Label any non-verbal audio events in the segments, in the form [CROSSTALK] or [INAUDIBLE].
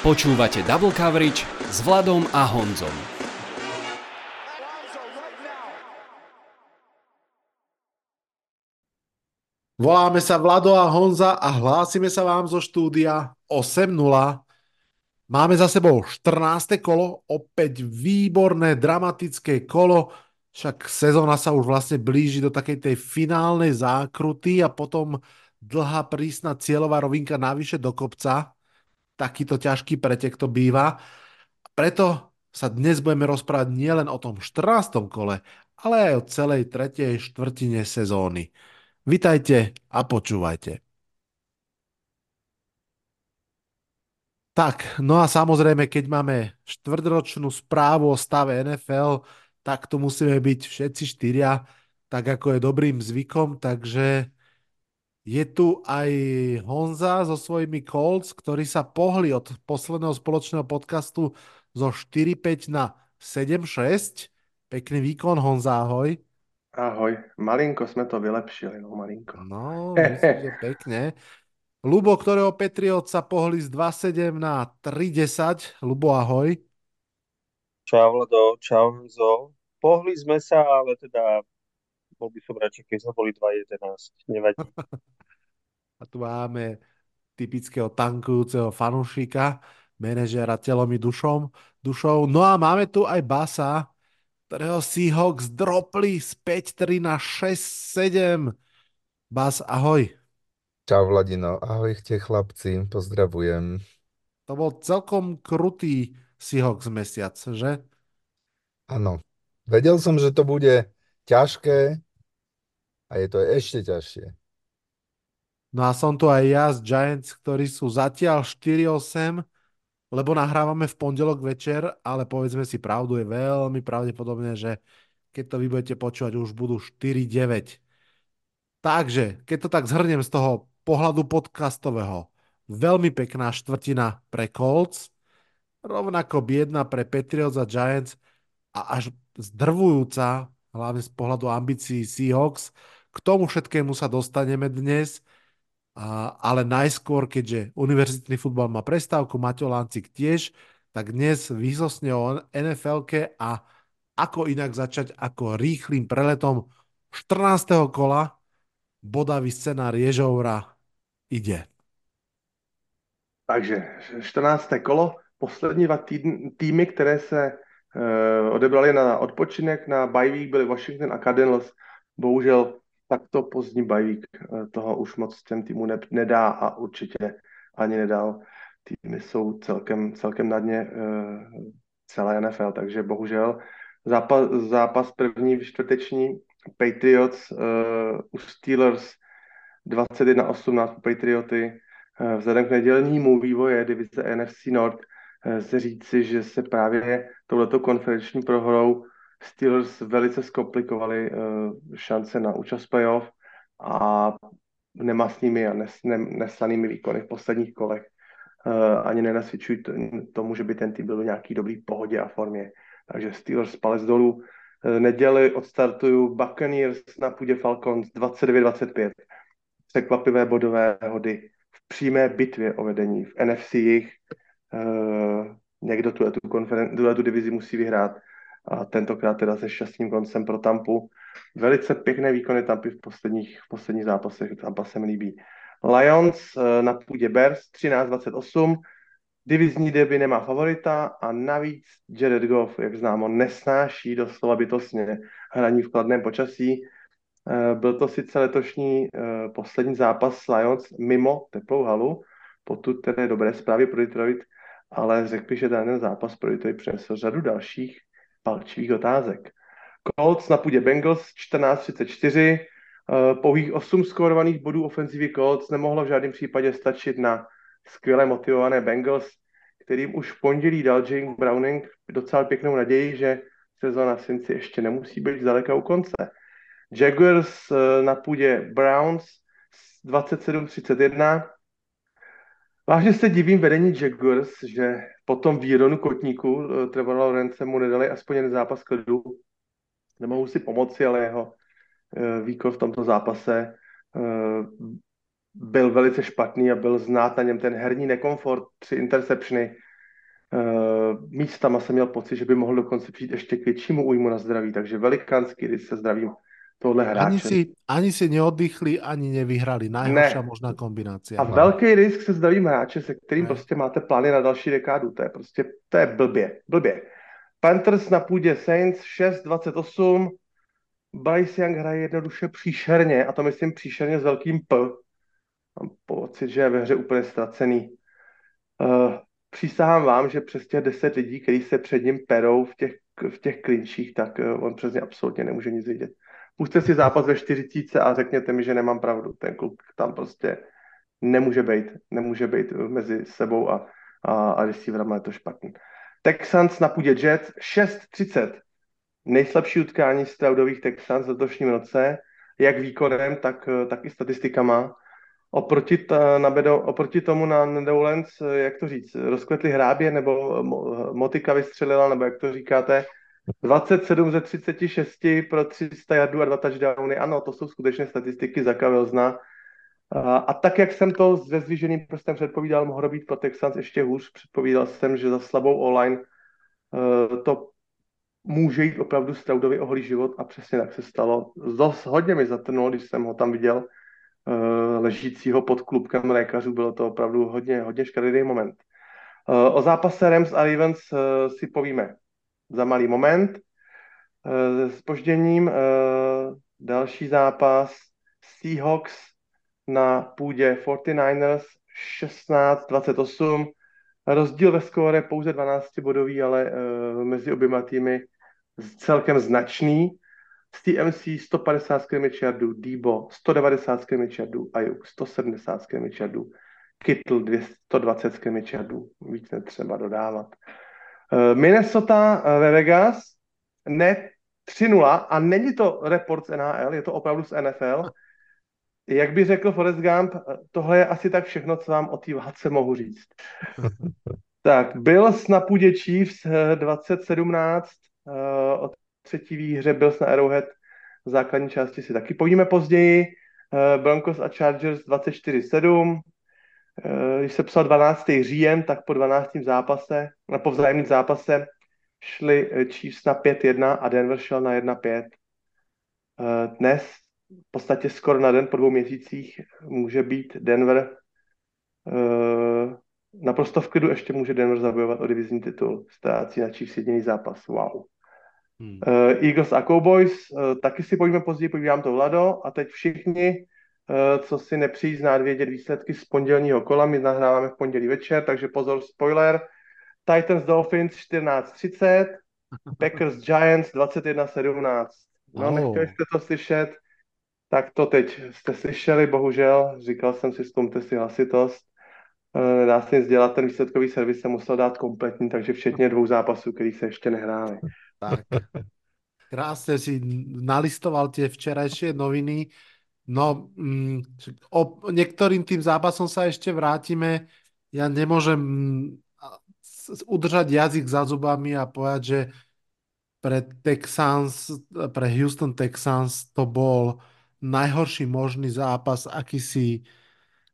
Počúvate Double Coverage s Vladom a Honzom. Voláme sa Vlado a Honza a hlásime sa vám zo štúdia 8.0. Máme za sebou 14. kolo, opäť výborné, dramatické kolo, však sezóna sa už vlastne blíži do takej tej finálnej zákruty a potom dlhá prísna cieľová rovinka navyše do kopca takýto ťažký pretek to býva. Preto sa dnes budeme rozprávať nielen o tom 14. kole, ale aj o celej tretej štvrtine sezóny. Vitajte a počúvajte. Tak, no a samozrejme, keď máme štvrtročnú správu o stave NFL, tak tu musíme byť všetci štyria, tak ako je dobrým zvykom, takže je tu aj Honza so svojimi Colts, ktorí sa pohli od posledného spoločného podcastu zo 4-5 na 7-6. Pekný výkon, Honza, ahoj. Ahoj, malinko sme to vylepšili, no malinko. No, myslím, že pekne. Lubo, ktorého Patriot sa pohli z 2-7 na 3-10. Lubo, ahoj. Čau, Vlado, čau, Honzo. Pohli sme sa, ale teda bol by som radšej, keď sme boli 2-11. Nevadí. [LAUGHS] A tu máme typického tankujúceho fanúšika, manažera telom i dušom, dušou. No a máme tu aj Basa, ktorého Seahawks dropli z 5-3 na 6-7. Bas, ahoj. Čau Vladino, ahojte chlapci, pozdravujem. To bol celkom krutý Seahawks mesiac, že? Áno. Vedel som, že to bude ťažké, a je to ešte ťažšie. No a som tu aj ja z Giants, ktorí sú zatiaľ 4-8, lebo nahrávame v pondelok večer, ale povedzme si pravdu, je veľmi pravdepodobné, že keď to vy budete počúvať, už budú 4-9. Takže, keď to tak zhrnem z toho pohľadu podcastového, veľmi pekná štvrtina pre Colts, rovnako biedna pre Patriots a Giants a až zdrvujúca, hlavne z pohľadu ambícií Seahawks, k tomu všetkému sa dostaneme dnes, ale najskôr, keďže univerzitný futbal má prestávku, Maťo Lancik tiež, tak dnes výsostne o nfl a ako inak začať ako rýchlým preletom 14. kola bodavý scenár Ježoura ide. Takže 14. kolo, poslední dva týmy, které se e, odebrali na odpočinek, na bye week Washington a Cardinals. Bohužel takto pozdní bajvík eh, toho už moc těm týmu ne, nedá a určitě ani nedal. Týmy jsou celkem, celkem na dně uh, celé NFL, takže bohužel zápas, zápas první čtvrteční Patriots uh, u Steelers 21-18 Patrioty. Vzhledem k nedělnímu vývoje divize NFC North se říci, že se právě touhleto konferenční prohrou Steelers velice zkomplikovali uh, šance na účast playoff a nemastnými a nes, ne, neslanými výkony v posledních kolech uh, ani nenasvědčují tomu, že by ten tým byl v nějaký dobrý pohodě a formě. Takže Steelers palec dolů. Uh, neděli odstartuju Buccaneers na půdě Falcons 29-25. Překvapivé bodové hody v přímé bitvě o vedení v NFC jich. Uh, někdo tu, tu, konferen- tu divizi musí vyhrát a tentokrát teda se šťastným koncem pro Tampu. Velice pěkné výkony Tampy v posledních, v posledních zápasech, Tampa se mi líbí. Lions eh, na půdě Bears 13-28, divizní derby nemá favorita a navíc Jared Goff, jak známo, nesnáší doslova bytostně hraní v kladném počasí. Eh, byl to sice letošní eh, poslední zápas Lions mimo teplou halu, potud tedy dobré zprávy pro Detroit, ale řekl že ten zápas pro Detroit přinesl řadu dalších palčivých otázek. Colts na půdě Bengals 14-34, uh, pouhých 8 skórovaných bodů ofenzivy Colts nemohlo v žádném případě stačit na skvěle motivované Bengals, kterým už v pondělí dal Jane Browning docela pěknou naději, že sezona Cincy ještě nemusí být zdaleka u konce. Jaguars uh, na půdě Browns 27-31, Vážně se divím vedení Jaguars, že po tom výronu kotníku eh, Trevora Lorence mu nedali aspoň jeden zápas klidu. Nemohu si pomoci, ale jeho eh, výkon v tomto zápase eh, byl velice špatný a byl znát na něm ten herní nekomfort, tři interceptiony, místama jsem měl pocit, že by mohl dokonce přijít ještě k většímu újmu na zdraví, takže velikánský rys se zdravím tohle hráče. Ani si, ani si neoddychli, ani nevyhrali. Najhoršia ne. možná kombinácia. A velký risk se zdravím hráče, se kterým ne. prostě máte plány na další dekádu. To je prostě, to je blbě, blbě. Panthers na půdě Saints 6-28. Bryce Young hraje jednoduše příšerně, a to myslím příšerně s velkým P. Mám pocit, že je ve hře úplně ztracený. Uh, přísahám vám, že přes těch deset lidí, kteří se před ním perou v těch, v těch klinčích, tak uh, on přes ně absolutně nemůže nic vidět. Puste si zápas ve 40 a řekněte mi, že nemám pravdu. Ten kluk tam prostě nemůže být, nemůže být mezi sebou a, a, a receiverama je to špatný. Texans na půdě Jets 6-30. Nejslabší utkání Straudových Texans v letošním roce, jak výkonem, tak, tak i statistikama. Oproti, ta, na bedo, oproti tomu na Nedolens, jak to říct, rozkvetli hrábě, nebo motika vystřelila, nebo jak to říkáte, 27 ze 36 pro 300 yardů a dva touchdowny. Ano, to jsou skutečně statistiky za Kavilzna. A, a tak, jak jsem to se zvýšeným prstem předpovídal, mohlo být pro Texans ještě hůř. Předpovídal jsem, že za slabou online uh, to může jít opravdu Straudovi o holý život a přesně tak se stalo. Zos hodně mi zatrnulo, když jsem ho tam viděl uh, ležícího pod klubkem lékařů. Bylo to opravdu hodně, hodně škaredý moment. O zápase Rams a Ravens si povíme za malý moment. S spožděním další zápas Seahawks na půdě 49ers 16-28. Rozdíl ve skóre pouze 12 bodový, ale mezi oběma týmy celkem značný. Z TMC 150 scrimmage yardů, Debo 190 scrimmage yardů, Ayuk 170 scrimmage yardů, Kittle 220 scrimmage yardů. Víc netřeba dodávat. Eh, Minnesota eh, ve Vegas, ne 3-0 a není to report z NHL, je to opravdu z NFL. Jak by řekl Forrest Gump, eh, tohle je asi tak všechno, co vám o té válce mohu říct. [LAUGHS] tak, Bills na půdě Chiefs 2017, o třetí výhře Bills na Arrowhead v základní části si taky povíme později. Broncos a Chargers 24-7, Eh, když se psal 12. říjen, tak po 12. zápase, po vzájemném zápase šli eh, Chiefs na 5-1 a Denver šel na 1-5. Eh, dnes, v podstatě skoro na den po dvou měsících, může být Denver naprosto v klidu, ještě může Denver zabojovat o divizní titul. Ztrácí na Chiefs jediný zápas. Wow. Hmm. Eagles a Cowboys, taky si pojďme později, podívám to Vlado. A teď všichni Eh, co si nepřijí znát vědět výsledky z pondělního kola. My nahráváme v pondělí večer, takže pozor, spoiler. Titans Dolphins 14.30, [LAUGHS] Packers Giants 21.17. No, oh. nechtěli jste to slyšet, tak to teď jste slyšeli, bohužel. Říkal jsem si, stlumte si hlasitost. Eh, nedá se nic dělat, ten výsledkový servis se musel dát kompletní, takže včetně dvou zápasů, kterých se ještě nehráli. Tak. Krásně si nalistoval tie včerajšie noviny. No, mm, o niektorým tým zápasom sa ešte vrátime. Ja nemôžem mm, udržať jazyk za zubami a povedať, že pre Texans, pre Houston Texans to bol najhorší možný zápas, aký si,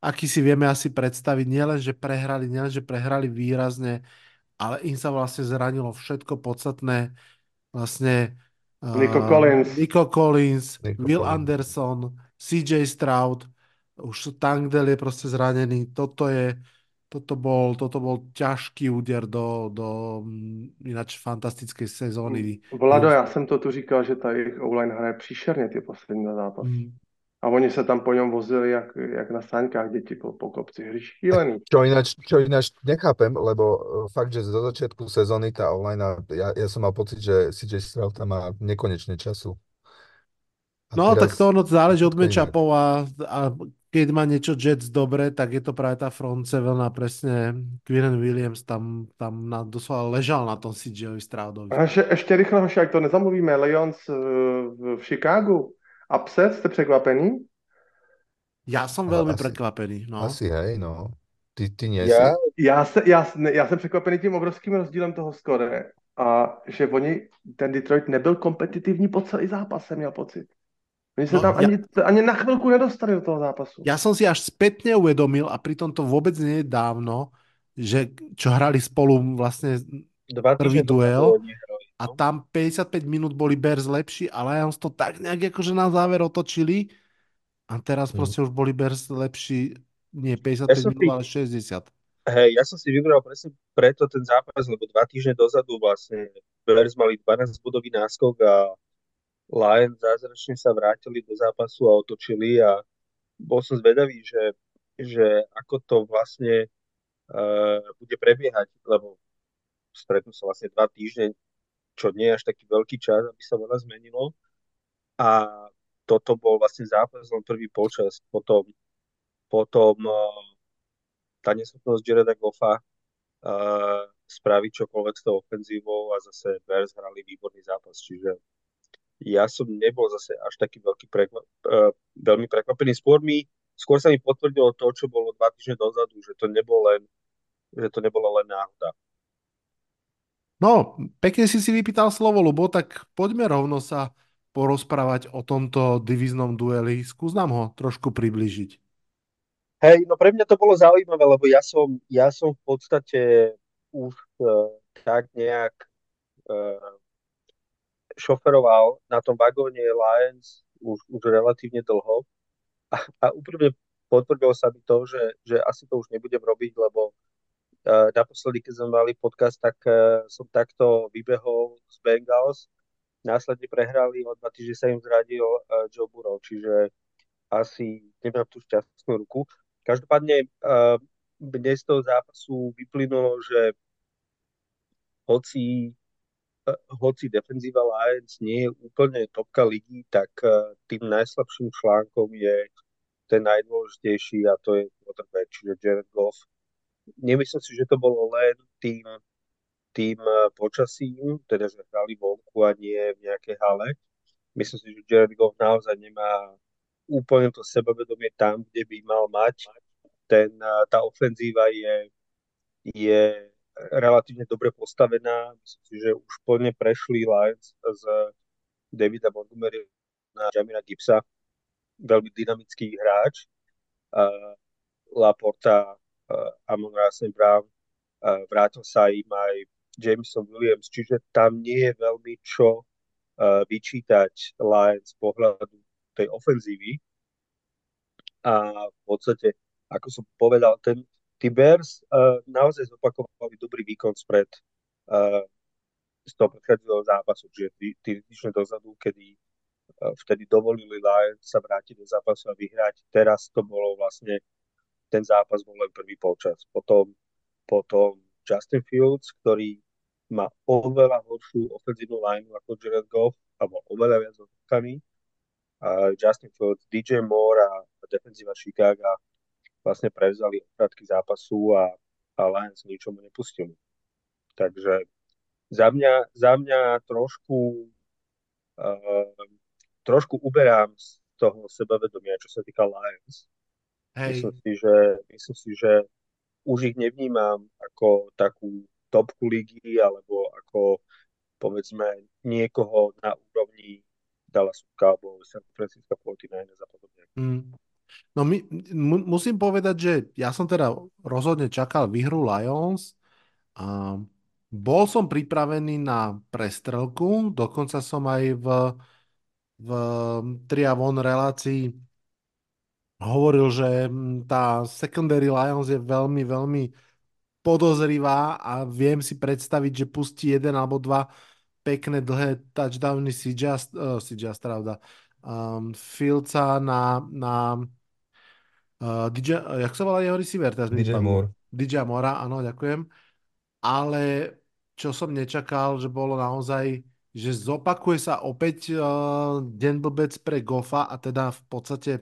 aký si vieme asi predstaviť. Nielen, že prehrali, nielen, že prehrali výrazne, ale im sa vlastne zranilo všetko podstatné. Vlastne Nico Collins, uh, Nico Collins Nico Will Collins. Anderson, CJ Stroud, už Tangdel je proste zranený. Toto je, toto bol, toto bol ťažký úder do, do mm, ináč fantastickej sezóny. Vlado, já jsem to tu říkal, že ta jejich online hraje příšerně ty poslední zápasy. Mm. A oni sa tam po ňom vozili jak, jak na sáňkách deti po, po kopci. Hry šílený. Čo ináč, čo ináč nechápem, lebo e, fakt, že zo začiatku sezóny tá online, ja, ja som mal pocit, že CJ Stroud tam má nekonečne času. No, teraz... tak to ono záleží od mečapov a, a keď má niečo Jets dobre, tak je to práve tá front seven a presne Quinnen Williams tam, tam na, doslova ležal na tom CJ Stroudovi. A ešte, ešte rýchlo, ak to nezamluvíme, Lions v, v Chicagu. Upset, ste překvapení? Já jsem velmi asi, překvapený. No. Asi hej, no. Ty, ty nie já, já, se, já, já jsem překvapený tím obrovským rozdílem toho skore a že oni, ten Detroit nebyl kompetitivní po celý zápas, jsem měl pocit. Oni sa no, tam ja... ani, ani na chvíľku nedostali do toho zápasu. Ja som si až spätne uvedomil, a pritom to vôbec nie je dávno, že čo hrali spolu vlastne Dva prvý duel hrali, a no. tam 55 minút boli Bears lepší a Lions to tak nejak akože na záver otočili a teraz Mm. proste už boli Bears lepší nie 55 Ja minút, ale 60. Hej, ja som si vybral presne preto ten zápas, lebo dva týždne dozadu vlastne Bears mali 12 bodový náskok a Lions zázračne sa vrátili do zápasu a otočili a bol som zvedavý, že, že ako to vlastne uh, bude prebiehať, lebo stretnú sa vlastne dva týždne, čo nie je až taký veľký čas, aby sa veľa zmenilo. A toto bol vlastne zápas len prvý počas, potom, potom uh, tá neschopnosť Jareda Goffa uh, spraviť čokoľvek s tou ofenzívou a zase Bears hrali výborný zápas, čiže ja som nebol zase až taký veľký prekva- uh, veľmi prekvapený. Skôr, mi, skôr sa mi potvrdilo to, čo bolo dva týždne dozadu, že to nebolo len, že to nebola len náhoda. No, pekne si si vypýtal slovo, Lubo, tak poďme rovno sa porozprávať o tomto divíznom dueli. Skús nám ho trošku približiť. Hej, no pre mňa to bolo zaujímavé, lebo ja som, ja som v podstate už uh, tak nejak uh, šoferoval na tom vagóne Lions už, už relatívne dlho a, a úprimne potvrdilo sa mi to, že, že asi to už nebudem robiť, lebo uh, naposledy, keď sme mali podcast, tak uh, som takto vybehol z Bengals, následne prehrali, o dva týždne sa im zradil uh, Joe Burrow, čiže asi nemám tú šťastnú ruku. Každopádne uh, dnes z toho zápasu vyplynulo, že hoci, hoci defenzíva Lions nie je úplne topka ligy, tak uh, tým najslabším článkom je ten najdôležitejší a to je quarterback, čiže Jared Goff. Nemyslím si, že to bolo len tým, tým uh, počasím, teda že hrali vonku a nie v nejakej hale. Myslím si, že Jared Goff naozaj nemá úplne to sebavedomie tam, kde by mal mať. Ten, tá ofenzíva je, je relatívne dobre postavená. Myslím si, že už plne prešli Lions z Davida Montgomery na Jamina Gibsa. Veľmi dynamický hráč. Uh, Laporta, uh, Amon Rasen Brown, uh, vrátil sa im aj Jameson Williams, čiže tam nie je veľmi čo uh, vyčítať Lions z pohľadu tej ofenzívy. A v podstate, ako som povedal, ten, tí Bears uh, naozaj zopakovali dobrý výkon spred uh, z toho predchádzajúceho zápasu, čiže týždne dozadu, kedy uh, vtedy dovolili Lions sa vrátiť do zápasu a vyhrať. Teraz to bolo vlastne, ten zápas bol len prvý polčas. Potom, potom Justin Fields, ktorý má oveľa horšiu ofenzívnu line ako Jared Goff, alebo oveľa viac odkaný, uh, Justin Fields, DJ Moore a defenzíva Chicaga vlastne prevzali obrátky zápasu a, a Lions ničomu nepustili. Takže za mňa, za mňa trošku uh, trošku uberám z toho sebavedomia, čo sa týka Lions. Hej, Myslím si, že, myslím si, že už ich nevnímam ako takú topku ligy alebo ako povedzme niekoho na úrovni Dallasu Cowboys, San Francisco 49ers a podobne. Mm. No my, mu, musím povedať, že ja som teda rozhodne čakal výhru Lions a bol som pripravený na prestrelku, dokonca som aj v, v Triavon relácii hovoril, že tá secondary Lions je veľmi, veľmi podozrivá a viem si predstaviť, že pustí jeden alebo dva pekné dlhé touchdowny CJ, uh, CJ Stravda, um, Fieldsa na, na uh, DJ, jak sa volá jeho receiver? Teraz DJ. Moore. DJ Mora, áno, ďakujem. Ale čo som nečakal, že bolo naozaj, že zopakuje sa opäť uh, Den blbec pre Goffa a teda v podstate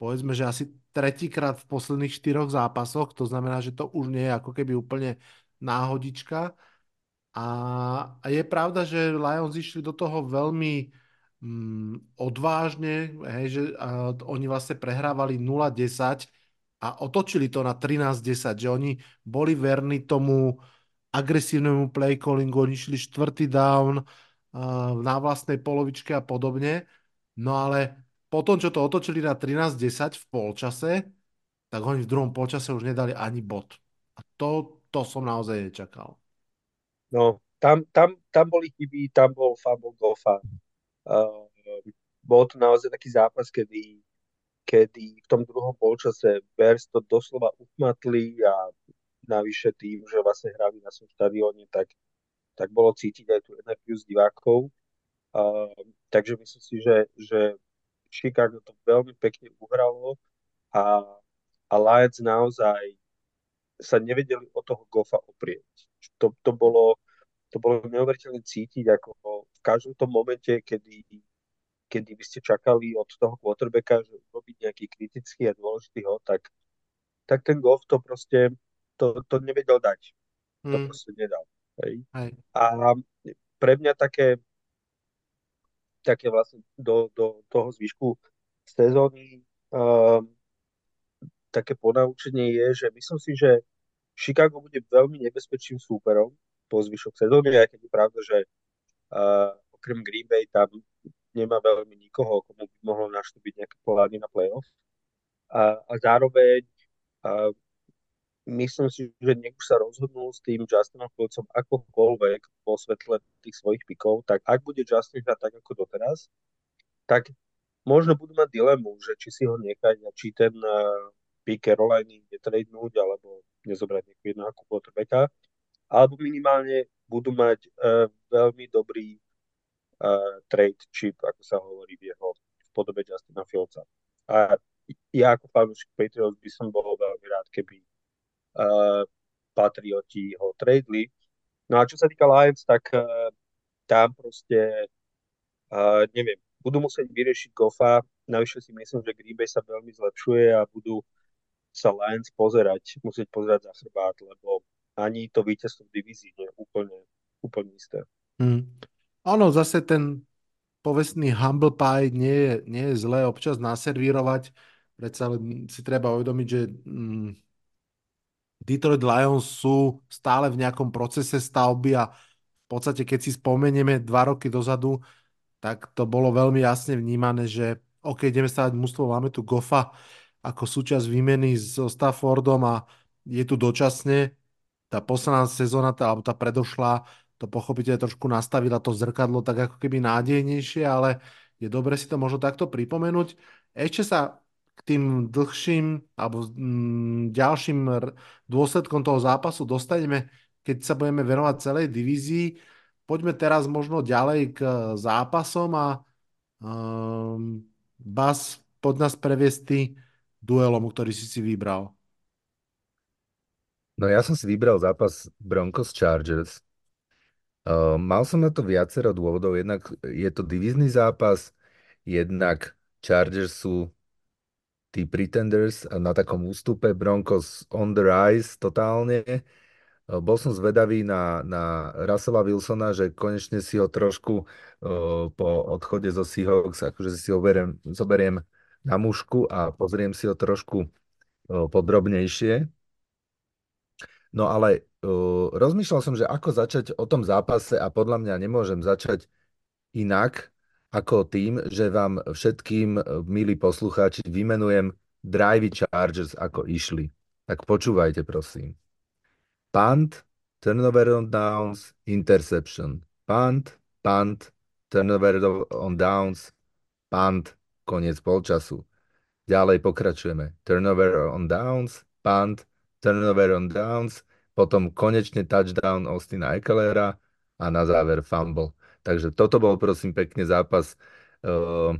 povedzme, že asi tretíkrát v posledných štyroch zápasoch, to znamená, že to už nie je ako keby úplne náhodička. A, a je pravda, že Lions išli do toho veľmi mm, odvážne, hej, že a, oni vlastne prehrávali 0-10 a otočili to na 13-10, že oni boli verní tomu agresívnemu play callingu, oni šli štvrtý down uh, na vlastnej polovičke a podobne. No ale potom, čo to otočili na 13-10 v polčase, tak oni v druhom polčase už nedali ani bod. A A to, to som naozaj nečakal. No, tam, tam, tam boli chyby, tam bol fumble Goffa. Uh, bol to naozaj taký zápas, kedy, kedy v tom druhom polčase Bears to doslova uchmatli a navyše tým, že vlastne hrali na svojom štadióne, tak, tak bolo cítiť aj tú energiu z divákov. Uh, takže myslím si, že, že Chicago to veľmi pekne uhralo a, a Lions naozaj sa nevedeli od toho Goffa oprieť. To, to, bolo, to bolo neuveriteľne cítiť, ako v každom tom momente, kedy, kedy by ste čakali od toho quarterbacka, že urobiť nejaký kritický a dôležitý ho, tak, tak ten Goff to proste to, to nevedel dať. To mm. proste nedal. Hej. Hej. A pre mňa také také vlastne do, do toho zvyšku sezóny um, také ponaučenie je, že myslím si, že Chicago bude veľmi nebezpečným súperom po zvyšok sezóny, aj keď je pravda, že uh, okrem Green Bay tam nemá veľmi nikoho, komu by mohlo naštúbiť nejaké plány na playoff. A, a zároveň uh, myslím si, že nech sa rozhodnú s tým Justinom Fields akokoľvek vo svetle tých svojich pikov, tak ak bude Justin hrať tak ako doteraz, tak možno budú mať dilemu, že či si ho nechať a či ten uh, pick Caroliny netradenúť alebo nezobrať nejakú jedného quarterbacka, alebo minimálne budú mať uh, veľmi dobrý uh, trade chip, ako sa hovorí v jeho v podobe Justina Fieldsa. A ja ako fanúšik Patriots by som bol veľmi rád, keby uh, Patrioti ho tradeli. No a čo sa týka Lions, tak uh, tam proste, uh, neviem, budú musieť vyriešiť Goffa. Navyše si myslím, že Green Bay sa veľmi zlepšuje a budú sa Lions pozerať, musieť pozerať za chrbát, lebo ani to víťazstvo v divízii nie úplne, úplne isté. Hmm. Ono, zase ten povestný humble pie nie je, nie je zlé občas naservírovať. Predsa si treba uvedomiť, že mm, Detroit Lions sú stále v nejakom procese stavby a v podstate, keď si spomenieme dva roky dozadu, tak to bolo veľmi jasne vnímané, že OK, ideme stavať mústvo, máme tu Goffa ako súčasť výmeny so Staffordom a je tu dočasne. Tá posledná sezóna, tá, alebo tá predošlá, to pochopiteľne trošku nastavila to zrkadlo tak ako keby nádejnejšie, ale je dobre si to možno takto pripomenúť. Ešte sa k tým dlhším alebo mm, ďalším dôsledkom toho zápasu dostaneme, keď sa budeme venovať celej divízii. Poďme teraz možno ďalej k zápasom a um, Bas, pod nás previesť duelom, ktorý si si vybral. No ja som si vybral zápas Broncos Chargers. Uh, mal som na to viacero dôvodov. Jednak je to divízny zápas, jednak Chargers sú tí Pretenders na takom ústupe, Broncos on the rise totálne. E, bol som zvedavý na, na Russella Wilsona, že konečne si ho trošku uh, po odchode zo Seahawks, akože si ho beriem, zoberiem na mušku a pozriem si ho trošku uh, podrobnejšie. No ale uh, rozmýšľal som, že ako začať o tom zápase a podľa mňa nemôžem začať inak, ako tým, že vám všetkým, e, milí poslucháči, vymenujem Drive Chargers, ako išli. Tak počúvajte, prosím. Punt, turnover on downs, interception. Punt, punt, turnover on downs, punt, koniec polčasu. Ďalej pokračujeme. Turnover on downs, punt, turnover on downs, potom konečne touchdown Austina Ekelera a na záver fumble. Takže toto bol prosím pekne zápas uh,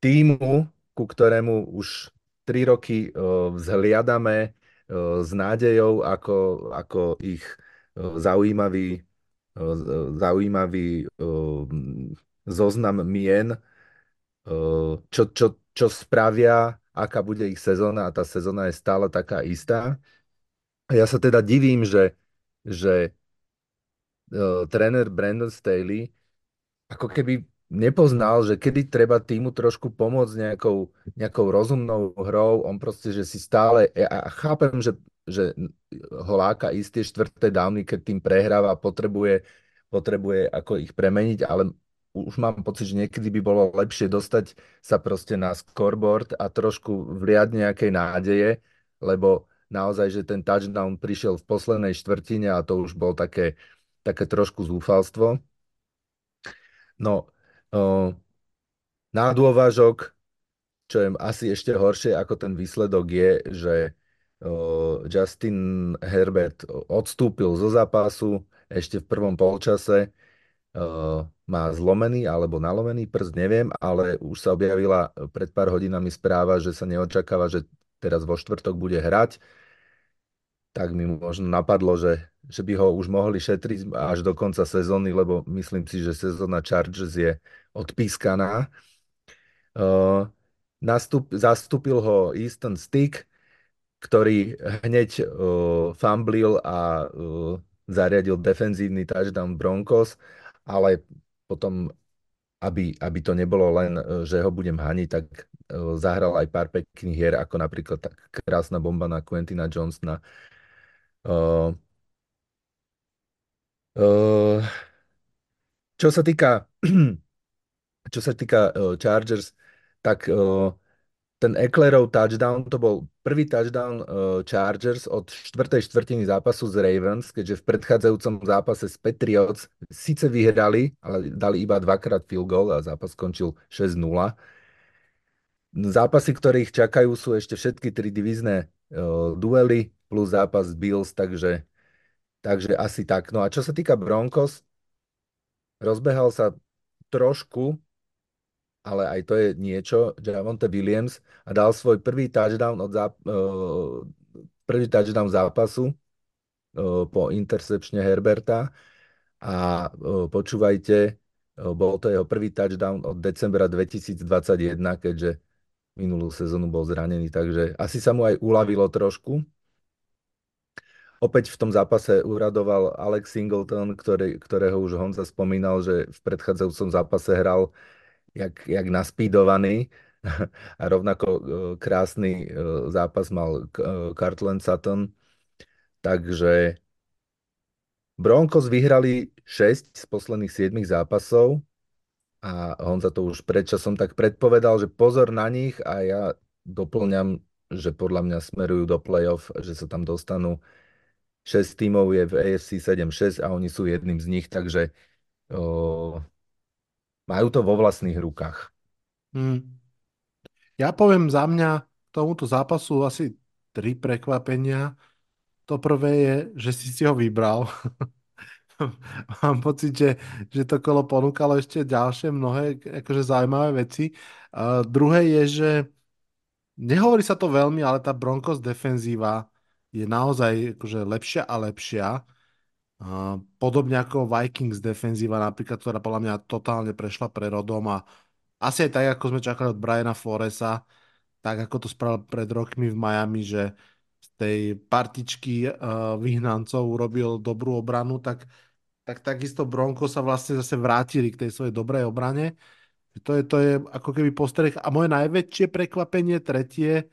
týmu, ku ktorému už 3 roky uh, vzhliadame uh, s nádejou, ako, ako ich uh, zaujímavý, uh, zaujímavý uh, zoznam mien, uh, čo, čo, čo spravia, aká bude ich sezóna a tá sezóna je stále taká istá. A ja sa teda divím, že, že uh, tréner Brandon Staley ako keby nepoznal, že kedy treba týmu trošku pomôcť nejakou, nejakou rozumnou hrou. On proste, že si stále, ja chápem, že, že ho láka isté štvrté dávny, keď tým prehráva, potrebuje, potrebuje ako ich premeniť, ale už mám pocit, že niekedy by bolo lepšie dostať sa proste na scoreboard a trošku vliať nejakej nádeje, lebo naozaj, že ten touchdown prišiel v poslednej štvrtine a to už bol také, také trošku zúfalstvo. No, uh, na dôvažok, čo je asi ešte horšie ako ten výsledok je, že Justin Herbert odstúpil zo zápasu ešte v prvom polčase, má zlomený alebo nalomený prst, neviem, ale už sa objavila pred pár hodinami správa, že sa neočakáva, že teraz vo štvrtok bude hrať tak mi možno napadlo, že, že by ho už mohli šetriť až do konca sezóny, lebo myslím si, že sezóna Chargers je odpískaná. Uh, nastup, zastúpil ho Easton Stick, ktorý hneď uh, famblil a uh, zariadil defenzívny touchdown Broncos, ale potom, aby, aby to nebolo len, že ho budem haniť, tak uh, zahral aj pár pekných hier, ako napríklad tak krásna bomba na Quentina Johnsona, Uh, uh, čo sa týka, [CLEARS THROAT] čo sa týka uh, Chargers, tak uh, ten Ecklerov touchdown, to bol prvý touchdown uh, Chargers od štvrtej štvrtiny zápasu z Ravens, keďže v predchádzajúcom zápase s Patriots síce vyhrali, ale dali iba dvakrát field goal a zápas skončil 6-0. Zápasy, ktoré ich čakajú, sú ešte všetky tri divízne uh, duely plus zápas Bills, takže, takže asi tak. No a čo sa týka Broncos, rozbehal sa trošku, ale aj to je niečo, Javonte Williams a dal svoj prvý touchdown od záp- uh, prvý touchdown zápasu uh, po intercepčne Herberta a uh, počúvajte, bol to jeho prvý touchdown od decembra 2021, keďže minulú sezónu bol zranený, takže asi sa mu aj uľavilo trošku. Opäť v tom zápase uradoval Alex Singleton, ktorý, ktorého už Honza spomínal, že v predchádzajúcom zápase hral jak, jak naspídovaný. [LAUGHS] A rovnako e, krásny e, zápas mal e, Cartland Sutton. Takže Broncos vyhrali 6 z posledných 7 zápasov. A Honza to už predčasom tak predpovedal, že pozor na nich a ja doplňam, že podľa mňa smerujú do playoff, že sa tam dostanú. 6 tímov je v AFC 7-6 a oni sú jedným z nich, takže majú to vo vlastných rukách. Hmm. Ja poviem za mňa k tomuto zápasu asi tri prekvapenia. To prvé je, že si si ho vybral. [LAUGHS] Mám pocit, že, že to kolo ponúkalo ešte ďalšie mnohé akože zaujímavé veci. Uh, druhé je, že nehovorí sa to veľmi, ale tá Broncos defenzíva je naozaj akože lepšia a lepšia. Podobne ako Vikings defenzíva napríklad, ktorá podľa mňa totálne prešla prerodom a asi aj tak, ako sme čakali od Briana Foresa, tak ako to spravil pred rokmi v Miami, že z tej partičky vyhnancov urobil dobrú obranu, tak, tak takisto Bronco sa vlastne zase vrátili k tej svojej dobrej obrane. To je, to je ako keby postreh. A moje najväčšie prekvapenie, tretie,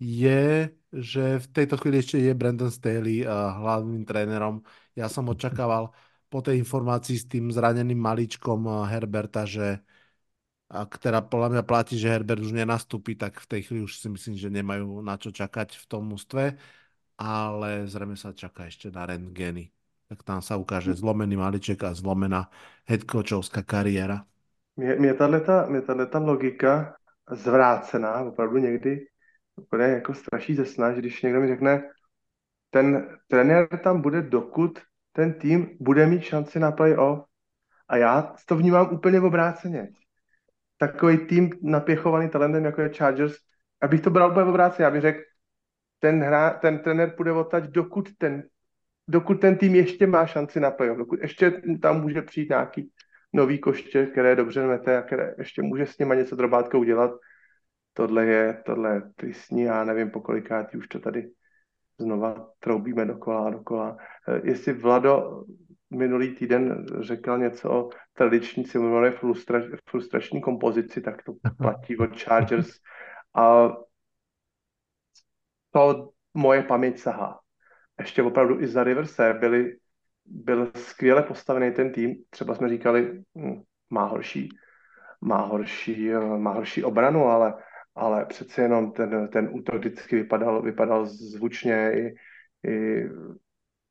je, že v tejto chvíli ešte je Brandon Staley hlavným trénerom. Ja som očakával po tej informácii s tým zraneným maličkom uh, Herberta, že ak teda podľa mňa platí, že Herbert už nenastúpi, tak v tej chvíli už si myslím, že nemajú na čo čakať v tom mústve, ale zrejme sa čaká ešte na rentgeny. Tak tam sa ukáže zlomený maliček a zlomená headcoachovská kariéra. Mě, tato, ta logika zvrácená opravdu někdy úplně jako straší ze snaž, když někdo mi řekne, ten trenér tam bude, dokud ten tým bude mít šanci na playoff. A já to vnímám úplně obráceně. Takový tým napěchovaný talentem, jako je Chargers, abych to bral úplně obráceně, bych řekl, ten, hra, ten trenér bude odtať, dokud ten, dokud ten tým ještě má šanci na playoff, dokud ještě tam může přijít nějaký nový koště, které dobře nete a které ještě může s nima něco drobátko udělat, tohle je, tohle je tristní, já nevím, po kolikátý už to tady znova troubíme dokola a dokola. Eh, jestli Vlado minulý týden řekl něco o tradiční simulované frustra, frustrační kompozici, tak to platí od Chargers. A to moje paměť sahá. Ještě opravdu i za Riverse byli, byl skvěle postavený ten tým. Třeba jsme říkali, hm, má horší, má horší, má horší obranu, ale ale přece jenom ten, ten útok vždycky vypadal, vypadal zvučně i, i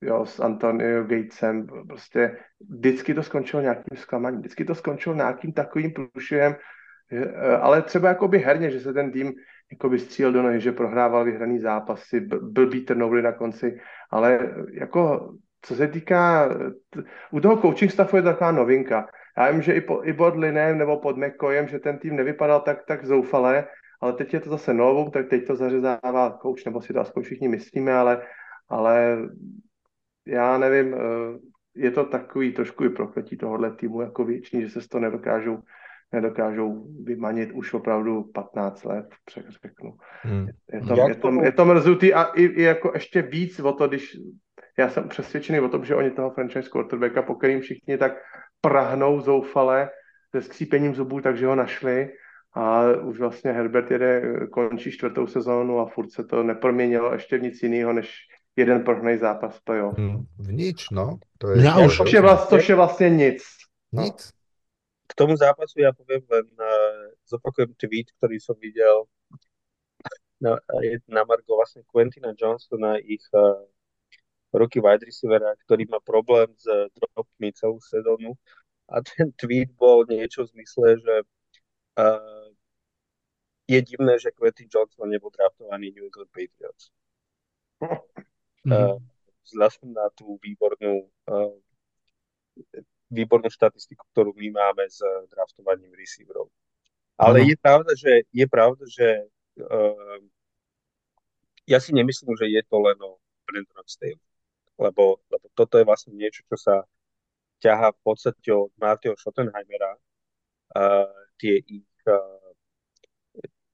jo, s Antonio Gatesem, prostě vždycky to skončilo nějakým zklamaním, vždycky to skončilo nějakým takovým průšvihem, eh, ale třeba jakoby herně, že se ten tým jakoby stříl do nohy, že prohrával vyhraný zápasy, blbý turnovery na konci, ale jako co se týká, u toho coaching staffu je taková novinka. Já vím, že i, po, i pod Linem nebo pod McCoyem, že ten tým nevypadal tak, tak zoufale, ale teď je to zase novou, tak teď to zařezává coach, nebo si to aspoň všichni myslíme, ale, ale já nevím, eh, je to takový trošku i prokletí tohohle týmu jako většiný, že se z toho nedokážou, nedokážou vymanit už opravdu 15 let, řeknu. Hmm. Je, to, je, to, je to mrzutý a i, i jako ještě víc o to, když já jsem přesvědčený o tom, že oni toho franchise quarterbacka, po kterým všichni tak prahnou zoufale se skřípením zubů, takže ho našli a už vlastně Herbert jede, končí čtvrtou sezónu a furt se to neproměnilo ještě v nic jiného, než jeden prohnej zápas to jo. Hmm, v nič, no. To je, ja už... je, vlast, to je vlastne nic. No. Nic. K tomu zápasu ja poviem len, uh, zopakujem tweet, ktorý som videl na, na Margo vlastne Quentina Johnsona, ich uh, roky wide receivera, ktorý má problém s dropmi celú sezónu. A ten tweet bol niečo v zmysle, že uh, je divné, že Quentin Johnson nebol draftovaný New England Patriots. mm-hmm. vzhľadom na tú výbornú, uh, výbornú štatistiku, ktorú my máme s draftovaním receiverov. Ale mm-hmm. je pravda, že, je pravda, že uh, ja si nemyslím, že je to len o Brandon Staley, lebo, lebo toto je vlastne niečo, čo sa ťahá v podstate od Mateo Schottenheimera, uh, tie ich uh,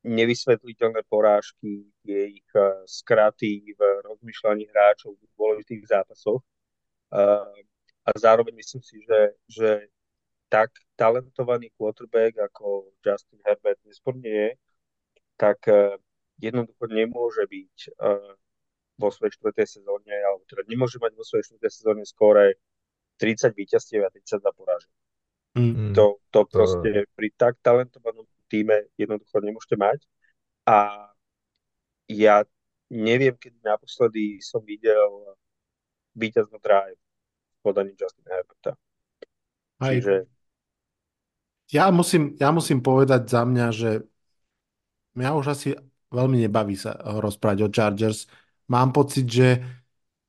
nevysvetliteľné porážky, tie ich uh, skraty v rozmýšľaní hráčov v dôležitých zápasoch. Uh, a zároveň myslím si, že, že tak talentovaný quarterback ako Justin Herbert nesporne je, tak uh, jednoducho nemôže byť vo svojej štvrtej sezóne, alebo teda nemôže mať vo svojej štvrtej sezóne skóre 30 víťazstiev a 32 porážek. Mm. To, to proste pri tak talentovanom týme jednoducho nemôžete mať. A ja neviem, kedy naposledy som videl víťaznú drive v podaní Justina Herberta. Aj. Čiže... Ja musím, ja musím povedať za mňa, že mňa už asi veľmi nebaví sa rozprávať o Chargers. Mám pocit, že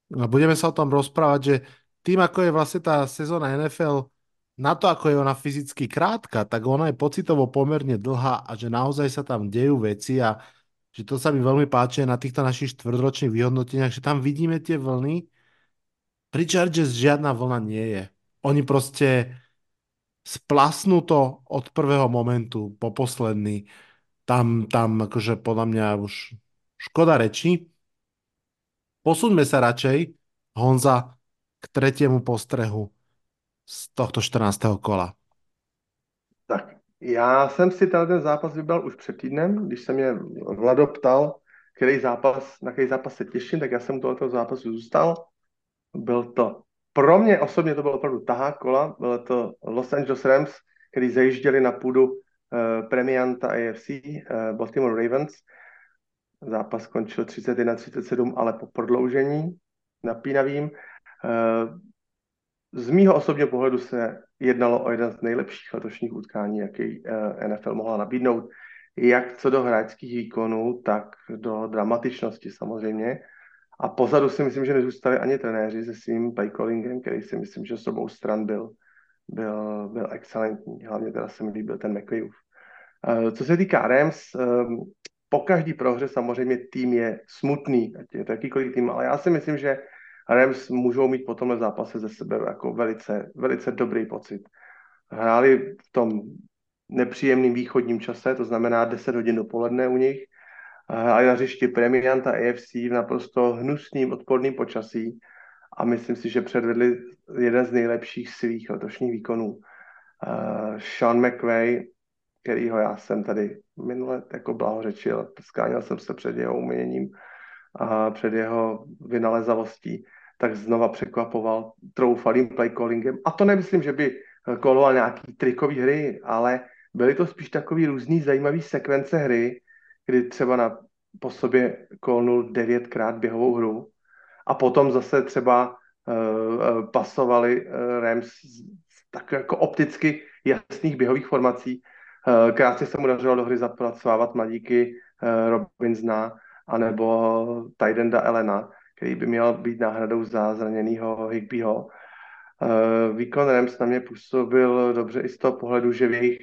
budeme sa o tom rozprávať, že tým, ako je vlastne tá sezóna NFL na to, ako je ona fyzicky krátka, tak ona je pocitovo pomerne dlhá a že naozaj sa tam dejú veci a že to sa mi veľmi páči na týchto našich štvrdročných vyhodnoteniach, že tam vidíme tie vlny. Pri Chargers žiadna vlna nie je. Oni proste splasnú to od prvého momentu po posledný. Tam, tam akože podľa mňa už škoda reči. Posuňme sa radšej, Honza, k tretiemu postrehu z tohto 14. kola? Tak, já jsem si ten zápas vybral už před týdnem, když se mě Vlado ptal, který zápas, na který zápas se těším, tak já jsem tohoto zápasu zůstal. Byl to, pro mě osobně to bylo opravdu tahá kola, bylo to Los Angeles Rams, který zajížděli na půdu uh, premianta AFC, uh, Baltimore Ravens. Zápas skončil 31-37, ale po prodloužení napínavým. Uh, z mýho osobního pohledu se jednalo o jeden z nejlepších letošních utkání, jaký eh, NFL mohla nabídnout, jak co do hráčských výkonů, tak do dramatičnosti samozřejmě. A pozadu si myslím, že nezůstali ani trenéři se svým playcallingem, který si myslím, že s obou stran byl, byl, byl excelentní. Hlavně teda se mi líbil ten McVayův. Eh, co se týká Rams, ehm, po každý prohře samozřejmě tým je smutný, ať je to jakýkoliv tým, ale já si myslím, že Rams můžou mít po tomhle zápase ze sebe jako velice, velice dobrý pocit. Hráli v tom nepříjemným východním čase, to znamená 10 hodin dopoledne u nich, a na hřišti premianta AFC v naprosto hnusným odporným počasí a myslím si, že předvedli jeden z nejlepších svých letošních výkonů. Uh, Sean McVay, kterýho já jsem tady minule jako blahořečil, skánil jsem se před jeho uměním a před jeho vynalezavostí tak znova překvapoval troufalým playcallingem. A to nemyslím, že by koloval nějaký trikový hry, ale byly to spíš takový různý zajímavý sekvence hry, kdy třeba na, po sobě kolnul devětkrát běhovou hru a potom zase třeba uh, pasovali uh, Rams tak jako opticky jasných běhových formací. Uh, krásně se mu dařilo do hry zapracovávat mladíky uh, Robinsona anebo Tidenda Elena, který by měl být náhradou za zraněného Higbyho. Uh, výkon Rams na mě působil dobře i z toho pohledu, že v jejich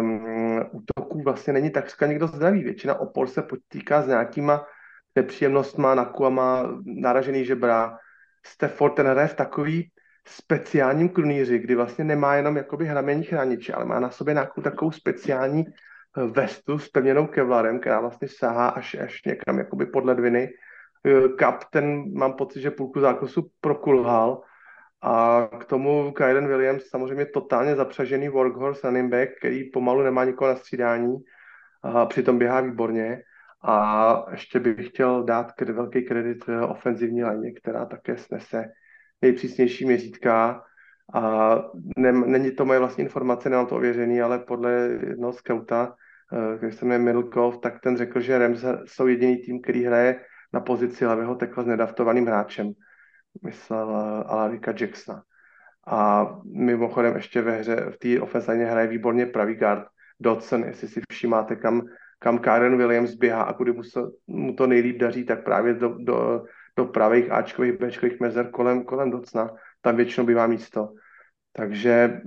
um, útoků vlastně není takřka nikdo zdravý. Většina opor se potýká s nějakýma nepříjemnostma, nakuama, naražený žebra. Stafford ten hraje v takový speciálním krunýři, kdy vlastně nemá jenom jakoby hramení chrániče, ale má na sobě nějakou takovou speciální eh, vestu s pevněnou kevlarem, která vlastně sahá až, až někam jakoby pod ledviny. Eh, Kap, ten mám pocit, že půlku zákosu prokulhal a k tomu Kylen Williams samozřejmě totálně zapřažený workhorse running back, který pomalu nemá nikoho na střídání a přitom běhá výborně. A ještě bych chtěl dát velký kredit eh, ofenzivní lině, která také snese nejpřísnější měřítka. A ne, není to moje vlastní informace, nemám to ověřený, ale podle jednoho skauta, který se jmenuje Middlecoff, tak ten řekl, že Rams jsou jediný tým, který hraje na pozici levého tekla s nedaftovaným hráčem. Myslel eh, Alarika Jacksona. A mimochodem ještě ve hře v té ofenzivně hraje výborně pravý guard Dodson, jestli si všímáte, kam kam Karen Williams běhá a kudy mu, se, mu to nejlíp daří, tak právě do, do, do pravých Ačkových, Bčkových mezer kolem, kolem docna. Tam většinou bývá místo. Takže e,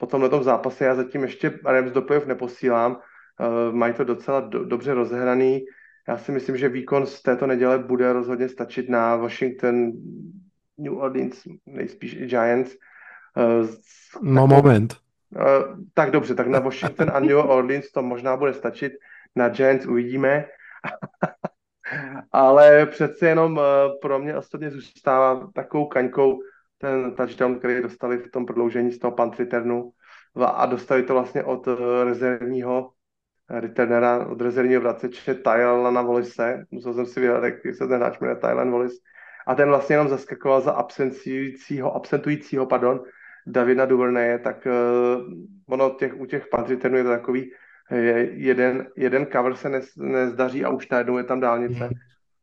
po tomhle zápase já zatím ještě Rams do playoff neposílám. E, mají to docela do, dobře rozehraný. Já si myslím, že výkon z této neděle bude rozhodně stačit na Washington, New Orleans, nejspíš i Giants. E, no moment. Uh, tak dobře, tak na Washington a New Orleans to možná bude stačit, na Giants uvidíme. [LAUGHS] Ale přece jenom uh, pro mě ostatně zůstává takovou kaňkou ten touchdown, který dostali v tom prodloužení z toho punt returnu a dostali to vlastně od uh, rezervního returnera, od rezervního vraceče Tylana Wallise. Musel jsem si vyhledat, jak se ten hráč jmenuje Tylan Wallis. A ten vlastně jenom zaskakoval za absentujícího, absentujícího pardon, Davida Duverneje, tak uh, ono těch, u těch Pantriternů je to takový, je, jeden, jeden cover se nez, nezdaří a už najednou je tam dálnice. Mhm.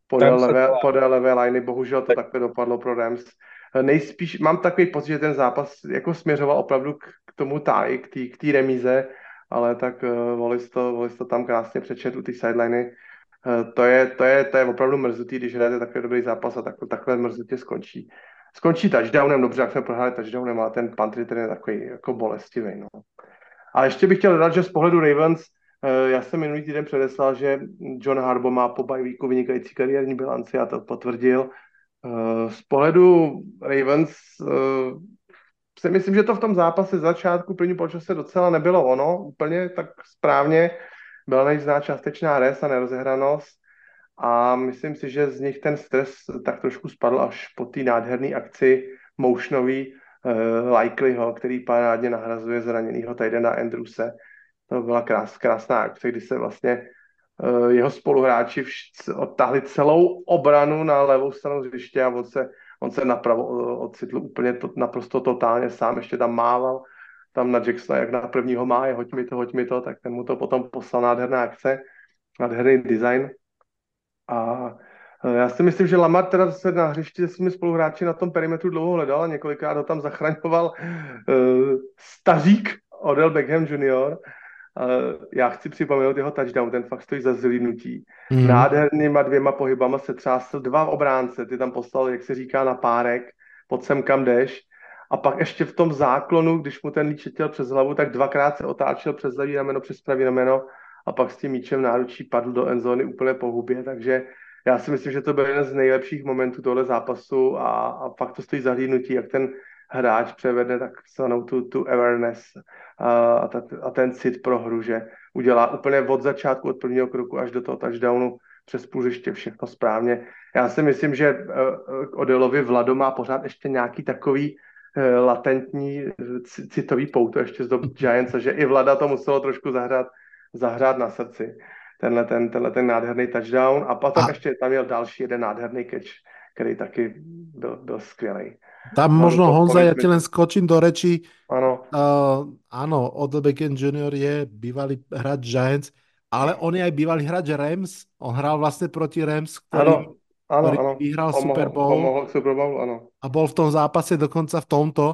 Podél levé, podél levé liney, bohužel to tak. takhle dopadlo pro Rams. Eh, nejspíš mám takový pocit, že ten zápas jako směřoval opravdu k, k tomu táji, k té remíze, ale tak uh, Volis, to, Volis to tam krásně přečet u té sideliny. Uh, to, je, to, je, to je opravdu mrzutý, když hrajete takový dobrý zápas a tak, takhle mrzutě skončí skončí touchdownem, dobře, jak jsme prohráli touchdownem, ale ten punt return je takový jako bolestivý. No. A ještě bych chtěl dodat, že z pohledu Ravens, eh, já jsem minulý týden předeslal, že John Harbo má po bajvíku vynikající kariérní bilanci a to potvrdil. Eh, z pohledu Ravens eh, si myslím, že to v tom zápase začátku první počase docela nebylo ono, úplně tak správně. Byla nejzná částečná res a nerozehranost a myslím si, že z nich ten stres tak trošku spadl až po té nádherné akci motionový uh, Likelyho, který parádně nahrazuje zraněného Tidena Andrewse. To byla krás, krásná akce, kdy se vlastně jeho spoluhráči odtáhli celou obranu na levou stranu hřiště a on se, on se napravo ocitl úplně to, naprosto totálně sám, ještě tam mával tam na Jacksona, jak na prvního má, je hoď mi to, hoď mi to, tak ten mu to potom poslal nádherná akce, nádherný design a e, já si myslím, že Lamar teda se na hřišti se svými spoluhráči na tom perimetru dlouho hledal a několikrát ho tam zachraňoval uh, stařík Odell Beckham Jr. Uh, já chci připomenout jeho touchdown, ten fakt stojí za zlínutí. Mm. Nádhernýma dvěma pohybama se třásl dva obránce, ty tam poslal, jak se říká, na párek, pod sem kam jdeš. A pak ještě v tom záklonu, když mu ten líč přes hlavu, tak dvakrát se otáčel přes levý rameno, přes pravý rameno a pak s tím míčem náručí padl do endzóny úplně po hubě, takže já si myslím, že to byl jeden z nejlepších momentů tohle zápasu a, a fakt to stojí zahlídnutí, jak ten hráč převede takzvanou tu, tu awareness a, a, ta, a ten cit pro hru, že udělá úplně od začátku, od prvního kroku až do toho touchdownu přes půlřiště všechno správně. Já si myslím, že uh, Odelovi Vlado má pořád ještě nějaký takový uh, latentní citový pouto ještě z dob Giants, že i Vlada to muselo trošku zahrát zahrát na srdci. Tenhle ten, tenhle ten nádherný touchdown a potom a... ještě tam měl další jeden nádherný catch, který taky byl, byl skvělý. Tam no, možno Honza, ja ti len skočím do reči. Áno. Uh, áno, Beckham Jr. je bývalý hráč Giants, ale on je aj bývalý hráč Rams, on hrál vlastne proti Rams, ktorý, ano, ktorý ano. vyhral Pomohl, Super Bowl pomohl k Super Bowl, ano. a bol v tom zápase dokonca v tomto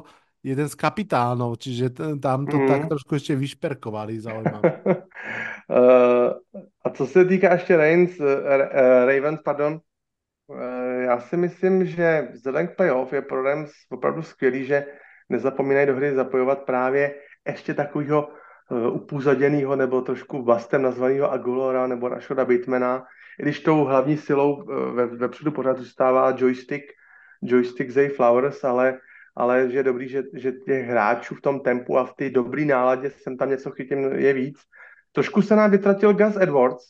jeden z kapitánov, čiže t- tam to Mhm. tak trošku ešte vyšperkovali, zaujímavé. [LAUGHS] Eh, a co se týká ještě Ravens, eh, eh, Ravens, pardon, já si myslím, že vzhledem k playoff je pro Rams opravdu skvělý, že nezapomínají do hry zapojovat právě ještě takového uh, upůzaděného nebo trošku bastem nazvaného Agolora nebo Rashoda Batemana, i když tou hlavní silou uh, ve, vepředu pořád zůstává joystick, joystick Zay Flowers, ale, ale že je dobrý, že, že těch hráčů v tom tempu a v té dobré náladě jsem tam něco chytím je víc. Trošku se nám vytratil Gus Edwards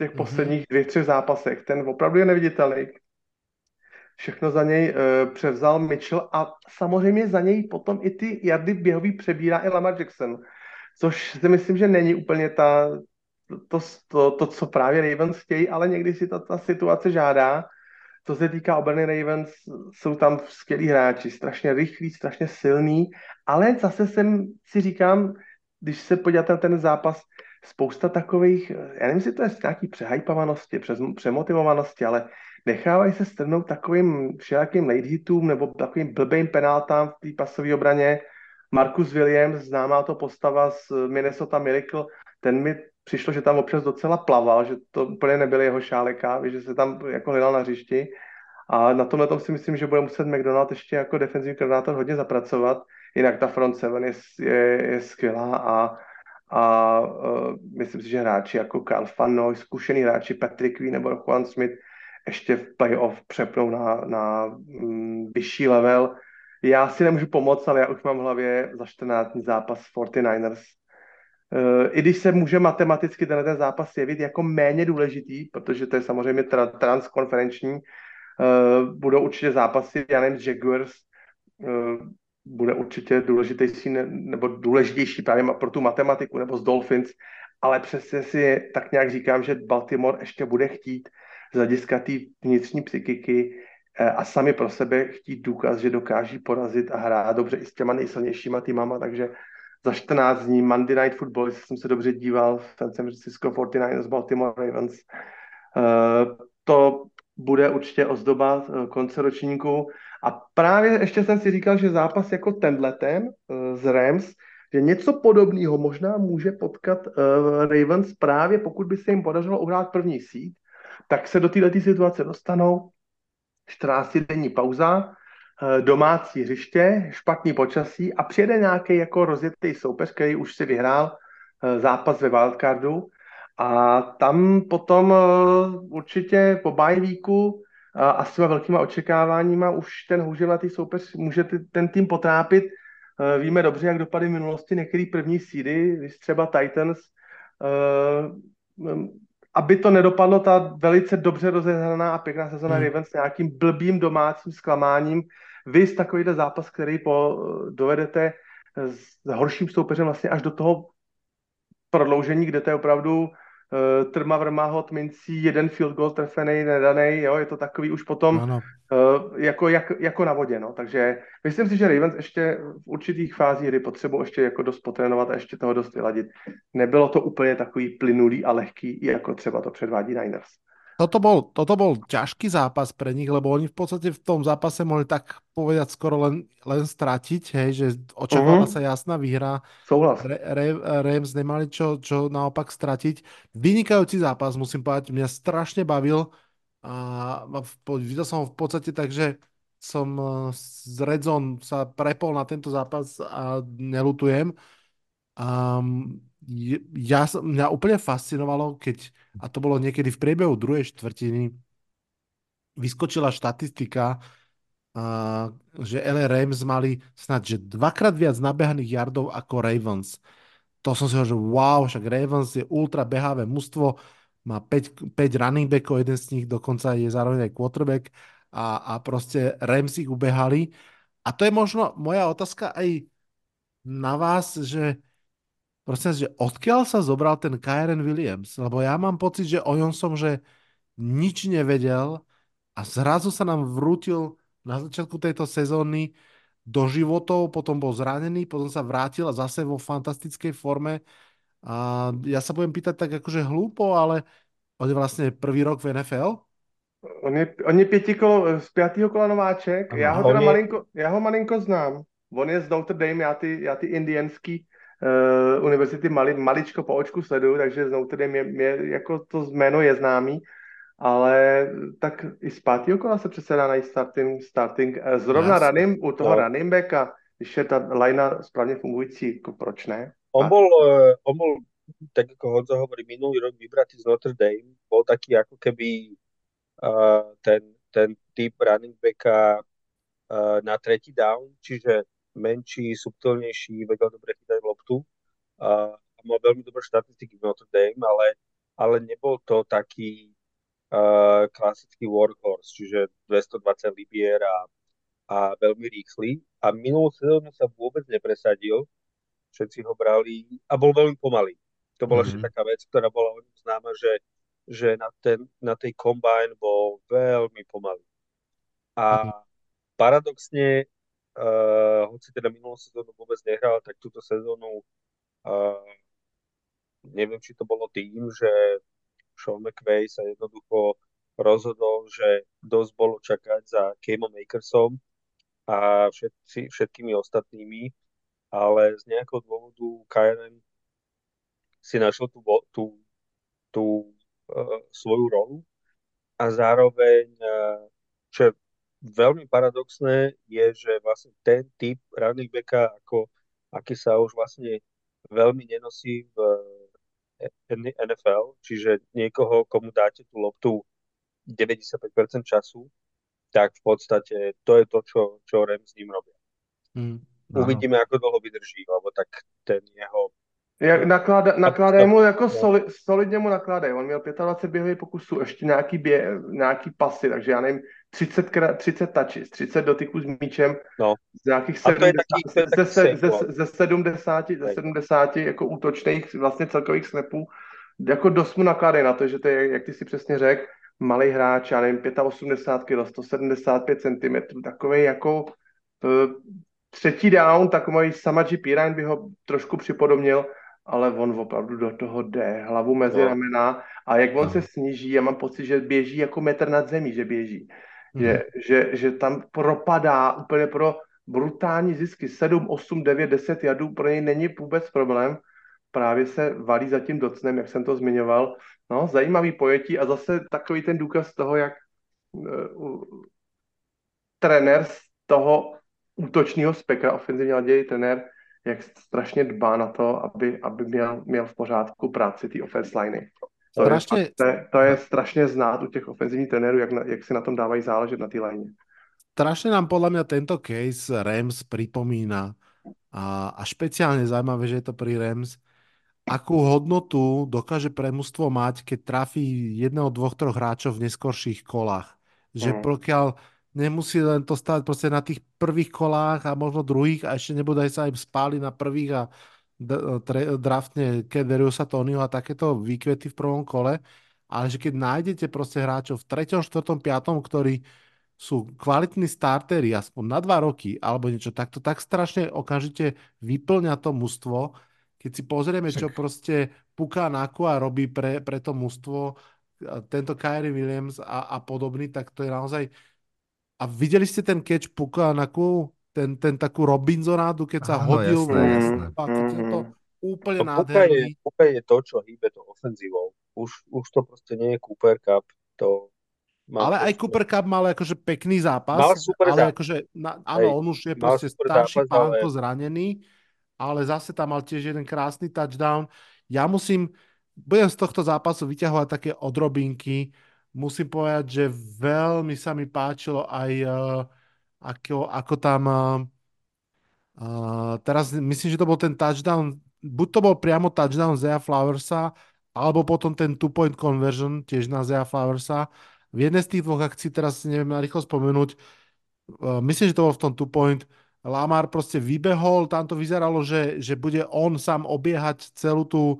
těch Mhm. posledních dvě, třech zápasech. Ten opravdu je neviditelný. Všechno za něj uh, převzal Mitchell a samozřejmě za něj potom i ty jardy běhový přebírá i Lamar Jackson, což si myslím, že není úplně ta, to, to, to co právě Ravens chtějí, ale někdy si ta, ta situace žádá. Co se týká obrany Ravens, jsou tam skvělí hráči, strašně rychlí, strašně silní, ale zase jsem si říkám, když se podíváte na ten zápas, spousta takových, já nevím, jestli to je z nějaký přehypovanosti, přemotivovanosti, ale nechávají se strhnout takovým všelakým late hitům nebo takovým blbým penáltám v té pasové obraně. Marcus Williams, známá to postava z Minnesota Miracle, ten mi přišlo, že tam občas docela plaval, že to úplně nebyly jeho šálekávy, že se tam jako hledal na hřišti. A na tomhle tom si myslím, že bude muset McDonald ještě jako defenzivní koordinátor hodně zapracovat. Jinak ta front seven je, je, je skvělá a, a uh, myslím si, že hráči jako Carl Fannoy, zkušený hráči Patrick Queen nebo Juan Smith ještě v playoff přepnou na, na mm, vyšší level. Já si nemůžu pomoct, ale já už mám v hlavě za 14 dní zápas 49ers. Uh, I když se může matematicky ten, ten zápas jevit jako méně důležitý, protože to je samozřejmě tra- transkonferenční, uh, budou určitě zápasy, já nevím, Jaguars, bude určitě důležitější nebo důležitější právě pro tu matematiku nebo z Dolphins, ale přesně si tak nějak říkám, že Baltimore ještě bude chtít z hlediska té vnitřní psychiky a sami pro sebe chtít důkaz, že dokáží porazit a hrát dobře i s těma nejsilnějšíma týmama, takže za 14 dní Monday Night Football, jsem se dobře díval, San Francisco 49ers, Baltimore Ravens. Uh, to bude určitě ozdoba konce ročníku. A právě ještě jsem si říkal, že zápas jako tenhletem uh, z Rams, že něco podobného možná může potkat uh, Ravens právě pokud by se jim podařilo uhrát první síť, tak se do této situace dostanou. 14-denní pauza, domácí hřiště, špatný počasí a přijede nějaký jako rozjetý soupeř, který už si vyhrál zápas ve wildcardu a tam potom určitě po bajvíku a s těma velkýma očekáváníma už ten hůževnatý soupeř může ten tým potrápit. Víme dobře, jak dopadly v minulosti některé první sídy, třeba Titans aby to nedopadlo ta velice dobře rozehraná a pěkná sezona hmm. Ravens s nějakým blbým domácím zklamáním. Vy z takovýhle zápas, který po, dovedete s horším soupeřem vlastně až do toho prodloužení, kde to je opravdu trma vrma mincí, jeden field goal trefený, nedaný, jo, je to takový už potom uh, jako, jak, jako na vodě, no, takže myslím si, že Ravens ještě v určitých fázích hry potřebují ještě jako dost potrénovat a ještě toho dost vyladit. Nebylo to úplně takový plynulý a lehký, jako třeba to předvádí Niners. Toto bol, toto bol ťažký zápas pre nich, lebo oni v podstate v tom zápase mohli tak povedať skoro len, len stratiť, hej, že očakávala uh-huh. sa jasná výhra. Souhlas. Re, Re, Rams nemali čo, čo naopak stratiť. Vynikajúci zápas, musím povedať, mňa strašne bavil. A videl som ho v podstate tak, že som z Redzone sa prepol na tento zápas a nelutujem. Um, ja, mňa úplne fascinovalo, keď, a to bolo niekedy v priebehu druhej štvrtiny, vyskočila štatistika, že LA Rams mali snad, že dvakrát viac nabehaných yardov ako Ravens. To som si hovoril, že wow, však Ravens je ultra behavé mužstvo, má 5, 5 running backov, jeden z nich dokonca je zároveň aj quarterback a, a proste Rams ich ubehali. A to je možno moja otázka aj na vás, že Prosím, že odkiaľ sa zobral ten Kyren Williams? Lebo ja mám pocit, že o ňom som, že nič nevedel a zrazu sa nám vrútil na začiatku tejto sezóny do životov, potom bol zranený, potom sa vrátil a zase vo fantastickej forme A ja sa budem pýtať tak akože hlúpo, ale on je vlastne prvý rok v NFL. On je, on je pětikolo, z pátého kola nováček, Ano, já ho teda je- malinko, já ho malinko znám. On je z Notre Dame, já ty, já ty indianský uh, univerzity mali, maličko po očku sleduju, takže z Notre Dame je, je, jako to jméno je známý, ale tak i z pátého kola se přece dá najít starting, starting eh, zrovna Jasne. running, u toho No. running backa, když je ta linea správně fungující, jako proč ne? On bol, eh, on bol, tak ako Honzo hovorí, minulý rok vybratý z Notre Dame, bol taký ako keby uh, ten, ten typ running backa uh, na tretí down, čiže menší, subtilnejší, vedel dobre chytať loptu uh, a mal veľmi dobré štatistiky v Notre Dame, ale, ale nebol to taký uh, klasický workhorse, čiže 220 libier a, a veľmi rýchly. A minulú sezónu sa vôbec nepresadil, všetci ho brali a bol veľmi pomalý. To bola Mhm. ešte taká vec, ktorá bola o ňom známa, že, že na, ten, na tej combine bol veľmi pomalý. A Mhm. paradoxne, uh, hoci teda minulú sezónu vôbec nehral, tak túto sezónu uh, neviem, či to bolo tým, že Sean McVay sa jednoducho rozhodol, že dosť bolo čakať za Camom Akersom a všetci, všetkými ostatnými, ale z nejakého dôvodu Kyren si našiel tú, tú, tú uh, svoju rolu a zároveň, uh, čo je veľmi paradoxné, je, že vlastne ten typ running backa, ako, aký sa už vlastne veľmi nenosí v N- NFL, čiže niekoho, komu dáte tú loptu 95% času, tak v podstate to je to, čo, čo Rams s ním robia. Mm. Uvidíme, ako dlho vydrží, lebo tak ten jeho Jak nakláda, nakládají mu jako no. soli, solidně mu nakládají. On měl 25 běhových pokusů, ještě nějaký, bě, nějaký pasy, takže já nevím, 30, krát, 30 touches, 30 dotyků s míčem, No. z nějakých A to je 70, taky- to je ze, taky ze, ze, safe ze, 70, ze Hej. 70 jako útočných vlastně celkových snapů, jako dost mu nakládají na to, že to je, jak ty si přesně řekl, malý hráč, já nevím, 85 kg, 175 cm, takový jako uh, třetí down, takový Samaji Pirine by ho trošku připodobnil, ale on opravdu do toho jde, hlavu mezi No. ramena a jak on No. se sníží, já mám pocit, že běží jako metr nad zemí, že běží. Mhm. Že, že, že tam propadá úplně pro brutální zisky. 7, 8, 9, 10 jadů pro něj není vůbec problém. Právě se valí za tím docnem, jak jsem to zmiňoval. No, zajímavý pojetí a zase takový ten důkaz toho, jak uh, trenér z toho útočného spektra, ofenzivně ladějí trenér, jak strašně dbá na to, aby, aby měl, měl v pořádku práci té offense liny. To, Strašně- je, to, je, to je strašně znát u těch ofenzivních trenérů, jak, na, jak si na tom dávají záležet na té line. Strašne nám podľa mňa tento case Rams pripomína a, a špeciálne zaujímavé, že je to pri Rams, akú hodnotu dokáže pre mužstvo mať, keď trafí jedného, dvoch, troch hráčov v neskorších kolách. Že Mhm. pokiaľ nemusí len to stať proste na tých prvých kolách a možno druhých a ešte nebude sa im spáli na prvých a draftne Kederiusa Tonyho a takéto výkvety v prvom kole, ale že keď nájdete proste hráčov v 3., 4., 5., ktorí sú kvalitní startery aspoň na dva roky alebo niečo, tak to tak strašne okamžite vyplňa to mužstvo. Keď si pozrieme, čo proste Puka Nakua robí pre, pre to mužstvo, a tento Kyrie Williams a, a podobný, tak to je naozaj... A videli ste ten catch Puka Naku? Ten, ten takú Robinsonádu, keď sa Áno, hodil... jasné, jasné. a keď je to úplne No, Puka, je. Puka je to, čo hýbe to ofenzívou. Už, už to proste nie je Cooper Cup. To má Ale aj Cooper Cup mal akože pekný zápas. Mal super ale zápas. akože, na, áno, Hej, on už je proste starší zápas, pánko ale- zranený, ale zase tam mal tiež jeden krásny touchdown. Ja musím, budem z tohto zápasu vyťahovať také odrobinky. Musím povedať, že veľmi sa mi páčilo aj uh, ako, ako tam uh, uh, teraz myslím, že to bol ten touchdown, buď to bol priamo touchdown Zaya Flowersa, alebo potom ten two-point conversion tiež na Zaya Flowersa. V jednej z tých dvoch akcií, teraz neviem rýchlo spomenúť, uh, myslím, že to bol v tom two-point, Lamar proste vybehol, tam to vyzeralo, že, že bude on sám obiehať celú tú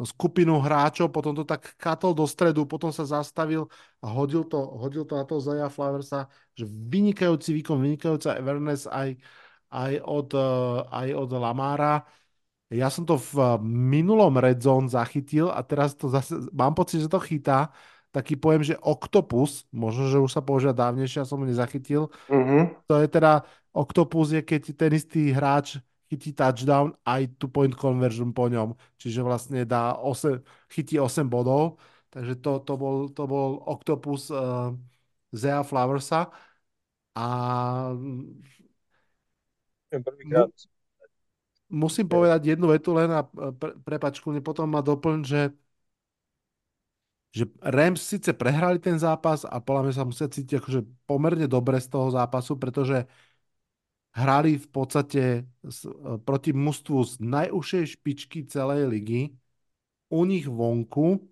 skupinu hráčov, potom to tak katol do stredu, potom sa zastavil a hodil to, hodil to na toho Zaya Flowersa, že vynikajúci výkon, vynikajúca awareness aj, aj, od, uh, aj od Lamára. Ja som to v minulom Red Zone zachytil a teraz to zase, mám pocit, že to chytá taký pojem, že octopus, možno, že už sa používa dávnejšie, ja som ho nezachytil. Mhm. To je teda, octopus je, keď ten istý hráč chytí touchdown aj two point conversion po ňom, čiže vlastne dá 8, chytí 8 bodov, takže to, to, bol, to bol octopus uh, Zea Flowersa a Prvýkrát. musím povedať jednu vetu len a pre, prepačku, potom ma doplň, že že Rams síce prehrali ten zápas a podľa mňa sa musia cítiť akože pomerne dobre z toho zápasu, pretože hrali v podstate s, proti mužstvu z najúžšej špičky celej ligy, u nich vonku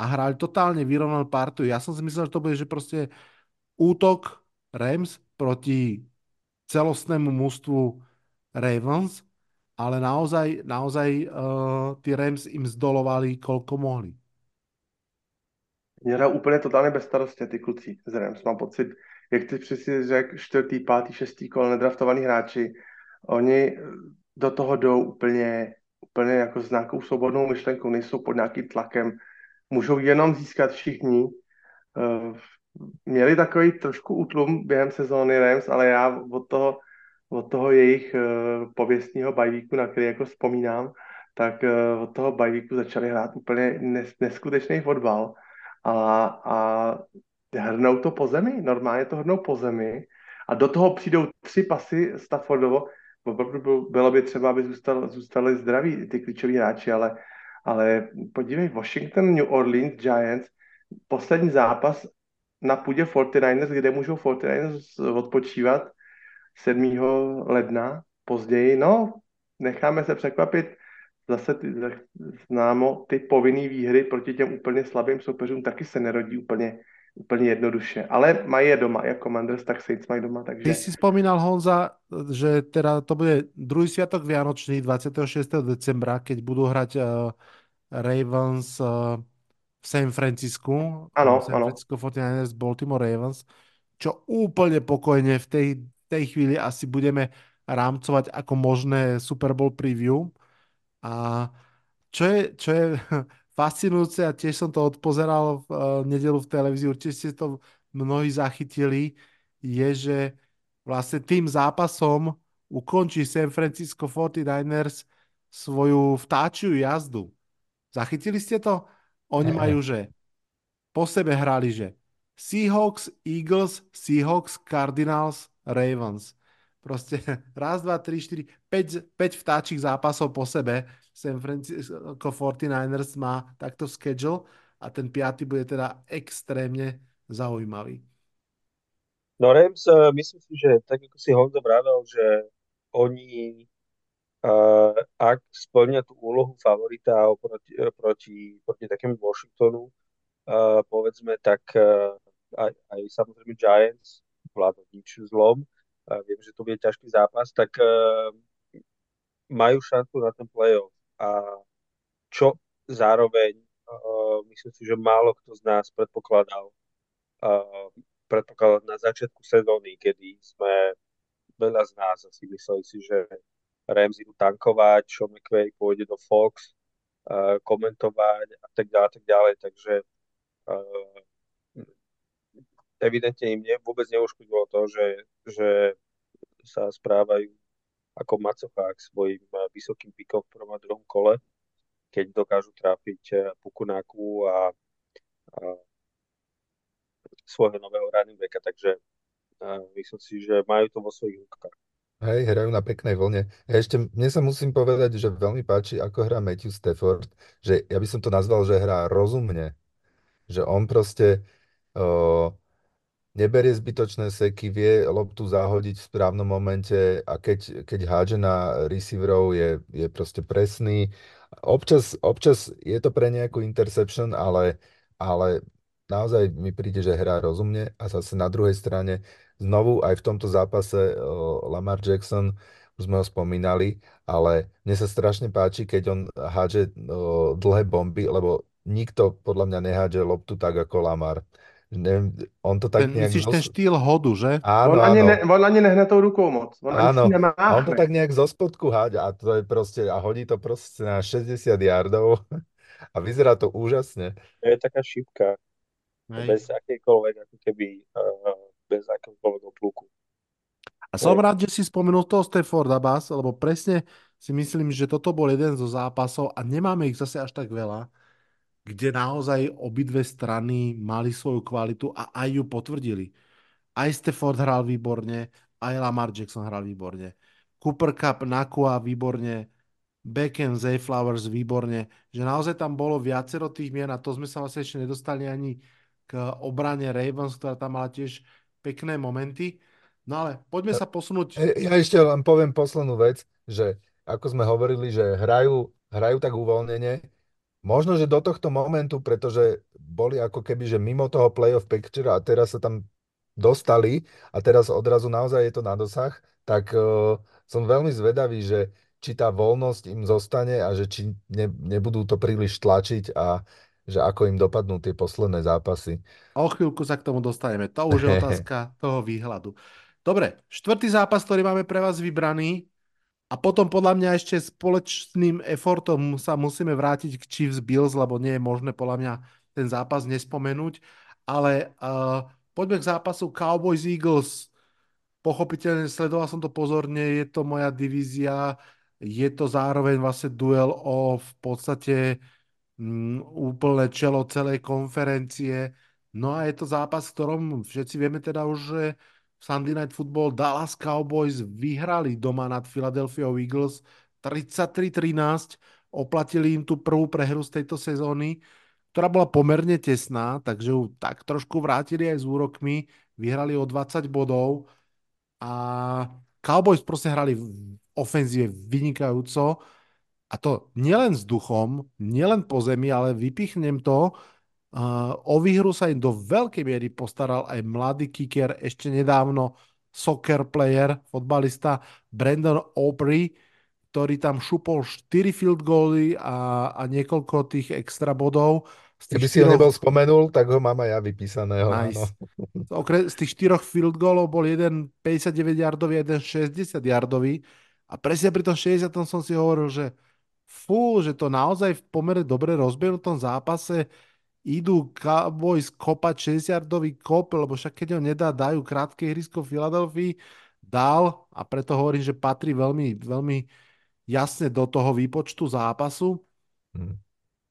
a hrali totálne vyrovnanú partu. Ja som si myslel, že to bude, že proste útok Rams proti celostnému mužstvu Ravens, ale naozaj, naozaj uh, tí Rams im zdolovali, koľko mohli. Mě hrajou úplně totálně bezstarostně ty kluci z Rams. Mám pocit, jak ty přesně řekl, čtvrtý, pátý, šestý kol nedraftovaný hráči, oni do toho jdou úplně, úplně jako s nějakou svobodnou myšlenkou, nejsou pod nějakým tlakem, můžou jenom získat všichni. Měli takový trošku útlum během sezóny Rams, ale já od toho, od toho jejich pověstního bajvíku, na který jako vzpomínám, tak od toho bajvíku začali hrát úplně neskutečný fotbal a, a hrnou to po zemi, normálně to hrnou po zemi. A do toho přijdou tři pasy Staffordovo, bylo by třeba, aby zůstal, zůstali zdraví ty klíčoví hráči, ale, ale podívej, Washington, New Orleans, Giants, poslední zápas na půdě 49ers, kde můžou 49ers odpočívat 7. ledna později, no, necháme se překvapit, zase ty, známo, ty povinné výhry proti těm úplně slabým soupeřům taky se nerodí úplně, úplně jednoduše. Ale mají je doma, jak Commanders, tak Saints mají doma. Takže... Ty si spomínal, Honza, že teda to bude druhý sviatok Vianočný 26. decembra, keď budú hrať uh, Ravens uh, v San Francisku. Ano, San ano. Francisco 49ers, Baltimore Ravens, čo úplne pokojne v tej, tej chvíli asi budeme rámcovať ako možné Super Bowl preview. A čo je, čo je [LAUGHS] fascinujúce, a tiež som to odpozeral v uh, nedelu v televízii, určite ste to mnohí zachytili, je, že vlastne tým zápasom ukončí San Francisco 49ers svoju vtáčiu jazdu. Zachytili ste to? Oni majú, že po sebe hrali, že Seahawks, Eagles, Seahawks, Cardinals, Ravens. Proste [LAUGHS] raz, dva, tri, štyri, 5, 5 vtáčich zápasov po sebe San Francisco 49ers má takto schedule a ten piaty bude teda extrémne zaujímavý. No Rams, uh, myslím si, že tak ako si Honzo vravel, že oni uh, ak splnia tú úlohu favorita oproti, proti, proti takému Washingtonu, uh, povedzme, tak uh, aj, aj samozrejme Giants, vládnu nič zlom, viem, že to bude ťažký zápas, tak uh, majú šancu na ten playoff. A čo zároveň uh, myslím si, že málo kto z nás predpokladal, uh, predpokladal na začiatku sezóny, kedy sme veľa z nás asi mysleli si, že Rams idú tankovať, Sean McVay pôjde do Fox, komentovať a tak ďalej, tak ďalej, takže uh, evidentne im ne, vôbec neuškodilo to, že, že sa správajú ako macocha svojim eh, vysokým pikom v prvom a druhom kole, keď dokážu tráfiť eh, Pukunáku a, a svojho nového running backa, takže eh, myslím si, že majú to vo svojich rukách. Hej, hrajú na peknej vlne. Ja ešte, mne sa musím povedať, že veľmi páči, ako hrá Matthew Stafford, že ja by som to nazval, že hrá rozumne. Že on proste uh, neberie zbytočné seky, vie loptu zahodiť v správnom momente a keď, keď hádže na receiverov, je, je proste presný. Občas, občas je to pre nejakú interception, ale, ale naozaj mi príde, že hrá rozumne a zase na druhej strane znovu aj v tomto zápase uh, Lamar Jackson, už sme ho spomínali, ale mne sa strašne páči, keď on hádže uh, dlhé bomby, lebo nikto podľa mňa nehádže loptu tak ako Lamar Neviem, on to tak Ten, nejak... myslíš ten Zos... štýl hodu, že? Áno, On ani, áno. ne, on ani nehne tou rukou moc. On ani Áno, on to tak nejak zo spodku háďa a to je proste, a hodí to proste na 60 yardov [LAUGHS] a vyzerá to úžasne. To je taká šipka, Hej. bez akejkoľvek, ako keby, uh, bez akéhokoľvek opluku. A som rád, že si spomenul toho Stafforda Bass, lebo presne si myslím, že toto bol jeden zo zápasov a nemáme ich zase až tak veľa, kde naozaj obidve strany mali svoju kvalitu a aj ju potvrdili. Aj Stafford hral výborne, aj Lamar Jackson hral výborne. Cooper Cup, Nakua výborne, Beckham, Zayflowers výborne, že naozaj tam bolo viacero tých mien a to sme sa vlastne ešte nedostali ani k obrane Ravens, ktorá tam mala tiež pekné momenty. No ale poďme sa posunúť. E, Ja ešte len poviem poslednú vec, že ako sme hovorili, že hrajú, hrajú tak uvoľnene, možno, že do tohto momentu, pretože boli ako keby, že mimo toho playoff picture a teraz sa tam dostali a teraz odrazu naozaj je to na dosah, tak uh, som veľmi zvedavý, že či tá voľnosť im zostane a že či ne, nebudú to príliš tlačiť a že ako im dopadnú tie posledné zápasy. O chvíľku sa k tomu dostaneme. To už je [LAUGHS] otázka toho výhľadu. Dobre, štvrtý zápas, ktorý máme pre vás vybraný a potom podľa mňa ešte spoločným effortom sa musíme vrátiť k Chiefs Bills, lebo nie je možné podľa mňa ten zápas nespomenúť. Ale uh, poďme k zápasu Cowboys Eagles. Pochopiteľne sledoval som to pozorne, je to moja divízia, je to zároveň vlastne duel o v podstate mm, úplné čelo celej konferencie. No a je to zápas, v ktorom všetci vieme teda už, že Sunday Night Football Dallas Cowboys vyhrali doma nad Philadelphia Eagles 33-13, oplatili im tú prvú prehru z tejto sezóny, ktorá bola pomerne tesná, takže ju tak trošku vrátili aj s úrokmi, vyhrali o 20 bodov a Cowboys proste hrali v ofenzíve vynikajúco. A to nielen s duchom, nielen po zemi, ale vypichnem to, o výhru sa im do veľkej miery postaral aj mladý kicker, ešte nedávno soccer player, fotbalista Brandon Aubrey, ktorý tam šupol 4 field goally a, a niekoľko tých extra bodov. Z Keby si ho štyroch- nebol spomenul, tak ho mám aj ja vypísaného. Nice. Okre- z tých štyroch field goalov bol jeden 59 yardový, jeden 60 yardový a presne pri tom 60 som si hovoril, že fú, že to naozaj v pomere dobre rozbehnutom zápase idú Cowboys kopať 60 yardový kop, lebo však keď ho nedá, dajú krátke ihrisko v Filadelfii, dal a preto hovorím, že patrí veľmi, veľmi jasne do toho výpočtu zápasu. Hm.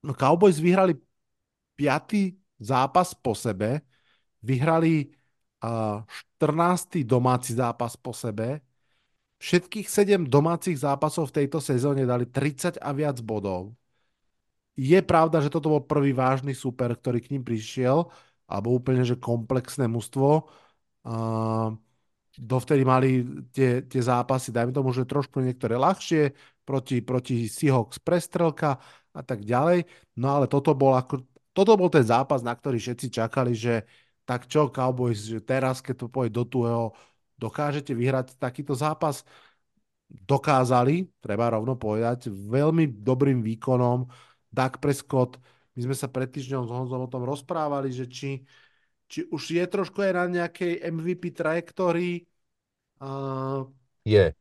No Cowboys vyhrali piatý zápas po sebe, vyhrali uh, 14. domáci zápas po sebe, všetkých 7 domácich zápasov v tejto sezóne dali 30 a viac bodov. Je pravda, že toto bol prvý vážny super, ktorý k ním prišiel, alebo úplne, že komplexné mužstvo. Uh, dovtedy mali tie, tie zápasy, dajme tomu, že trošku niektoré ľahšie, proti, proti Seahawks prestrelka a tak ďalej. No ale toto bol, ako, toto bol ten zápas, na ktorý všetci čakali, že tak čo Cowboys, že teraz, keď to pôjde do tuhého, dokážete vyhrať takýto zápas? Dokázali, treba rovno povedať, veľmi dobrým výkonom. Dak Prescott, my sme sa pred týždňom s Honzom o tom rozprávali, že či, či už je trošku aj na nejakej MVP trajektórii. Uh, Je.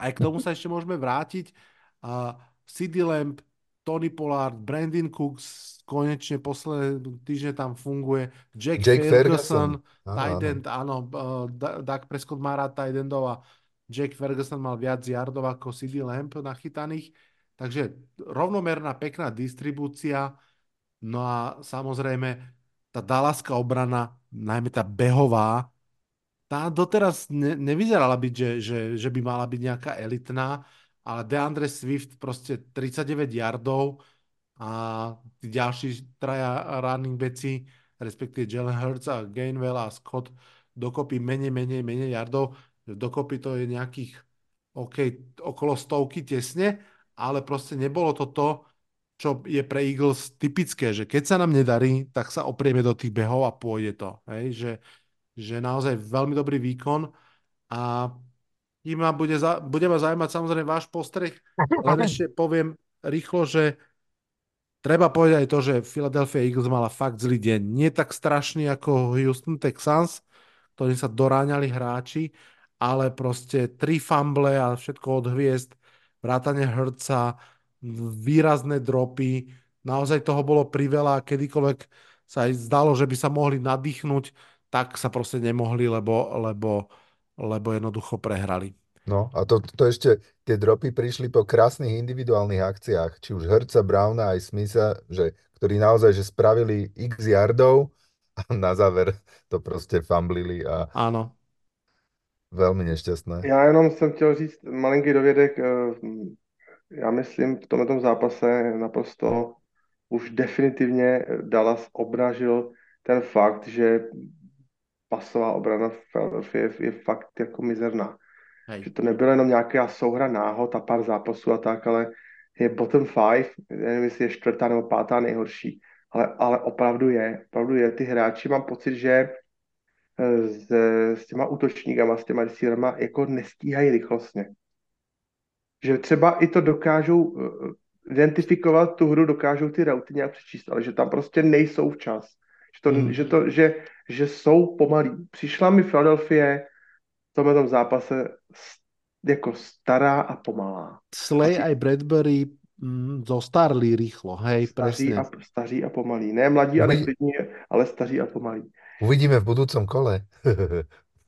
aj k tomu sa ešte môžeme vrátiť. Uh, CD Lamp, Tony Pollard, Brandon Cooks, konečne posledné týždne tam funguje. Jack, Jake Ferguson, Ferguson. Áno, tight end, áno, uh, Da- Dak Prescott má rád tight endov a Jack Ferguson mal viac yardov ako CD Lamp nachytaných. Takže rovnomerná, pekná distribúcia. No a samozrejme tá dalaská obrana, najmä tá behová, tá doteraz ne, nevyzerala byť, že, že, že by mala byť nejaká elitná, ale DeAndre Swift proste 39 yardov a tí ďalší traja running backi, respektíve Jalen Hurts a Gainwell a Scott dokopy menej, menej, menej yardov. Dokopy to je nejakých OK, okolo stovky tesne, ale proste nebolo to to, čo je pre Eagles typické, že keď sa nám nedarí, tak sa oprieme do tých behov a pôjde to. Hej? Že, že naozaj veľmi dobrý výkon a ma bude, za, bude ma zaujímať samozrejme váš postreh, len [LAUGHS] ešte poviem rýchlo, že Treba povedať aj to, že Philadelphia Eagles mala fakt zlý deň. Nie tak strašný ako Houston Texans, ktorí sa doráňali hráči, ale proste tri fumble a všetko od hviezd, vrátane Hrdca, výrazné dropy, naozaj toho bolo priveľa, kedykoľvek sa aj zdalo, že by sa mohli nadýchnuť, tak sa proste nemohli, lebo, lebo, lebo jednoducho prehrali. No a to, to ešte, tie dropy prišli po krásnych individuálnych akciách, či už Herca, Browna aj Smitha, že, ktorí naozaj že spravili x yardov a na záver to prostě famblili a Áno. Veľmi nešťastné. Já jenom jsem chtěl říct malinký dovědek. eh, Já myslím, v tomto zápase naprosto už definitivně Dallas obnažil ten fakt, že pasová obrana v Philadelphia je, fakt jako mizerná. Hej. Že to nebylo jenom nějaká souhra náhod a pár zápasů a tak, ale je bottom five, nevím, jestli je čtvrtá nebo pátá nejhorší, ale, ale opravdu je, opravdu je. Ty hráči mám pocit, že s, s těma útočníkama, s těma receiverama jako nestíhají rychlostně. Že třeba i to dokážou eh, identifikovat tu hru, dokážou ty rauty nějak přečíst, ale že tam prostě nejsou včas. Že, to, Mm. že, to, že, že jsou pomalí. Přišla mi Philadelphia v tomhle tom zápase jako stará a pomalá. Slay aj Bradbury mm, zostarli rýchlo, hej, Staří a, presne. staří a pomalí. Ne mladí a Uvidí- neklidní, ale staří a pomalí. Uvidíme v budúcom kole.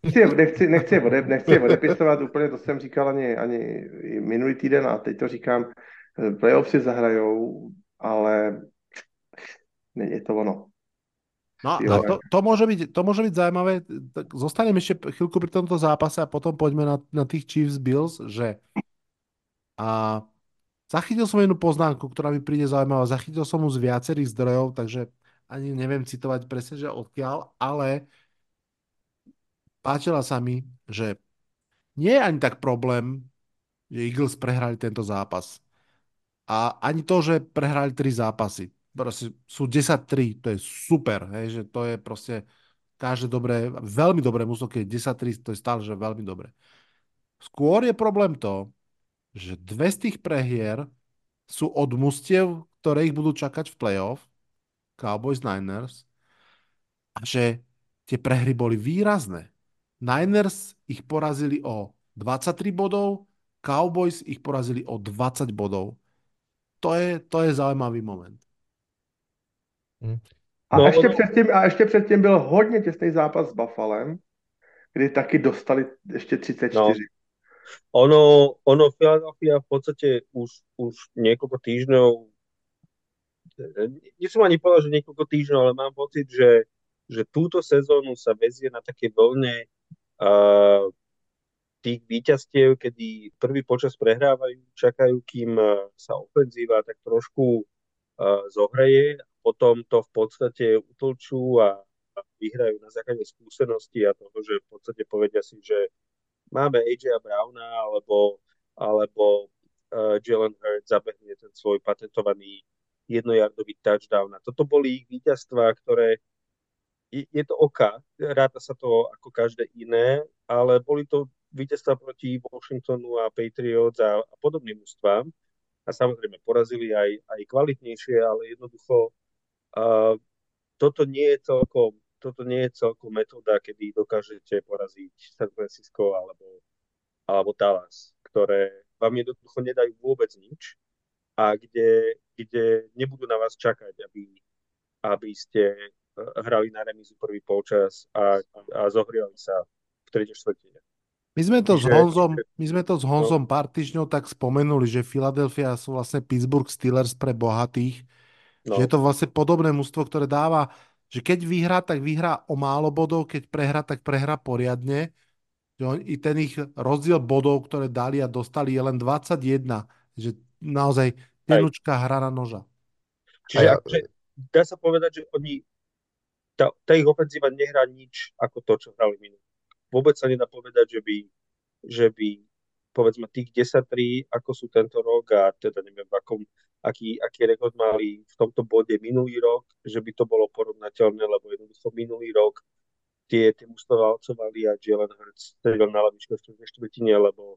Nechci, nechci, [LAUGHS] nechci, ode, odepisovat úplně, to jsem říkal ani, ani minulý týden a teď to říkám, eh, playoff si zahrajou, ale není to ono. No, vole. to, to, môže byť, to môže byť zaujímavé. Tak Zostanem ešte chvíľku pri tomto zápase a potom poďme na, na tých Chiefs Bills, že a zachytil som jednu poznámku, ktorá mi príde zaujímavá. Zachytil som ju z viacerých zdrojov, takže ani neviem citovať presne, že odkiaľ, ale páčila sa mi, že nie je ani tak problém, že Eagles prehrali tento zápas. A ani to, že prehrali tri zápasy. Proste sú 10-3, to je super, hej, že to je proste každé dobré, veľmi dobré mústvo, keď je 10-3, to je stále, že veľmi dobré. Skôr je problém to, že dve z tých prehier sú od mustiev, ktoré ich budú čakať v playoff, Cowboys Niners, a že tie prehry boli výrazné. Niners ich porazili o 23 bodov, Cowboys ich porazili o 20 bodov. To je, to je zaujímavý moment. A, No, ještě ono- předtím, a ještě předtím byl hodně těsný zápas s Buffalem, kdy taky dostali ještě 34. No. Ono, ono Philadelphia v podstate už, už niekoľko týždňov, nie som ani povedal, že niekoľko týždňov, ale mám pocit, že, že túto sezónu sa vezie na také vlne uh, tých víťazstiev, kedy prvý počas prehrávajú, čakajú, kým sa ofenzíva tak trošku uh, zohreje, potom to v podstate utlčú a vyhrajú na základe skúsenosti a toho, že v podstate povedia si, že máme AJ Browna alebo, alebo uh, Jalen Hurts zabehne ten svoj patentovaný jednojardový touchdown. A toto boli ich víťazstvá, ktoré je, je to oka, ráta sa to ako každé iné, ale boli to víťazstvá proti Washingtonu a Patriots a, a podobným ústvám. A samozrejme porazili aj, aj kvalitnejšie, ale jednoducho uh, toto nie je celkom toto nie je celkom metóda, kedy dokážete poraziť San Francisco alebo, alebo Dallas, ktoré vám jednoducho nedajú vôbec nič a kde, kde nebudú na vás čakať, aby, aby ste eh, hrali na remizu prvý polčas a, a zohriali sa v tretej štvrtine. My sme to s Honzom, my sme to s Honzom pár týždňov tak spomenuli, že Philadelphia sú vlastne Pittsburgh Steelers pre bohatých. No, Že je to vlastne podobné mužstvo, ktoré dáva, že keď vyhrá, tak vyhrá o málo bodov, keď prehrá, tak prehrá poriadne. Že on, I ten ich rozdiel bodov, ktoré dali a dostali, je len 21. Že naozaj tenučká hra na noža. čiže ja- akože dá sa povedať, že oni tá, tá ich ofenzíva nehrá nič ako to, čo hrali minulý. Vôbec sa nedá povedať, že by, že by povedzme tých 10-3, ako sú tento rok a teda neviem, v akom, aký, aký rekord mali v tomto bode minulý rok, že by to bolo porovnateľné, lebo jednoducho minulý rok tie, tie mužstva valcovali a Jalen Hurts sedel na lavičke v štvrtej štvrtine, lebo,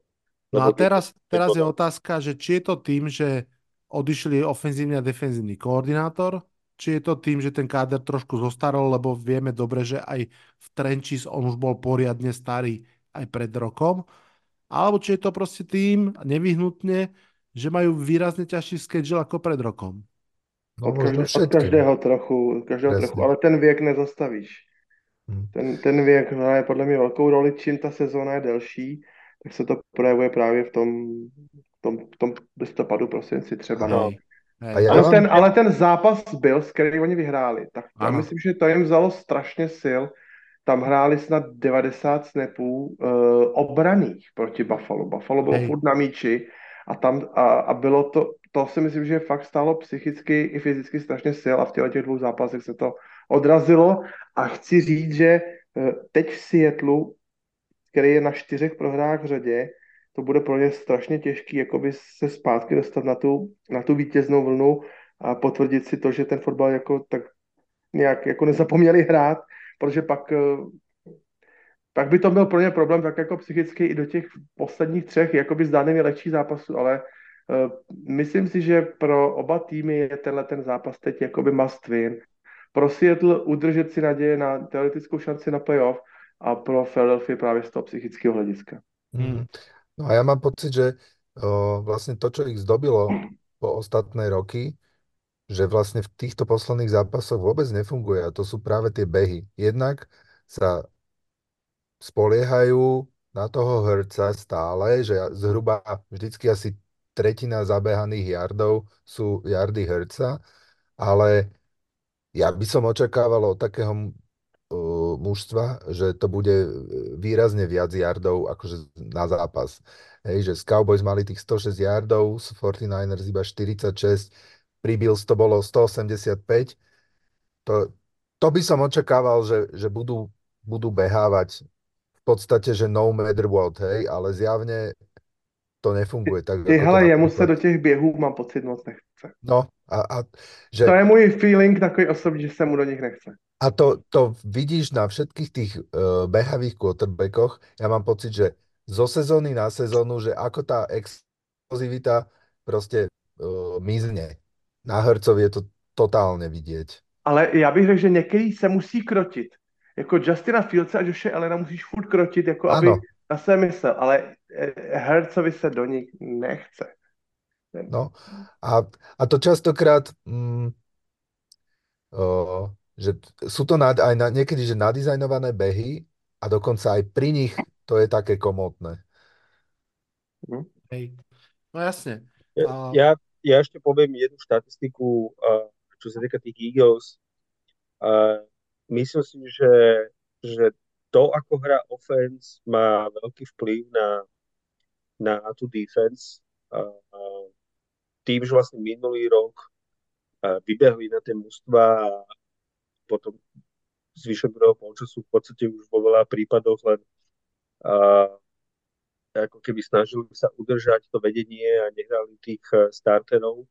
No a teraz, teraz je otázka, že či je to tým, že odišli ofenzívny a defenzívny koordinátor, či je to tým, že ten káder trošku zostarol, lebo vieme dobre, že aj v Trenčis on už bol poriadne starý aj pred rokom, alebo či je to proste tým nevyhnutne, že majú výrazne ťažší schedule ako pred rokom. No, od, každé, od každého trochu, každého trochu, ale ten věk nezastavíš. Hmm. Ten, ten věk hraje podle mě velkou roli, čím ta sezóna je delší, tak se to projevuje právě v tom, v tom, v tom listopadu, prosinci třeba. No. A ale, ten, ale ten zápas byl, s který oni vyhráli, tak já myslím, že to jim vzalo strašně sil. Tam hráli snad 90 snapů uh, obraných proti Buffalo. Buffalo bylo Hej. furt na míči a tam a, a bylo to, to si myslím, že fakt stálo psychicky i fyzicky strašně sil a v těchto těch dvou zápasech se to odrazilo a chci říct, že eh, teď v Seattle, který je na čtyřech prohrách v řadě, to bude pro ně strašně těžký jakoby se zpátky dostat na tu, na tu vítěznou vlnu a potvrdit si to, že ten fotbal jako tak nějak jako nezapomněli hrát, protože pak eh, pak by to byl pro ně problém tak jako psychicky i do těch posledních třech jakoby zdánlivě lehčích zápasů, ale uh, myslím si, že pro oba týmy je tenhle ten zápas teď jakoby must win. Pro Seattle udržet si naděje na teoretickou šanci na playoff a pro Philadelphia právě z toho psychického hlediska. Hmm. No a ja mám pocit, že o, vlastne to, čo ich zdobilo po ostatné roky, že vlastne v týchto posledných zápasoch vôbec nefunguje a to sú práve tie behy. Jednak sa spoliehajú na toho herca stále, že zhruba vždycky asi tretina zabehaných yardov sú yardy herca, ale ja by som očakával od takého mužstva, že to bude e, výrazne viac yardov akože na zápas. Hej, že z Cowboys mali tých 106 yardov, z 49ers iba 46, pri Bills to bolo 185. To, to by som očakával, že, že budú, budú behávať podstate, že no matter what, hej, ale zjavne to nefunguje tak. Ty, hele, jemu se do těch běhů mám pocit moc nechce. No, a, a že... To je můj feeling takový osobní, že se mu do nich nechce. A to, to vidíš na všetkých tých uh, behavých quarterbackoch. Ja mám pocit, že zo sezóny na sezónu, že ako tá explozivita proste uh, mizne. Na hercov je to totálne vidieť. Ale já bych řekl, že některý se musí krotit jako Justina Fieldsa a Joshe Elena musíš furt krotit, jako ano. aby na své mysl, ale eh, hercovi se do nich nechce. No a, a to častokrát, mm, o, že sú to nad, aj na, niekedy že nadizajnované behy a dokonca aj pri nich to je také komotné. Mhm. Hej. No jasne. Ja, ja, ja ešte poviem jednu štatistiku, čo sa týka tých Eagles myslím si, že, že to, ako hrá offense, má veľký vplyv na, na tú defense. A, a tým, že vlastne minulý rok vybehli na tie mužstva a potom zvyšok druhého polčasu v podstate už vo veľa prípadoch len a, ako keby snažili sa udržať to vedenie a nehrali tých starterov.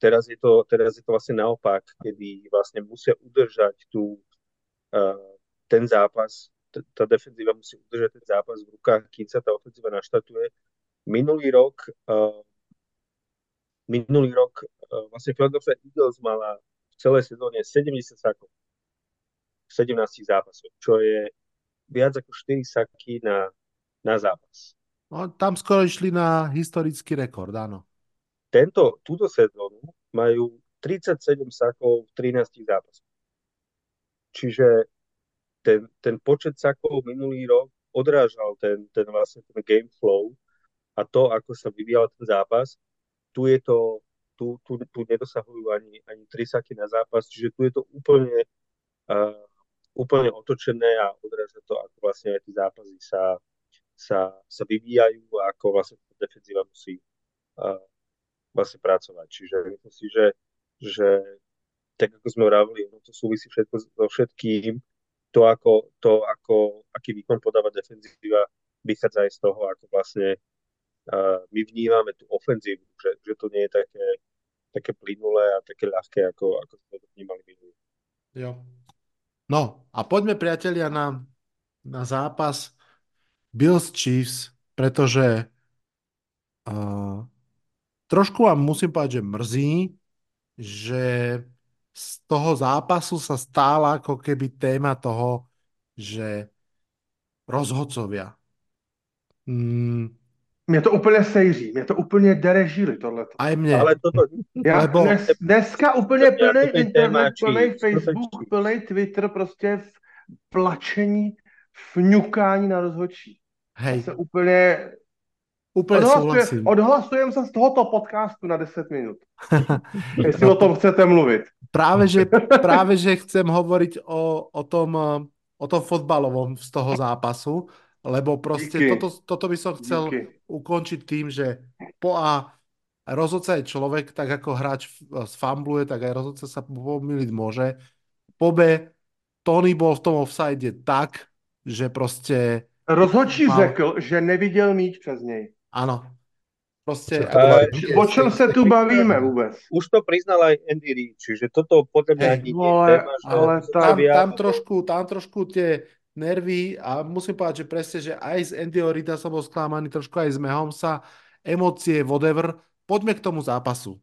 Teraz je to, teraz je to vlastne naopak, kedy vlastne musia udržať tú ten zápas, tá defenzíva musí udržať ten zápas v rukách, kým sa tá ofenzíva naštartuje. Minulý rok uh, minulý rok uh, vlastne Philadelphia Eagles mala v celej sezóne 70 sakov v 17 zápasoch, čo je viac ako 4 saky na, na zápas. No, tam skoro išli na historický rekord, áno. Tento, túto sezónu majú 37 sakov v 13 zápasoch. Čiže ten, ten počet sakov minulý rok odrážal ten, ten vlastne ten game flow a to, ako sa vyvíjal ten zápas. Tu je to, tu, tu, tu nedosahujú ani, ani tri saky na zápas, čiže tu je to úplne, uh, úplne otočené a odráža to, ako vlastne aj tie zápasy sa, sa, sa vyvíjajú a ako vlastne defenzíva musí uh, vlastne pracovať. Čiže myslím si, že, že tak ako sme vravili, no to súvisí všetko so všetkým. To, ako, to, ako, aký výkon podáva defenzíva, vychádza aj z toho, ako vlastne uh, my vnímame tú ofenzívu, že, že to nie je také, také plynulé a také ľahké, ako, ako sme to vnímali minulý. Jo. No a poďme priatelia na, na zápas Bills Chiefs, pretože uh, trošku vám musím povedať, že mrzí, že z toho zápasu sa stála ako keby téma toho, že rozhodcovia. Mm, Mě to úplně sejří, mě to úplně dere žíly tohleto. aj mne. Ale toto, Já [LAUGHS] Lebo- dnes, dneska úplně plný internet, plný Facebook, plný Twitter, prostě v plačení, fňukání na rozhodčí. Hej, se úplně úplne odhlasujem, súhlasím. odhlasujem se z tohoto podcastu na 10 minut. [LAUGHS] Jestli o tom chcete mluvit. Práve, že, [LAUGHS] práve, že chcem hovoriť o, o, tom, eh, o tom fotbalovom z toho zápasu, lebo proste Díky. toto, toto by som chcel Díky. ukončiť tým, že po A rozhodca je človek, tak ako hráč sfambluje, tak aj rozhodca sa pomýliť môže. Po B Tony bol v tom offside tak, že proste Rozhodčí Mal. řekl, že neviděl míč přes něj. Áno. Proste, má- O čem se tu bavíme vůbec? už to priznal aj Andy Reid, čiže toto podľa mňa ani nie je vole, téma, ale tam- tam, trošku, tam trošku tie nervy a musím povedať, že presne, že aj z Andyho Rida som bol sklamaný, trošku aj z Mahomesa, emócie, whatever. Poďme k tomu zápasu.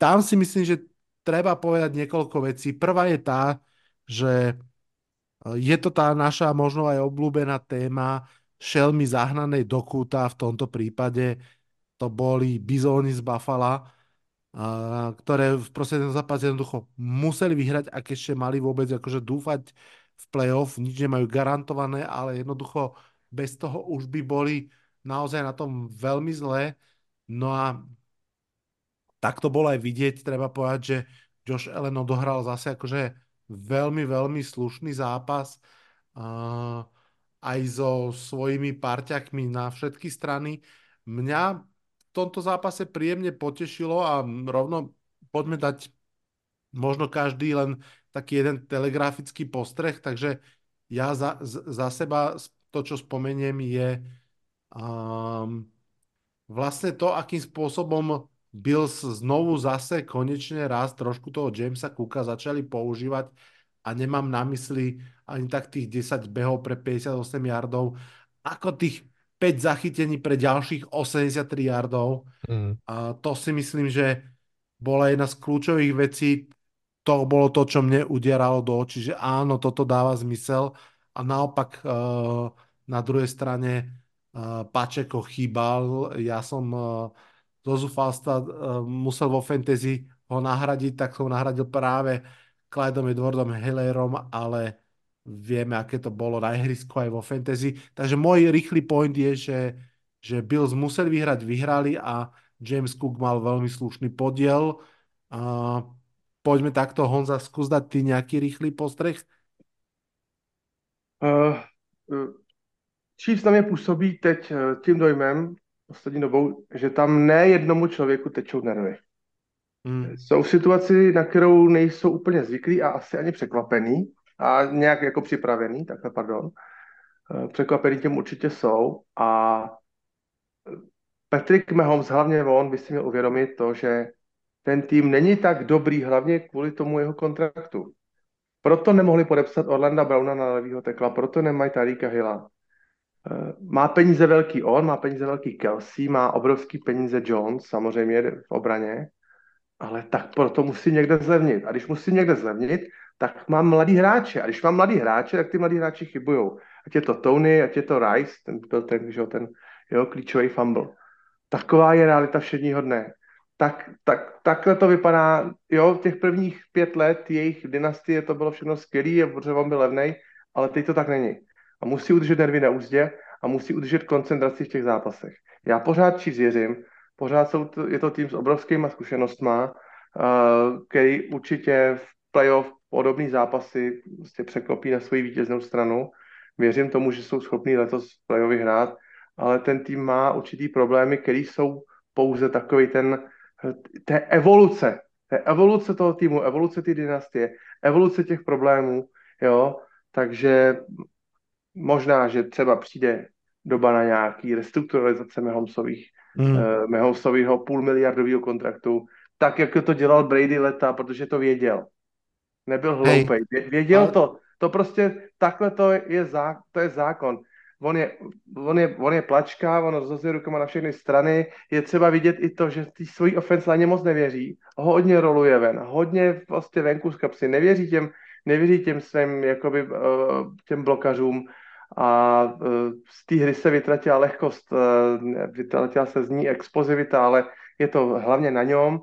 Tam si myslím, že treba povedať niekoľko vecí. Prvá je tá, že je to tá naša možno aj obľúbená téma šelmy zahnanej do kúta, v tomto prípade to boli bizóny z Buffalo, a, ktoré v poslednom zápase jednoducho museli vyhrať, ak ešte mali vôbec akože dúfať v play-off, nič nemajú garantované, ale jednoducho bez toho už by boli naozaj na tom veľmi zlé. No a tak to bolo aj vidieť, treba povedať, že Josh Allen odohral zase akože veľmi, veľmi slušný zápas a aj so svojimi parťakmi na všetky strany. Mňa v tomto zápase príjemne potešilo a rovno poďme dať možno každý len taký jeden telegrafický postreh, takže ja za, za seba to, čo spomeniem, je um, vlastne to, akým spôsobom Bills znovu zase konečne raz trošku toho Jamesa Cooka začali používať a nemám na mysli ani tak tých 10 behov pre 58 yardov, ako tých 5 zachytení pre ďalších 83 yardov. Mm. A to si myslím, že bola jedna z kľúčových vecí. To bolo to, čo mne udieralo do očí, že áno, toto dáva zmysel. A naopak eh, na druhej strane eh, Pačeko chýbal. Ja som eh, zo zúfalstva eh, musel vo fantasy ho nahradiť, tak som ho nahradil práve Clydom Edwardom Hillerom, ale vieme, aké to bolo na ihrisku aj vo fantasy. Takže môj rýchly point je, že, že Bills museli vyhrať, vyhrali a James Cook mal veľmi slušný podiel. A poďme takto, Honza, skús dať ty nejaký rýchly postreh. Uh, uh, Chiefs na mě působí teď uh, tím dojmem, poslední dobou, že tam ne jednomu člověku tečou nervy. Mm. Jsou v situaci, na kterou nejsou úplně zvyklí a asi ani překvapený a nějak jako připravený, takhle pardon. Eh, Překvapený tím určitě jsou a Patrick Mahomes, hlavně on, by si měl uvědomit to, že ten tým není tak dobrý hlavně kvůli tomu jeho kontraktu. Proto nemohli podepsat Orlanda Browna na levýho tekla, proto nemají Tarika Hilla. Eh, Má peníze velký on, má peníze velký Kelsey, má obrovský peníze Jones, samozřejmě v obraně, ale tak proto musí někde zlevnit. A když musí někde zlevnit, tak mám mladý hráče. A když mám mladý hráče, tak ty mladí hráči chybujou. Ať je to Tony, ať je to Rice, ten byl ten, že ten jeho klíčový fumble. Taková je realita všedního dne. Tak, tak, takhle to vypadá, jo, těch prvních pět let jejich dynastie to bylo všechno skvělé, protože on byl levnej, ale teď to tak není. A musí udržet nervy na úzdě a musí udržet koncentraci v těch zápasech. Já pořád Chiefs věřím, pořád jsou to, je to tým s obrovskýma zkušenostma, uh, který určitě v playoff podobný zápasy prostě překlopí na svoji vítěznou stranu. Věřím tomu, že jsou schopní letos v playoff vyhrát, ale ten tým má určitý problémy, které jsou pouze takový ten, té evoluce, té evoluce toho týmu, evoluce té dynastie, evoluce těch problémů, jo, takže možná, že třeba přijde doba na nějaký restrukturalizace Mahomesových Mm. eh, Mahomesového půl miliardového kontraktu, tak, jak to dělal Brady leta, protože to věděl. Nebyl hloupej. Vě- Věděl Ale- to. To prostě takhle to je, zá, to je zákon. on je, on je, on je plačka, on rozhazuje rukama na všechny strany. Je třeba vidět i to, že ty svojí offense line moc nevěří. Hodně roluje ven, hodně vlastně venku z kapsy. Nevěří těm, nevěří těm svým jakoby, uh, těm blokařům a uh, z té hry se vytratila lehkost, uh, vytratila se z ní expozivita, ale je to hlavně na něm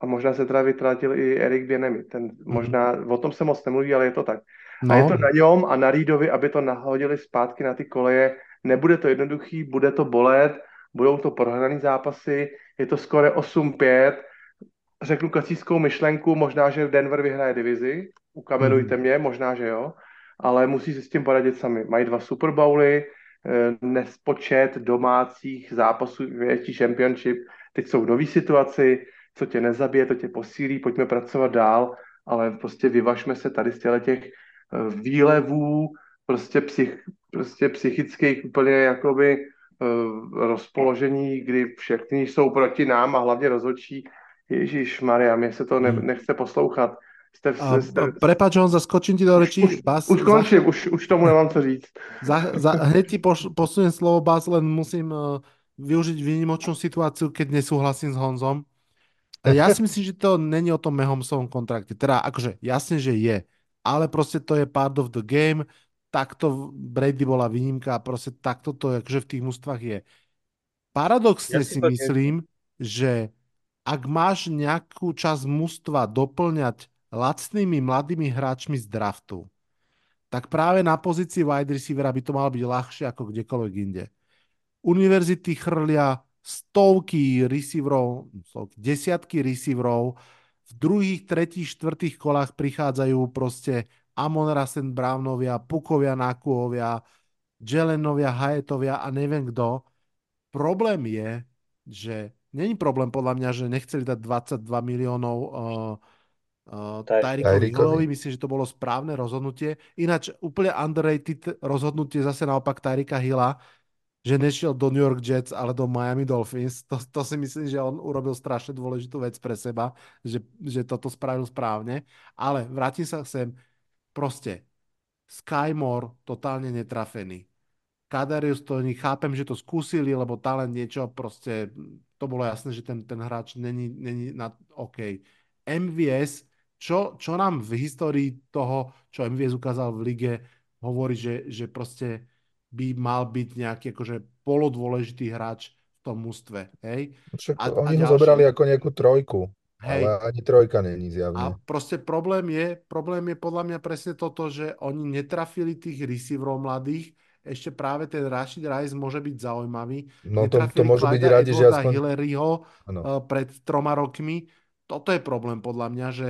a možná se teda vytratil i Erik Bienemi. Ten mhm. možná, mm. o tom se moc nemluví, ale je to tak. No. A je to na něm a na Reedovi, aby to nahodili zpátky na ty koleje. Nebude to jednoduchý, bude to bolet, budou to prohraný zápasy, je to skoro 8-5. Řeknu kacískou myšlenku, možná, že Denver vyhraje divizi, ukamenujte mm. mě, možná, že jo, ale musí si s tím poradit sami. Mají dva Super Bowly, eh, nespočet domácích zápasů větší championship, teď jsou v nový situaci, co tě nezabije, to tě posílí, pojďme pracovat dál, ale prostě vyvažme se tady z těch eh, výlevů, prostě, psych, prostě psychických úplně jakoby uh, rozpoložení, kdy všechny jsou proti nám a hlavně rozhodčí. Ježíš Maria, mě se to ne, hmm. nechce poslouchat. Jste, jste, jste... Prepač, on zaskočím ti do rečí. Už, Bas, už končím, za... už, už tomu nemám co říct. Za, za, hned ti poš, posuniem slovo, Bas, len musím uh, využiť výnimočnú situáciu, keď nesúhlasím s Honzom. [LAUGHS] Ja si myslím, že to není o tom Mahomsovom kontrakte. Teda akože jasne, že je, ale proste to je part of the game, takto Brady bola výnimka a proste takto to akože v tých mústvach je. Paradoxne ja si, si myslím, že ak máš nejakú časť mústva doplňať lacnými mladými hráčmi z draftu, tak práve na pozícii wide receivera by to malo byť ľahšie ako kdekoľvek inde. Univerzity chrlia stovky receiverov, desiatky receiverov, v druhých, tretích, štvrtých kolách prichádzajú proste Amon Rasen Brownovia, Pukovia, Nakuovia, Jelenovia, Hayetovia a neviem kto. Problém je, že není problém podľa mňa, že nechceli dať 22 miliónov uh, uh, Tyrikovi Hillovi. Myslím, že to bolo správne rozhodnutie. Ináč úplne underrated rozhodnutie zase naopak Tyrika Hilla, že nešiel do New York Jets, ale do Miami Dolphins. To, to si myslím, že on urobil strašne dôležitú vec pre seba, že, že toto spravil správne. Ale vrátim sa sem, proste Sky Moore totálne netrafený. Kadarius to chápem, že to skúsili, lebo talent niečo, proste to bolo jasné, že ten, ten hráč není, není na OK. MVS, čo, čo nám v histórii toho, čo MVS ukázal v lige, hovorí, že, že proste by mal byť nejaký akože polodôležitý hráč v tom mústve. Hej? Však a, oni a ho zobrali ako nejakú trojku. Hej. Ale ani trojka není zjavne. A proste problém je, problém je podľa mňa presne toto, že oni netrafili tých receiverov mladých, ešte práve ten Rashid Rice môže byť zaujímavý. No to, to môže byť radi, že aspoň... Hilleryho ano. Eh, pred troma rokmi. Toto je problém podľa mňa, že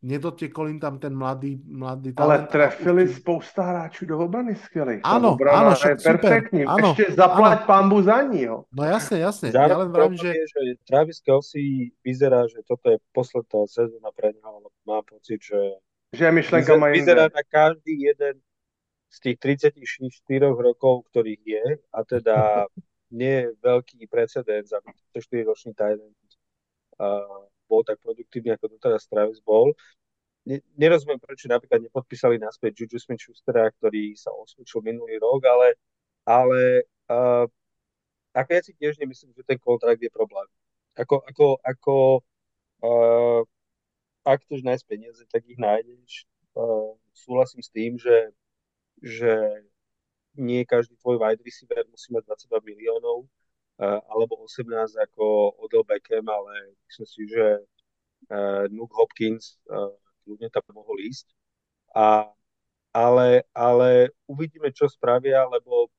nedotekol im tam ten mladý, mladý talent. Ale trefili spousta hráčů do obrany skvělých. Áno, áno, však je perfektní. Áno, Ešte zaplať pambu za ní, jo. No jasne, jasne. Ja len vravím, že... Je, že Travis Kelsey vyzerá, že toto je posledná sezóna pre neho, ale mám pocit, že že je myšlenka vyzerá, vyzerá na každý jeden z tých 34 rokov, ktorých je, a teda [LAUGHS] nie je veľký precedens, aby 34 ročný uh, bol tak produktívny, ako doteraz Travis bol. Nerozumiem, prečo napríklad nepodpísali naspäť Juju Smith-Schustera, ktorý sa osvedčil minulý rok, ale, ale uh, ako ja si tiež nemyslím, že ten kontrakt je problém. Ako, ako, ako uh, ak chceš nájsť peniaze, tak ich nájdeš. Uh, súhlasím s tým, že, že nie každý tvoj wide receiver musí mať 22 miliónov, alebo 18 ako Odell Beckham, ale myslím si, že Nuke Hopkins uh, kľudne tam mohol ísť. A, ale, ale uvidíme, čo spravia, lebo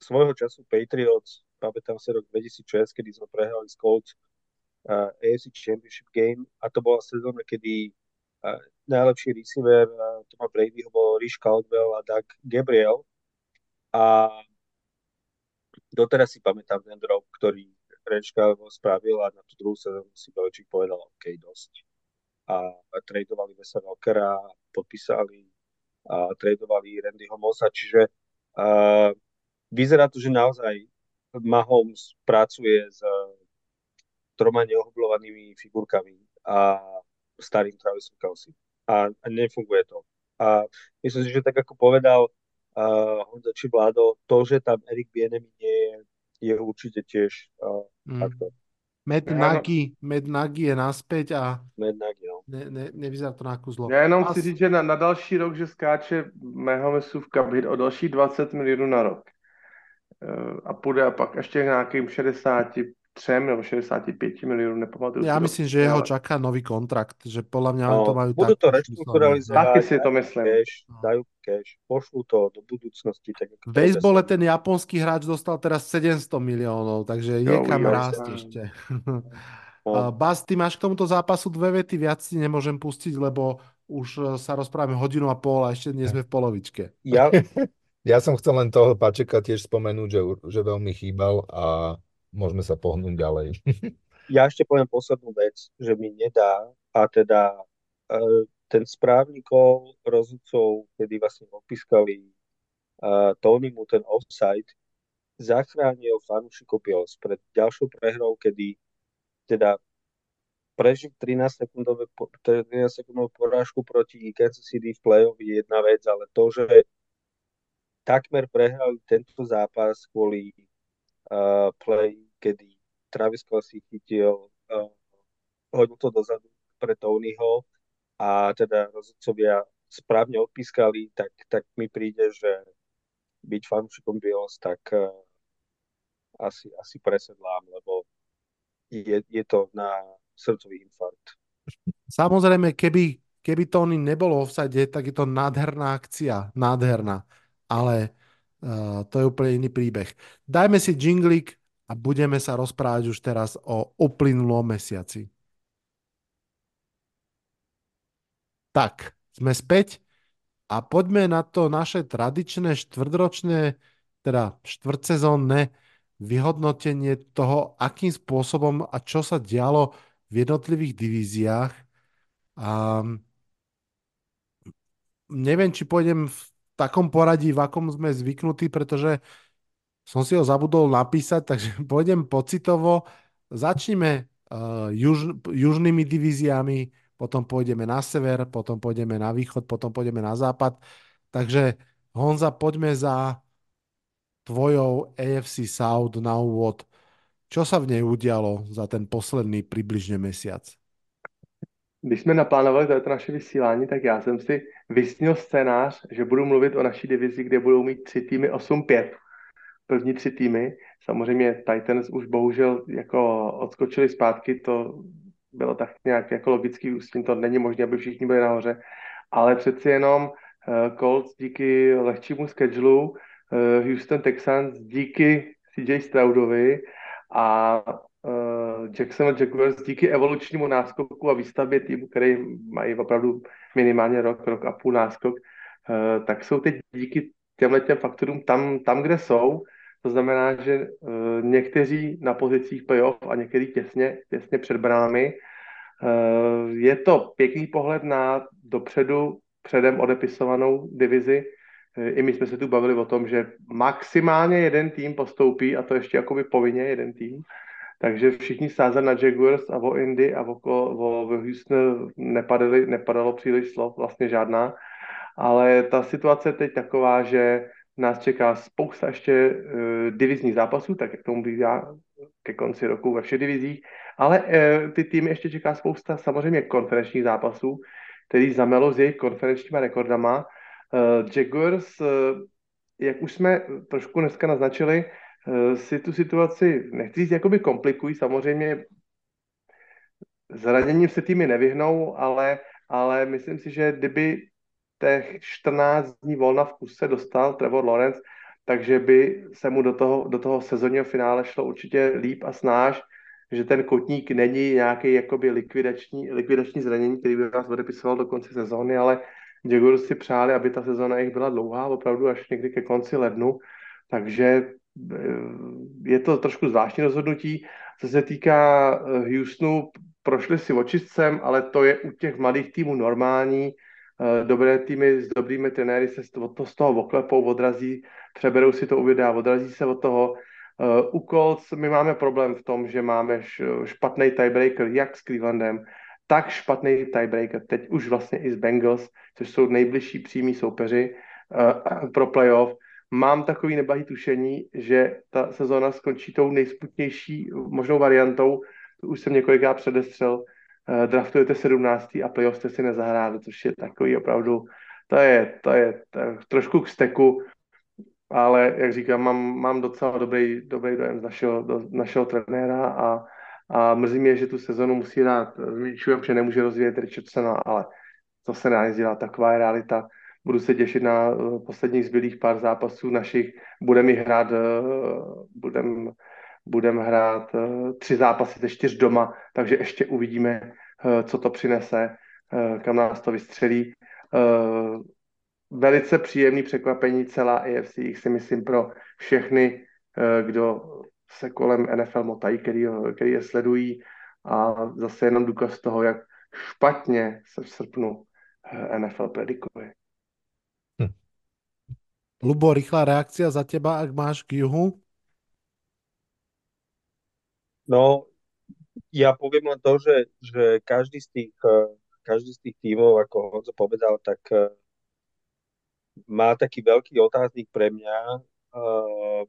svojho času Patriots, pamätám sa rok 2006, kedy sme prehrali s Colts uh, AFC Championship Game a to bola sezóna, kedy uh, najlepší receiver uh, Toma Bradyho bol Rich Caldwell a Doug Gabriel a doteraz si pamätám ten drop, ktorý Rečka spravil a na tú druhú sezónu si Beličík povedal, OK, dosť. A tradovali Vesa Velkera, podpísali a tradovali Randyho Mosa, čiže uh, vyzerá to, že naozaj Mahomes pracuje s troma neohoblovanými figurkami a starým Travisom Kelsey. A, a nefunguje to. A myslím si, že tak ako povedal uh, Honza či Vlado, to, že tam Erik Bienemi nie je, je určite tiež uh, Mm. faktor. Med Nagy, Med Nagy je naspäť a Mad Nagy, no. ne, ne, nevyzerá to na kuzlo. Já jenom As- chci říct, že na, na další rok, že skáče mého mesu v kabit o další 20 milionů na rok. Eh, A půjde a pak ještě nějakým 63 nebo 65 milionů, nepamatuju Ja myslím, že jeho čaká nový kontrakt, že podľa mňa No, to majú budú tak to reštrukturalizovať, Taky si to myslím. cash, No. dajú cash, pošlú to do budúcnosti. Tak V bejsbole ten japonský hráč dostal teraz 700 miliónov, takže je kam rásť ešte. [LAUGHS] No. Bas, ty máš k tomuto zápasu dve vety, viac si nemôžem pustiť, lebo už e, sa rozprávame hodinu a pol a ešte nie sme v polovičke. Ja, [LAUGHS] Ja som chcel len toho Pačeka tiež spomenúť, že, že veľmi chýbal a môžeme sa pohnúť ďalej. [LAUGHS] ja ešte poviem poslednú vec, že mi nedá, a teda e, ten správnikov, rozhodcov, kedy vlastne odpískali uh, Tonymu ten offside, zachránil fanúšikov Bills pred ďalšou prehrou, kedy teda prežiť 13 sekundové, 13 sekundovú porážku proti Kansas City v play-off je jedna vec, ale to, že takmer prehrali tento zápas kvôli uh, play, kedy Travis Kelsey chytil, uh, hodil to dozadu pre Tonyho a teda rozhodcovia správne odpískali, tak, tak mi príde, že byť fanúšikom Bills, tak uh, asi, asi presedlám, lebo je, je to na srdcový infarkt. Samozrejme, keby, keby Tony nebol v offside, tak je to nádherná akcia, nádherná. Ale to je úplne iný príbeh. Dajme si jinglik a budeme sa rozprávať už teraz o uplynulom mesiaci. Tak, sme späť a poďme na to naše tradičné štvrdročné, teda štvrtsezónne vyhodnotenie toho, akým spôsobom a čo sa dialo v jednotlivých divíziách. A neviem, či pôjdem v takom poradí, v akom sme zvyknutí, pretože som si ho zabudol napísať, takže [LAUGHS] pôjdem pocitovo. Začnime uh, juž, južnými divíziami, potom pôjdeme na sever, potom pôjdeme na východ, potom pôjdeme na západ. Takže Honza, poďme za tvojou AFC South na úvod. Čo sa v nej udialo za ten posledný približne mesiac? Když jsme naplánovali toto naše vysílání, tak já jsem si vysnil scénář, že budu mluvit o naší divizi, kde budou mít tři týmy 8-5. První tři týmy. Samozřejmě Titans už bohužel jako odskočili zpátky, to bylo tak nějak jako logický ústím, to není možné, aby všichni byli nahoře, ale přeci jenom uh, Colts díky lehčímu schedulu, uh, Houston Texans díky CJ Stroudovi a uh, Jacksonville Jaguars díky evolučnímu náskoku a výstavbě týmu, který mají opravdu minimálně rok, rok a půl náskok, uh, tak jsou teď díky těmhle těm faktorům tam, tam, kde jsou. To znamená, že uh, někteří na pozicích playoff a někteří těsně, těsně před bránami. Uh, je to pěkný pohled na dopředu předem odepisovanou divizi. I my jsme se tu bavili o tom, že maximálně jeden tým postoupí a to ještě jakoby povinně jeden tým. Takže všichni sázeli na Jaguars a o Indy a o, o, Houston nepadali, nepadalo příliš slov, vlastně žádná. Ale ta situace je teď taková, že nás čeká spousta ještě uh, divizních zápasů, tak jak tomu bývá ke konci roku ve všech divizích, ale uh, ty týmy ještě čeká spousta samozřejmě konferenčních zápasů, který zamelo s jejich konferenčníma rekordama. Uh, Jaguars, uh, jak už jsme trošku dneska naznačili, si tu situaci, nechci říct, jakoby komplikují, samozřejmě. Zraněním se týmy nevyhnou, ale, ale myslím si, že kdyby těch 14 dní volna v kuse dostal Trevor Lawrence, takže by se mu do toho, do toho sezónního finále šlo určitě líp a snáž, že ten kotník není nějaký jakoby likvidační, likvidační zranění, který by vás odepisoval do konce sezóny, ale Jaguars si přáli, aby ta sezóna jich byla dlouhá, opravdu až někdy ke konci lednu, takže je to trošku zvláštní rozhodnutí. Co se týká Houstonu, prošli si očistcem, ale to je u těch mladých týmů normální, dobré týmy s dobrými trenéry se z toho oklepou, odrazí, přeberou si to uvědá, a odrazí se od toho. U Colts my máme problém v tom, že máme špatný tiebreaker jak s Clevelandem, tak špatný tiebreaker teď už vlastně i s Bengals, což jsou nejbližší přímí soupeři. pro playoff. Mám takový nebahý tušení, že ta sezóna skončí tou nejsputnější možnou variantou. Už jsem několikrát předestřel. Uh, draftujete 17. a playoff jste si nezahráli, což je takový opravdu, to je, to je, to je trošku k steku, ale jak říkám, mám, mám docela dobrý, dobrý dojem z našeho, do, našeho trenéra a, a mrzí mě, že tu sezonu musí dát s že nemůže rozvíjet Richardsona, ale to se nedá taková je realita. Budu se těšit na uh, posledních zbylých pár zápasů našich. Budeme hrát, uh, budem, budem hrát uh, tři zápasy ze čtyř doma, takže ještě uvidíme, co to přinese, kam nás to vystřelí. Velice příjemný překvapení celá AFC, si myslím pro všechny, kdo se kolem NFL motají, který, který je sledují a zase jenom důkaz toho, jak špatně se v srpnu NFL predikuje. Lubo, rýchla reakcia za teba, ak máš k juhu? No, ja poviem len to, že, že každý, z tých, eh, každý z tých tímov, ako Honzo povedal, tak eh, má taký veľký otáznik pre mňa. Eh,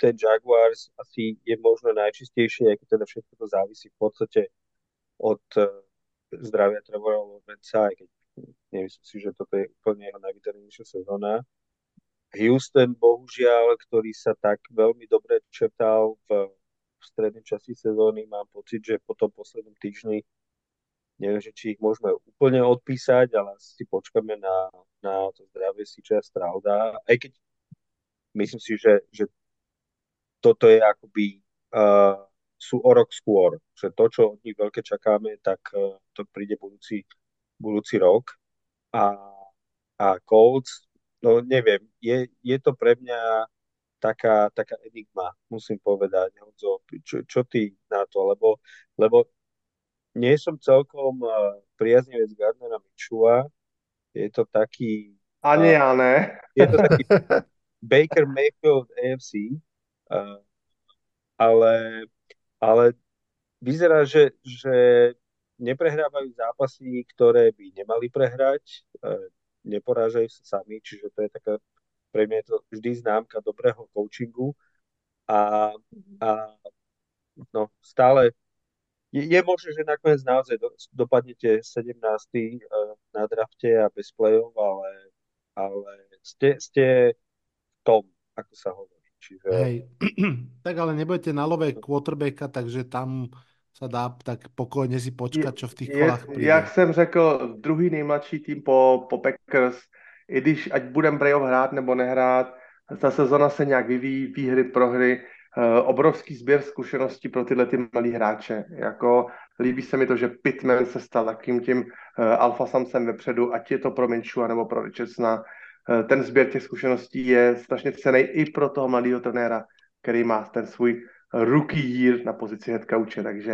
ten Jaguars asi je možno najčistejší, aj keď teda všetko to závisí v podstate od zdravia Trevora Lawrencea, aj keď Nemyslím si, že toto je úplne jeho najvydarenejšia sezóna. Houston, bohužiaľ, ktorý sa tak veľmi dobre čertal v, v strednej časti sezóny, mám pocit, že po tom poslednom týždni neviem, že či ich môžeme úplne odpísať, ale si počkáme na, na to zdravie Siča Strauda. Aj keď myslím si, že, že toto je akoby uh, sú o rok skôr, že to, čo od nich veľké čakáme, tak uh, to príde budúci budúci rok. A, a Colts, no neviem, je, je to pre mňa taká, taká enigma, musím povedať. Honzo, čo, čo ty na to? Lebo, lebo nie som celkom uh, priaznivec Gardnera Michua. Je to taký... Ani uh, ja ne. Je to taký [LAUGHS] Baker Mayfield AFC. Uh, ale, ale vyzerá, že, že neprehrávajú zápasy, ktoré by nemali prehrať, neporážajú sa sami, čiže to je taká, pre mňa je to vždy známka dobrého coachingu a, a no, stále je, je možné, že nakoniec naozaj do, dopadnete 17. E, na drafte a bez play-off, ale, ale ste, ste v tom, ako sa hovorí. Čiže... Hej, [CLEARS THROAT] tak ale nebudete na love quarterbacka, takže tam sa dá tak pokojně si počkat, čo v těch kolách přijde. Jak jsem řekl, druhý nejmladší tým po, po Packers, i když ať budem playoff hrát nebo nehrát, ta sezona se nějak vyvíjí, výhry, prohry, uh, obrovský sběr zkušeností pro tyhle ty malí hráče. Jako, líbí se mi to, že Pittman se stal takým tím uh, alfa samcem vepředu, ať je to pro Minchua nebo pro Richardsona. Uh, ten sběr těch zkušeností je strašně cený i pro toho mladého trenéra, který má ten svůj rookie year na pozici head coache, takže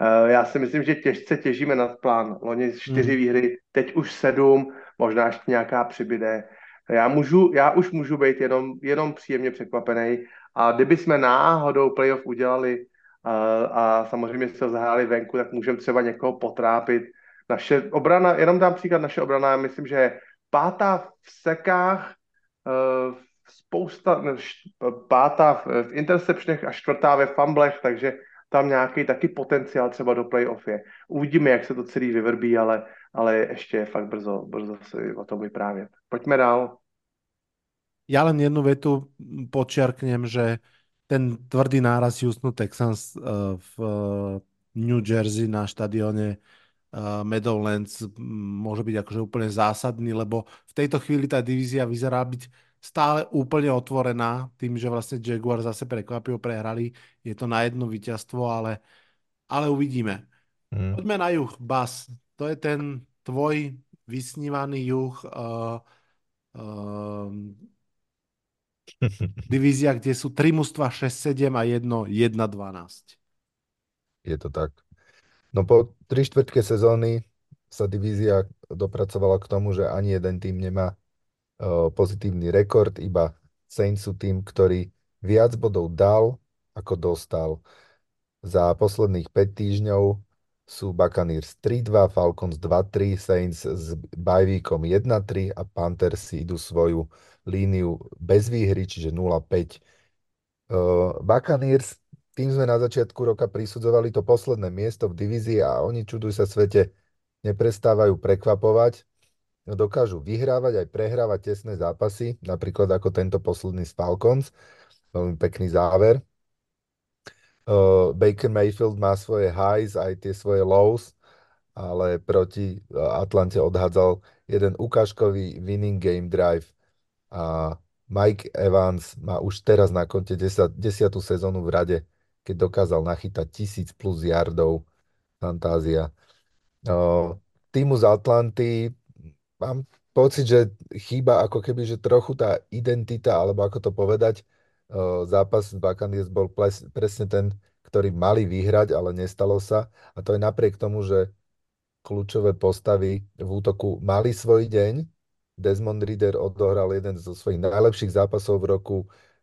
uh, já si myslím, že těžce těžíme nad plán. Loni čtyři hmm. výhry, teď už sedm, možná ještě nějaká přibyde. Já, můžu, já už můžu být jenom, jenom příjemně překvapený a kdyby jsme náhodou playoff udělali uh, a samozřejmě se zahráli venku, tak můžeme třeba někoho potrápit. Naše obrana, jenom dám příklad, naše obrana, myslím, že pátá v sekách, uh, spousta, pátá v interceptionech a čtvrtá ve fumblech, takže tam nějaký taky potenciál třeba do playoff je. Uvidíme, jak se to celý vyvrbí, ale, ale ještě je fakt brzo, brzo si o tom vyprávět. Pojďme dál. Ja len jednu vetu počiarknem, že ten tvrdý náraz Houston Texans uh, v New Jersey na štadióne uh, Meadowlands môže byť akože úplne zásadný, lebo v tejto chvíli tá divízia vyzerá byť stále úplne otvorená, tým, že vlastne Jaguar zase prekvapivo prehrali. Je to na jedno víťazstvo, ale, ale uvidíme. Hmm. Poďme na juh, Bas. To je ten tvoj vysnívaný juh. Uh, uh, [LAUGHS] divízia, kde sú tri mužstva 6-7 a jedno 1-12. Je to tak. No po tri štvrtke sezóny sa divízia dopracovala k tomu, že ani jeden tým nemá pozitívny rekord, iba Saints sú tým, ktorý viac bodov dal, ako dostal. Za posledných 5 týždňov sú Buccaneers 3-2, Falcons 2-3, Saints s bajvíkom 1-3 a Panthers idú svoju líniu bez výhry, čiže 0-5. Uh, Buccaneers, tým sme na začiatku roka prisudzovali to posledné miesto v divízii a oni, čuduj sa svete, neprestávajú prekvapovať. Dokážu vyhrávať aj prehrávať tesné zápasy, napríklad ako tento posledný z Falcons. Veľmi pekný záver. Baker Mayfield má svoje highs, aj tie svoje lows, ale proti Atlante odhádzal jeden ukážkový winning game drive a Mike Evans má už teraz na konte 10, 10. sezónu v rade, keď dokázal nachytať tisíc plus yardov. Fantázia. Uh, týmu z Atlanty mám pocit, že chýba ako keby, že trochu tá identita, alebo ako to povedať, zápas s Buccaneers bol presne ten, ktorý mali vyhrať, ale nestalo sa. A to je napriek tomu, že kľúčové postavy v útoku mali svoj deň. Desmond Reader odohral jeden zo svojich najlepších zápasov v roku.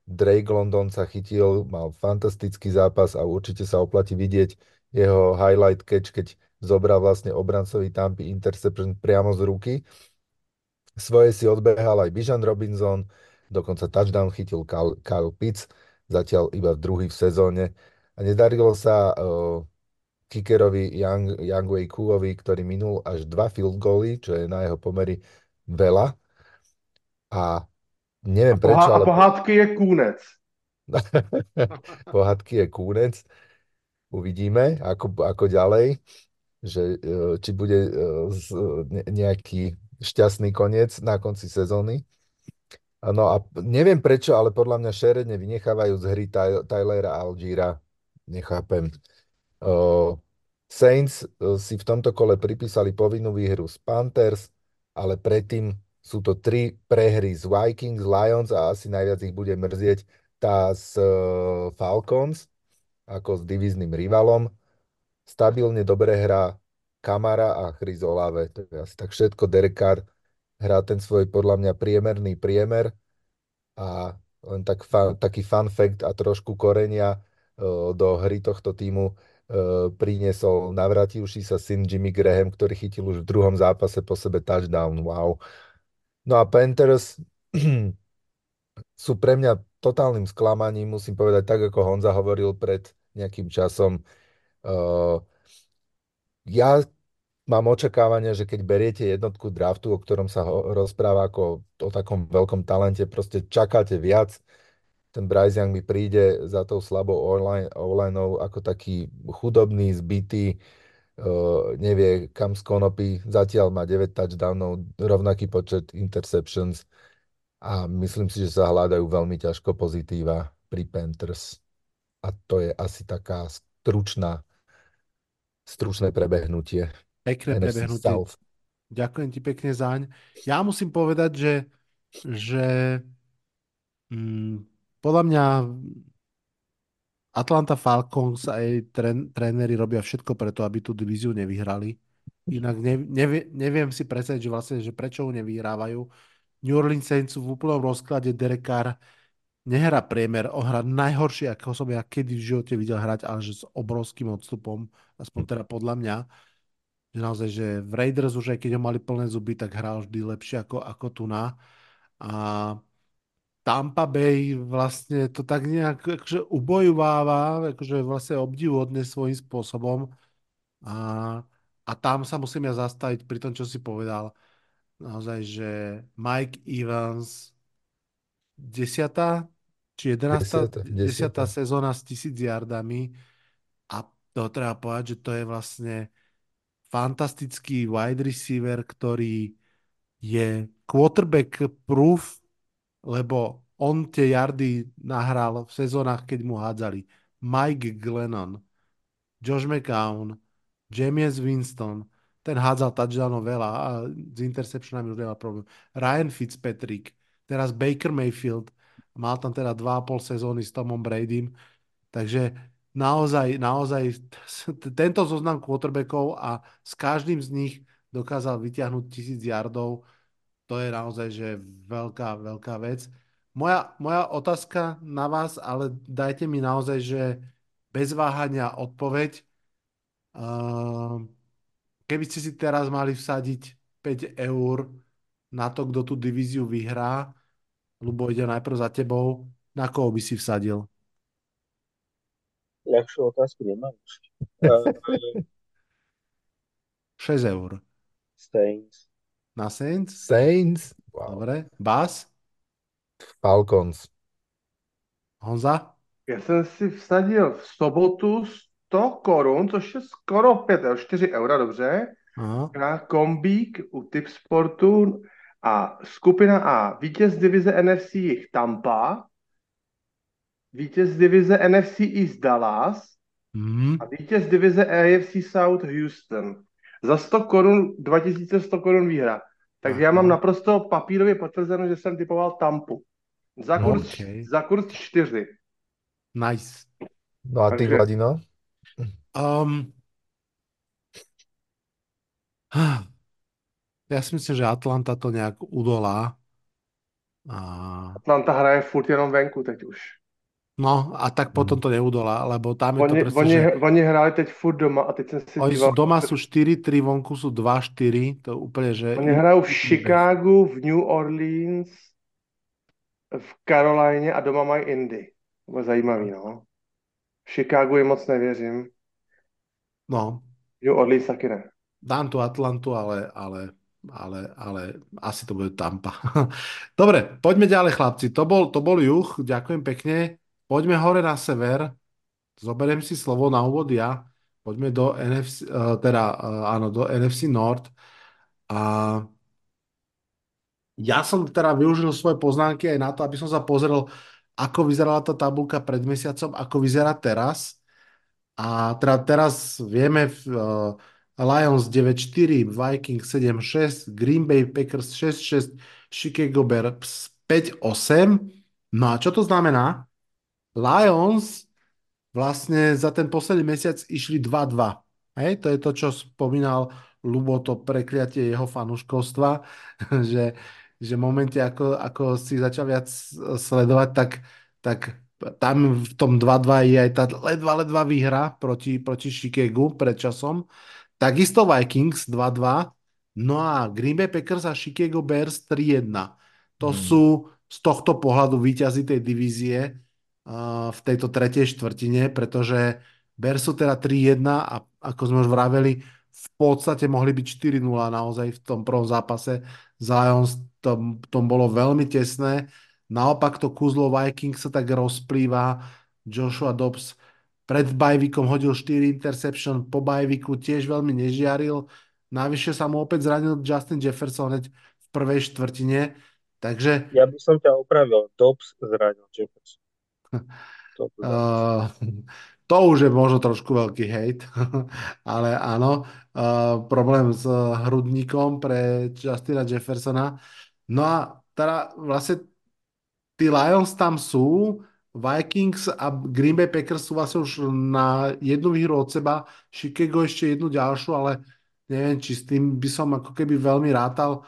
Drake London sa chytil, mal fantastický zápas a určite sa oplatí vidieť jeho highlight catch, keď zobral vlastne obrancový Tampy interception priamo z ruky. Svoje si odbehal aj Bijan Robinson, dokonca touchdown chytil Kyle, Pitts, zatiaľ iba v druhý v sezóne. A nedarilo sa uh, kickerovi Young, Young Wei Kuovi, ktorý minul až dva field goally, čo je na jeho pomery veľa. A neviem a prečo, ale... A pohádky je kúnec. [LAUGHS] pohádky je kúnec. Uvidíme, ako, ako ďalej, že uh, či bude uh, nejaký šťastný koniec na konci sezóny. No a neviem prečo, ale podľa mňa šeredne vynechávajú z hry Tylera Algira. Nechápem. Saints si v tomto kole pripísali povinnú výhru z Panthers, ale predtým sú to tri prehry z Vikings, Lions a asi najviac ich bude mrzieť tá z Falcons ako s divíznym rivalom. Stabilne dobre hrá Kamara a Chris Olave. To je asi tak všetko. Derek hrá ten svoj podľa mňa priemerný priemer a len tak fa, taký fun fact a trošku korenia uh, do hry tohto týmu uh, priniesol navrativší sa syn Jimmy Graham, ktorý chytil už v druhom zápase po sebe touchdown. Wow. No a Panthers [CLEARS THROAT] sú pre mňa totálnym sklamaním, musím povedať, tak ako Honza hovoril pred nejakým časom. Uh, ja mám očakávania, že keď beriete jednotku draftu, o ktorom sa ho, rozpráva ako o takom veľkom talente, proste čakáte viac. Ten Bryce Young mi príde za tou slabou online, ako taký chudobný, zbytý, uh, nevie kam skonopí. Zatiaľ má 9 touchdownov, rovnaký počet interceptions a myslím si, že sa hľadajú veľmi ťažko pozitíva pri Panthers. A to je asi taká stručná, stručné prebehnutie. Pekné prebehnutie. South. Ďakujem ti pekne zaň. Ja musím povedať, že, že mm, podľa mňa Atlanta Falcons a jej tren, tréneri robia všetko preto, aby tú divíziu nevyhrali. Inak ne, nevie, neviem si predstaviť, že vlastne, že prečo ju nevyhrávajú. New Orleans Saints v úplnom rozklade Derek Carr nehrá priemer, ohrá najhoršie, ako som ja kedy v živote videl hrať, ale že s obrovským odstupom, aspoň teda podľa mňa že naozaj, že v Raiders už aj keď ho mali plné zuby, tak hral vždy lepšie ako, ako tu na. A Tampa Bay vlastne to tak nejak akože ubojováva, akože vlastne obdivuhodne svojím spôsobom. A, a tam sa musím ja zastaviť pri tom, čo si povedal. Naozaj, že Mike Evans desiatá či jedenáctá, desiatá sezóna s tisíc yardami a to treba povedať, že to je vlastne fantastický wide receiver, ktorý je quarterback proof, lebo on tie yardy nahral v sezónach, keď mu hádzali. Mike Glennon, Josh McCown, James Winston, ten hádzal touchdownov veľa a s interceptionami už nemá problém. Ryan Fitzpatrick, teraz Baker Mayfield, mal tam teda 2,5 sezóny s Tomom Bradym, takže naozaj, naozaj tento zoznam quarterbackov a s každým z nich dokázal vyťahnuť tisíc yardov, to je naozaj že veľká, veľká vec. Moja, moja otázka na vás, ale dajte mi naozaj, že bez váhania odpoveď. Uh, keby ste si teraz mali vsadiť 5 eur na to, kto tú divíziu vyhrá, Lubo ide najprv za tebou, na koho by si vsadil? Ľahšiu otázku nemám. [LAUGHS] Uh, 6 eur. Saints. Na Saints? Saints. Wow. Dobre. Bas? Falcons. Honza? Já jsem si vsadil v sobotu 100 korun, což je skoro 5, 4 eura, dobře. Aha. Na kombík u Tip Sportu a skupina A. Vítěz divize NFC jich Tampa, vítěz divize NFC East Dallas Mhm. a vítěz divize AFC South Houston. Za 100 korun, 2100 korun výhra. Takže já mám Aha. naprosto papírově potvrzeno, že jsem typoval Tampu. Za kurz, OK. za kurz 4. Nice. No a ty, Takže- Vladino? Um, ja si myslím, že Atlanta to nejak udolá. A, Atlanta hraje furt jenom venku teď už. no a tak potom to neudolá, lebo tam je to presne, oni, že oni hráli teď furt doma a teď jsem si oni sú díval. doma sú 4-3, vonku sú 2-4, to úplne, že... Oni hrajou v Chicagu, v New Orleans, v Carolině a doma mají Indy. To bude zajímavý, no. V Chicagu jim moc nevěřím. No, New Orleans taky ne. dám tu Atlantu, ale, ale, ale, ale asi to bude Tampa. [LAUGHS] Dobre, poďme ďalej, chlapci. To bol, to bol juh, ďakujem pekne. Poďme hore na sever. Zoberiem si slovo na úvod ja. Poďme do NFC, eh, teda, eh, áno, do NFC North. A ja som teda využil svoje poznámky aj na to, aby som sa pozrel, ako vyzerala tá tabulka pred mesiacom, ako vyzerá teraz. A teda teraz vieme uh, Lions 9-4, Vikings 7-6, Green Bay Packers 6-6, Chicago Bears 5-8. No a čo to znamená? Lions vlastne za ten posledný mesiac išli 2-2. Hej, to je to, čo spomínal Lubo, to prekliatie jeho fanúškovstva, [LAUGHS] že, že v momente, ako, ako si začal viac sledovať, tak, tak tam v tom 2-2 je aj tá ledva, ledva výhra proti, proti Chicagu pred časom. Takisto Vikings 2-2, no a Green Bay Packers a Chicago Bears 3-1. To Hmm. sú z tohto pohľadu víťazi tej divízie uh, v tejto tretej štvrtine, pretože Bears sú teda 3-1 a ako sme už vraveli, v podstate mohli byť 4-0 naozaj v tom prvom zápase. Z Lions to, to bolo veľmi tesné. Naopak to kúzlo Vikings sa tak rozplýva. Joshua Dobbs pred bajvikom hodil 4 interception, po bajviku tiež veľmi nežiaril. Navyše sa mu opäť zranil Justin Jefferson hneď v prvej štvrtine. Takže Ja by som ťa opravil. Dobbs zranil Jefferson. [LAUGHS] To. Uh, to už je možno trošku veľký hejt, [LAUGHS] ale áno, uh, problém s hrudníkom pre Justina Jeffersona. No a teda vlastne tí Lions tam sú, Vikings a Green Bay Packers sú vlastne už na jednu výhru od seba, Chicago ešte jednu ďalšiu, ale neviem, či s tým by som ako keby veľmi rátal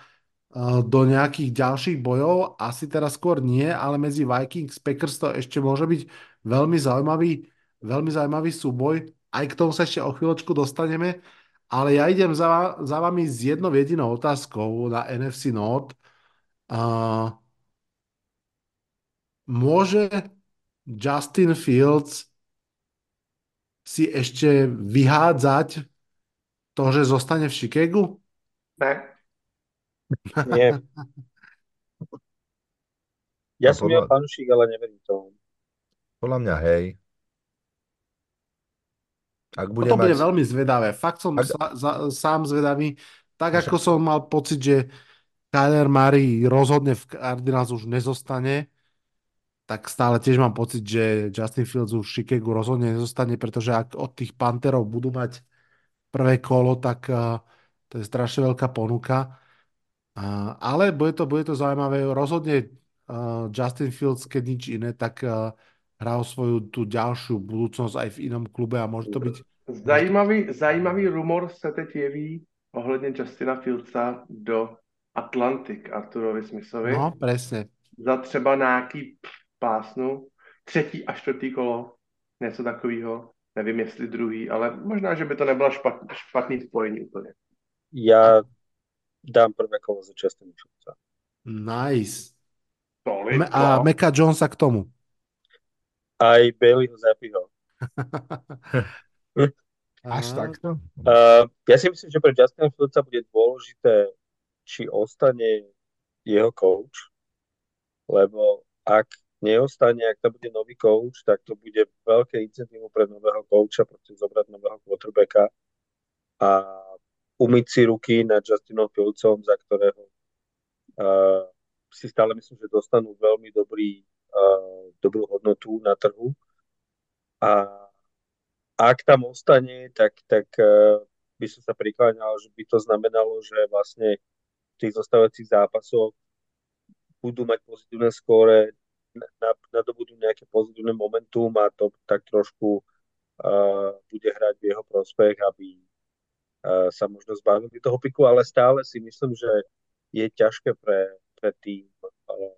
uh, do nejakých ďalších bojov. Asi teraz skôr nie, ale medzi Vikings Packers to ešte môže byť veľmi zaujímavý, veľmi zaujímavý súboj. Aj k tomu sa ešte o chvíľočku dostaneme. Ale ja idem za, za vami s jednou jedinou otázkou na NFC North. Uh, môže Justin Fields si ešte vyhádzať to, že zostane v Chicagu? Ne. Nie. Ja som podľa- jeho fanúšik, ale neverím tomu. Podľa mňa hej. Ak bude to bude mať... veľmi zvedavé. Fakt som Ak- sa, za, sám zvedavý. Tak Však- ako som mal pocit, že Kyler Murray rozhodne v Cardinals už nezostane, tak stále tiež mám pocit, že Justin Fields už v Chicagu rozhodne nezostane, pretože ak od tých Panterov budú mať prvé kolo, tak uh, to je strašne veľká ponuka. Uh, ale bude to, bude to zaujímavé. Rozhodne uh, Justin Fields, keď nič iné, tak uh, hrá o svoju tú ďalšiu budúcnosť aj v inom klube a môže to byť Zajímavý, zajímavý rumor se teď jeví ohledně Justina Fieldsa do Atlantic Arturovi Smithovi. No, presne. Za třeba nějaký pásnu, třetí a čtvrtý kolo, něco takového. nevím, jestli druhý, ale možná, že by to nebylo špat, špatný spojení úplně. Ja dám prvé kolo za Justin Fields. Nice. Solid, Me- a no. Meka Jonesa k tomu. Aj Baileyho Zappiho. [LAUGHS] Až takto? Uh, ja si myslím, že pre Justina Fieldsa bude dôležité, či ostane jeho coach, lebo ak neostane, ak to bude nový coach, tak to bude veľké incentívum pre nového coacha, proste zobrať nového quarterbacka a umyť si ruky nad Justinom Fieldsom, za ktorého uh, si stále myslím, že dostanú veľmi dobrý, uh, dobrú hodnotu na trhu. A ak tam ostane, tak, tak uh, by som sa prikláňal, že by to znamenalo, že vlastne v tých zostávacích zápasoch budú mať pozitívne skóre, na- nadobudú nejaké pozitívne momentum a to tak trošku uh, bude hrať v jeho prospech, aby uh, sa možno zbavili toho piku, ale stále si myslím, že je ťažké pre, pre tým uh,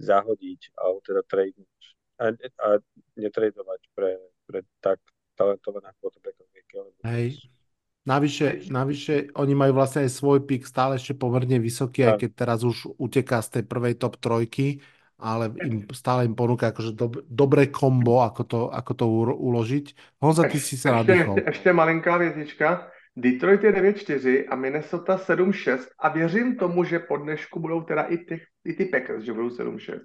zahodiť alebo teda tradenúť a, a netradovať pre, pre tak je Caleb Hej. Navyše, navyše, oni majú vlastne aj svoj pik stále ešte pomerne vysoký, aj keď teraz už uteká z tej prvej top trojky, ale im, stále im ponúka akože dob, dobré kombo, ako to, ako to u- uložiť. Honza, ty si sa nadýchol. ještě, ještě malinká větička. Detroit je 9-4 a Minnesota 7-6 a věřím tomu, že po dnešku budou teda i ty, i ty Packers, že budou 7-6.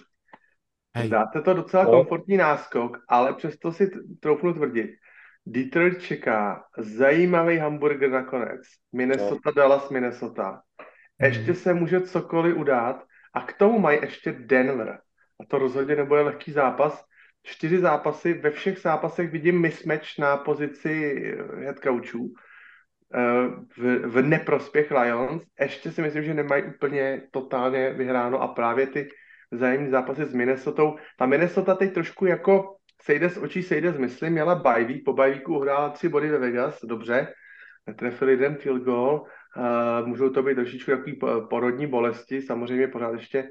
Hej. Zdá se to docela No. komfortní náskok, ale přesto si troufnu tvrdit. Detroit čeká zajímavý hamburger nakonec. Minnesota, Dallas, Minnesota. Ještě se může cokoliv udát a k tomu mají ještě Denver. A to rozhodně nebude lehký zápas. Čtyři zápasy, ve všech zápasech vidím mismatch na pozici eh, head coachů eh, v, v neprospěch Lions. Ještě si myslím, že nemají úplně totálně vyhráno a právě ty vzájemné zápasy s Minnesotou. Ta Minnesota teď trošku jako sejde z očí, sejde z mysli, měla week, po weeku uhrála tři body ve Vegas, dobře, netrefili jeden field goal, uh, můžou to být trošičku takový po- porodní bolesti, samozřejmě pořád ještě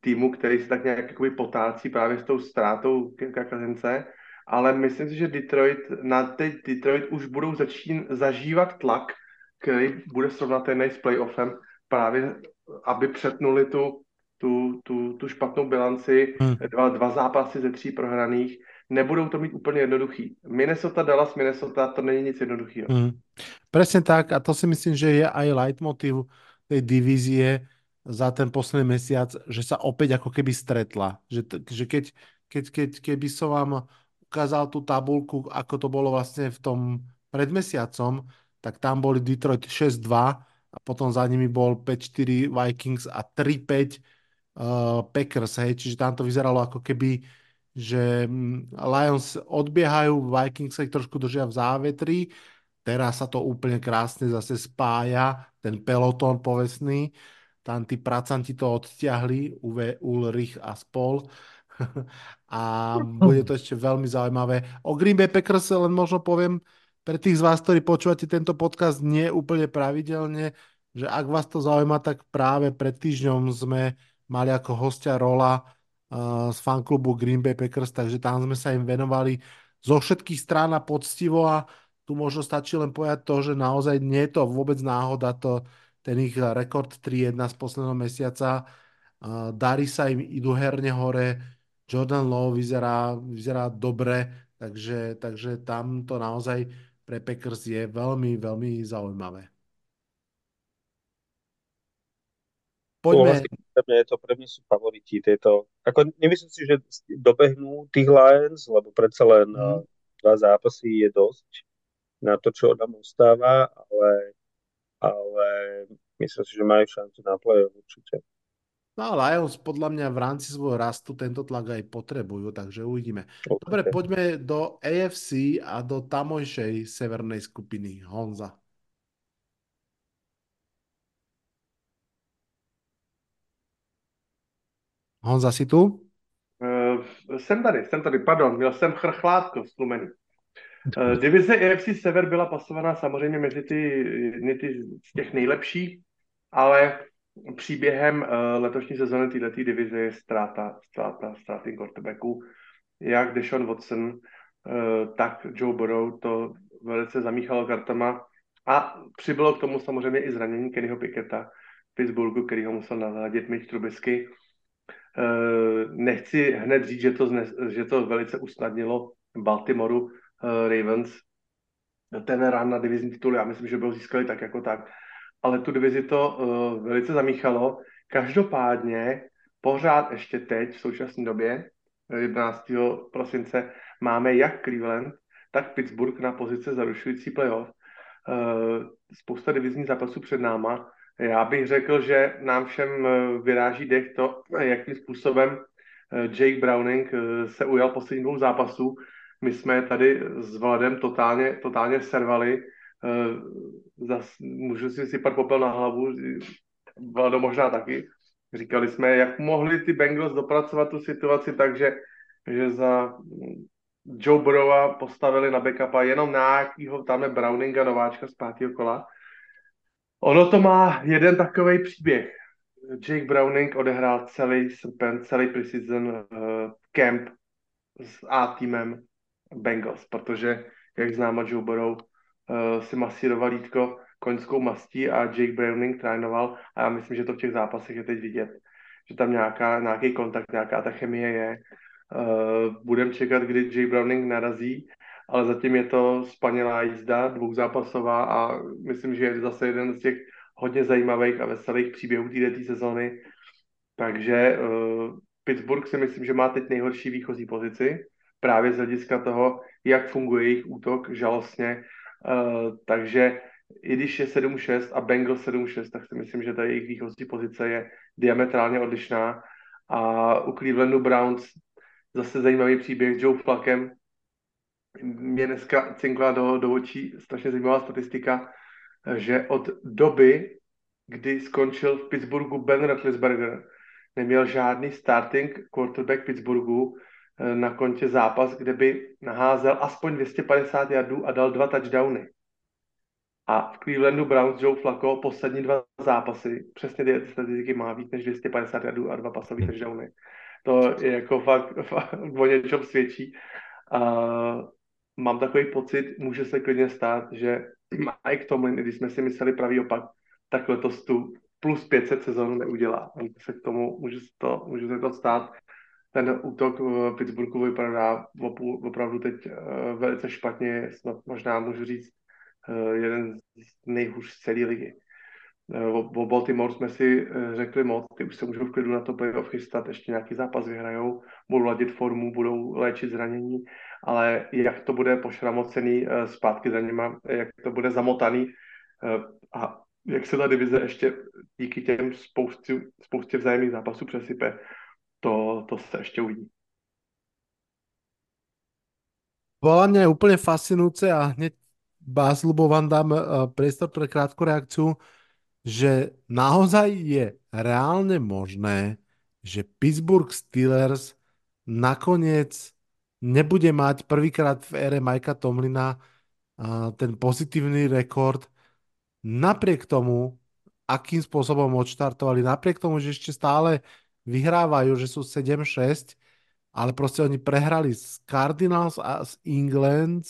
týmu, který se tak nějak jakoby potácí právě s tou ztrátou Kirka Kazence, ale myslím si, že Detroit, na teď Detroit už budou začín, zažívat tlak, který bude srovnatelný s playoffem, právě aby přetnuli tu, tu, tu, tu špatnou bilanci, Hmm. dva, dva zápasy ze tří prohraných, nebudou to mít úplně jednoduchý. Minnesota, Dallas, Minnesota, to není nic jednoduchého. Mm. Presne tak a to si myslím, že je aj leitmotiv tej divízie za ten posledný mesiac, že sa opäť ako keby stretla. Že, že keď, keď, keď, keby som vám ukázal tú tabulku, ako to bolo vlastne v tom pred mesiacom, tak tam boli Detroit 6-2 a potom za nimi bol 5-4 Vikings a 3-5 uh, Packers, hej, čiže tam to vyzeralo ako keby že mm, Lions odbiehajú, Vikings sa ich trošku držia v závetri, teraz sa to úplne krásne zase spája, ten pelotón povestný, tam tí pracanti to odtiahli, Uwe Ulrich a spol. [LAUGHS] a [LAUGHS] bude to ešte veľmi zaujímavé. O Green Bay Packers len možno poviem, pre tých z vás, ktorí počúvate tento podcast nie úplne pravidelne, že ak vás to zaujíma, tak práve pred týždňom sme mali ako hostia Rola uh, z fanklubu Green Bay Packers, takže tam sme sa im venovali zo všetkých strán a poctivo a tu možno stačí len povedať to, že naozaj nie je to vôbec náhoda, to, ten ich rekord 3-1 z posledného mesiaca. Uh, darí sa im, idú herne hore, Jordan Lowe vyzerá, vyzerá dobre, takže, takže tam to naozaj pre Packers je veľmi, veľmi zaujímavé. Poďme, pre mňa je to, pre mňa sú favoriti tieto. Ako nemyslím si, že dobehnú tých Lions, lebo predsa len mm. dva zápasy je dosť na to, čo nám ostáva, ale, ale myslím si, že majú šancu na play určite. no Lions podľa mňa v rámci svojho rastu tento tlak aj potrebujú, takže uvidíme. Dobre, Určite. poďme do AFC a do tamojšej severnej skupiny. Honza. Honza, si tu? Uh, jsem tady, jsem tady, pardon, měl jsem chrchlátko stlumený. Uh, divize AFC Sever byla pasovaná samozřejmě mezi ty, jedny ty z těch nejlepších, ale příběhem uh, letošní sezóny této divize je ztráta, ztráta, ztráty quarterbacků. Jak Deshaun Watson, tak Joe Burrow to velice zamíchalo kartama a přibylo k tomu samozřejmě i zranění Kennyho Piketa v Pittsburghu, který ho musel nahradit Mitch Trubisky. Nechci hned říct, že to, že to velice usnadnilo Baltimoreu Ravens ten run na divizní titul, já myslím, že byl získali tak jako tak, ale tu divizi to uh, velice zamíchalo. Každopádně pořád ještě teď, v současné době, 11. prosince, máme jak Cleveland, tak Pittsburgh na pozice zarušující playoff. Uh, spousta divizních zápasů před náma. Já bych řekl, že nám všem vyráží dech to, jakým způsobem Jake Browning se ujal posledních dvou zápasů. My jsme tady s Vladem totálně, totálně servali. Zas, můžu si sypat popel na hlavu, Vlado možná taky. Říkali jsme, jak mohli ty Bengals dopracovat tu situaci tak, že, že za Joe Burrowa postavili na backupa jenom nějakýho tamhle Browninga, nováčka z pátého kola. Ono to má jeden takový příběh. Jake Browning odehrál celý srpen, celý preseason uh, camp s A týmem Bengals, protože, jak známo, Joe Burrow uh, si masíroval lítko koňskou mastí a Jake Browning trénoval a já myslím, že to v těch zápasech je teď vidět, že tam nějaká, nějaký kontakt, nějaká ta chemie je. Uh, budem čekat, kdy Jake Browning narazí, ale zatím je to spanělá jízda, dvouzápasová a myslím, že je zase jeden z těch hodně zajímavých a veselých příběhů této sezóny. Takže uh, Pittsburgh si myslím, že má teď nejhorší výchozí pozici, právě z hlediska toho, jak funguje jejich útok žalostně. Uh, takže i když je 7-6 a Bengal 7-6, tak si myslím, že ta jejich výchozí pozice je diametrálně odlišná. A u Clevelandu Browns zase zajímavý příběh Joe Flakem. Mě dneska cinkla do, do očí strašně zajímavá statistika, že od doby, kdy skončil v Pittsburghu Ben Roethlisberger, neměl žádný starting quarterback Pittsburghu na kontě zápas, kde by naházel aspoň 250 jardů a dal dva touchdowny. A v Clevelandu Browns Joe Flacco poslední dva zápasy, přesně ty statistiky má víc než 250 jardů a dva pasové touchdowny. To je jako fakt, fakt o něčem svědčí. A mám takový pocit, může se klidně stát, že Mike Tomlin, když jsme si mysleli pravý opak, tak letos tu plus 500 sezónu neudělá. Může se k tomu, může se to, může se to stát ten útok v Pittsburghu vypadá opravdu teď eh, velice špatně, snad možná můžu říct eh, jeden z nejhůř z celé ligy. Eh, o Baltimore jsme si řekli moc, ty už se můžou v klidu na to playoff chystat, ještě nějaký zápas vyhrajou, budou ladit formu, budou léčit zranění, ale jak to bude pošramocený zpátky za nima, jak to bude zamotaný a jak se ta divize ještě díky těm spoustě, spoustě vzájemných zápasů přesype, to, to sa ešte uvidí. Podľa mňa úplne fascinujúce a hneď Bázlubo vám dám eh, priestor pre krátku reakciu, že naozaj je reálne možné, že Pittsburgh Steelers nakoniec nebude mať prvýkrát v ére Majka Tomlina eh, ten pozitívny rekord, napriek tomu, akým spôsobom odštartovali, napriek tomu, že ešte stále vyhrávajú, že sú 7-6, ale proste oni prehrali s Cardinals a s England,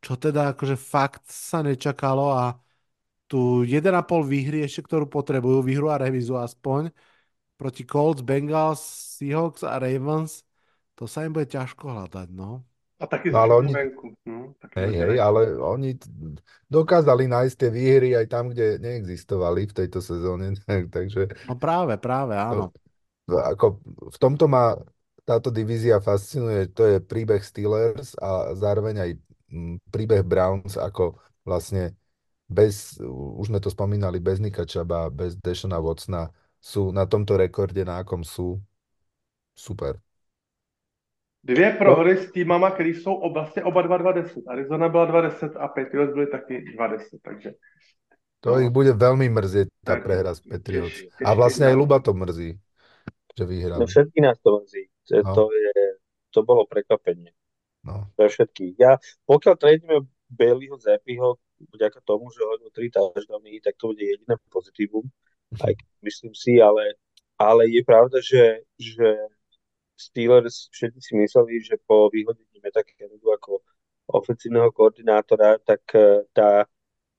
čo teda akože fakt sa nečakalo a tu 1,5 výhry ešte, ktorú potrebujú, výhru a revizu aspoň, proti Colts, Bengals, Seahawks a Ravens, to sa im bude ťažko hľadať, no. A taky no, ale oni, taky hej, hej, ale oni dokázali nájsť tie výhry aj tam, kde neexistovali v tejto sezóne, [LAUGHS] takže... No práve, práve, áno. To, ako v tomto ma táto divízia fascinuje, to je príbeh Steelers a zároveň aj mm, príbeh Browns, ako vlastne bez, už sme to spomínali, bez Nika Čaba, bez Dešona Watsona sú na tomto rekorde, na akom sú. Super. Dvě prohry s týmama, které jsou vlastně oba 2-10. Arizona byla 2-10 a Patriots byli taky 2-10, takže... To no. ich bude veľmi mrzieť, tá prehra s Patriots. A vlastne aj Luba to mrzí že vyhrali. No všetky nás to mrzí. No. To, je, to bolo prekvapenie. No. Pre všetkých. Ja, pokiaľ tradíme Baileyho Zepiho, vďaka tomu, že hodil tri touchdowny, tak to bude jediné pozitívum, aj myslím si, ale, ale je pravda, že, že Steelers všetci si mysleli, že po vyhodení Meta Kennedy ako ofenzívneho koordinátora, tak uh, tá,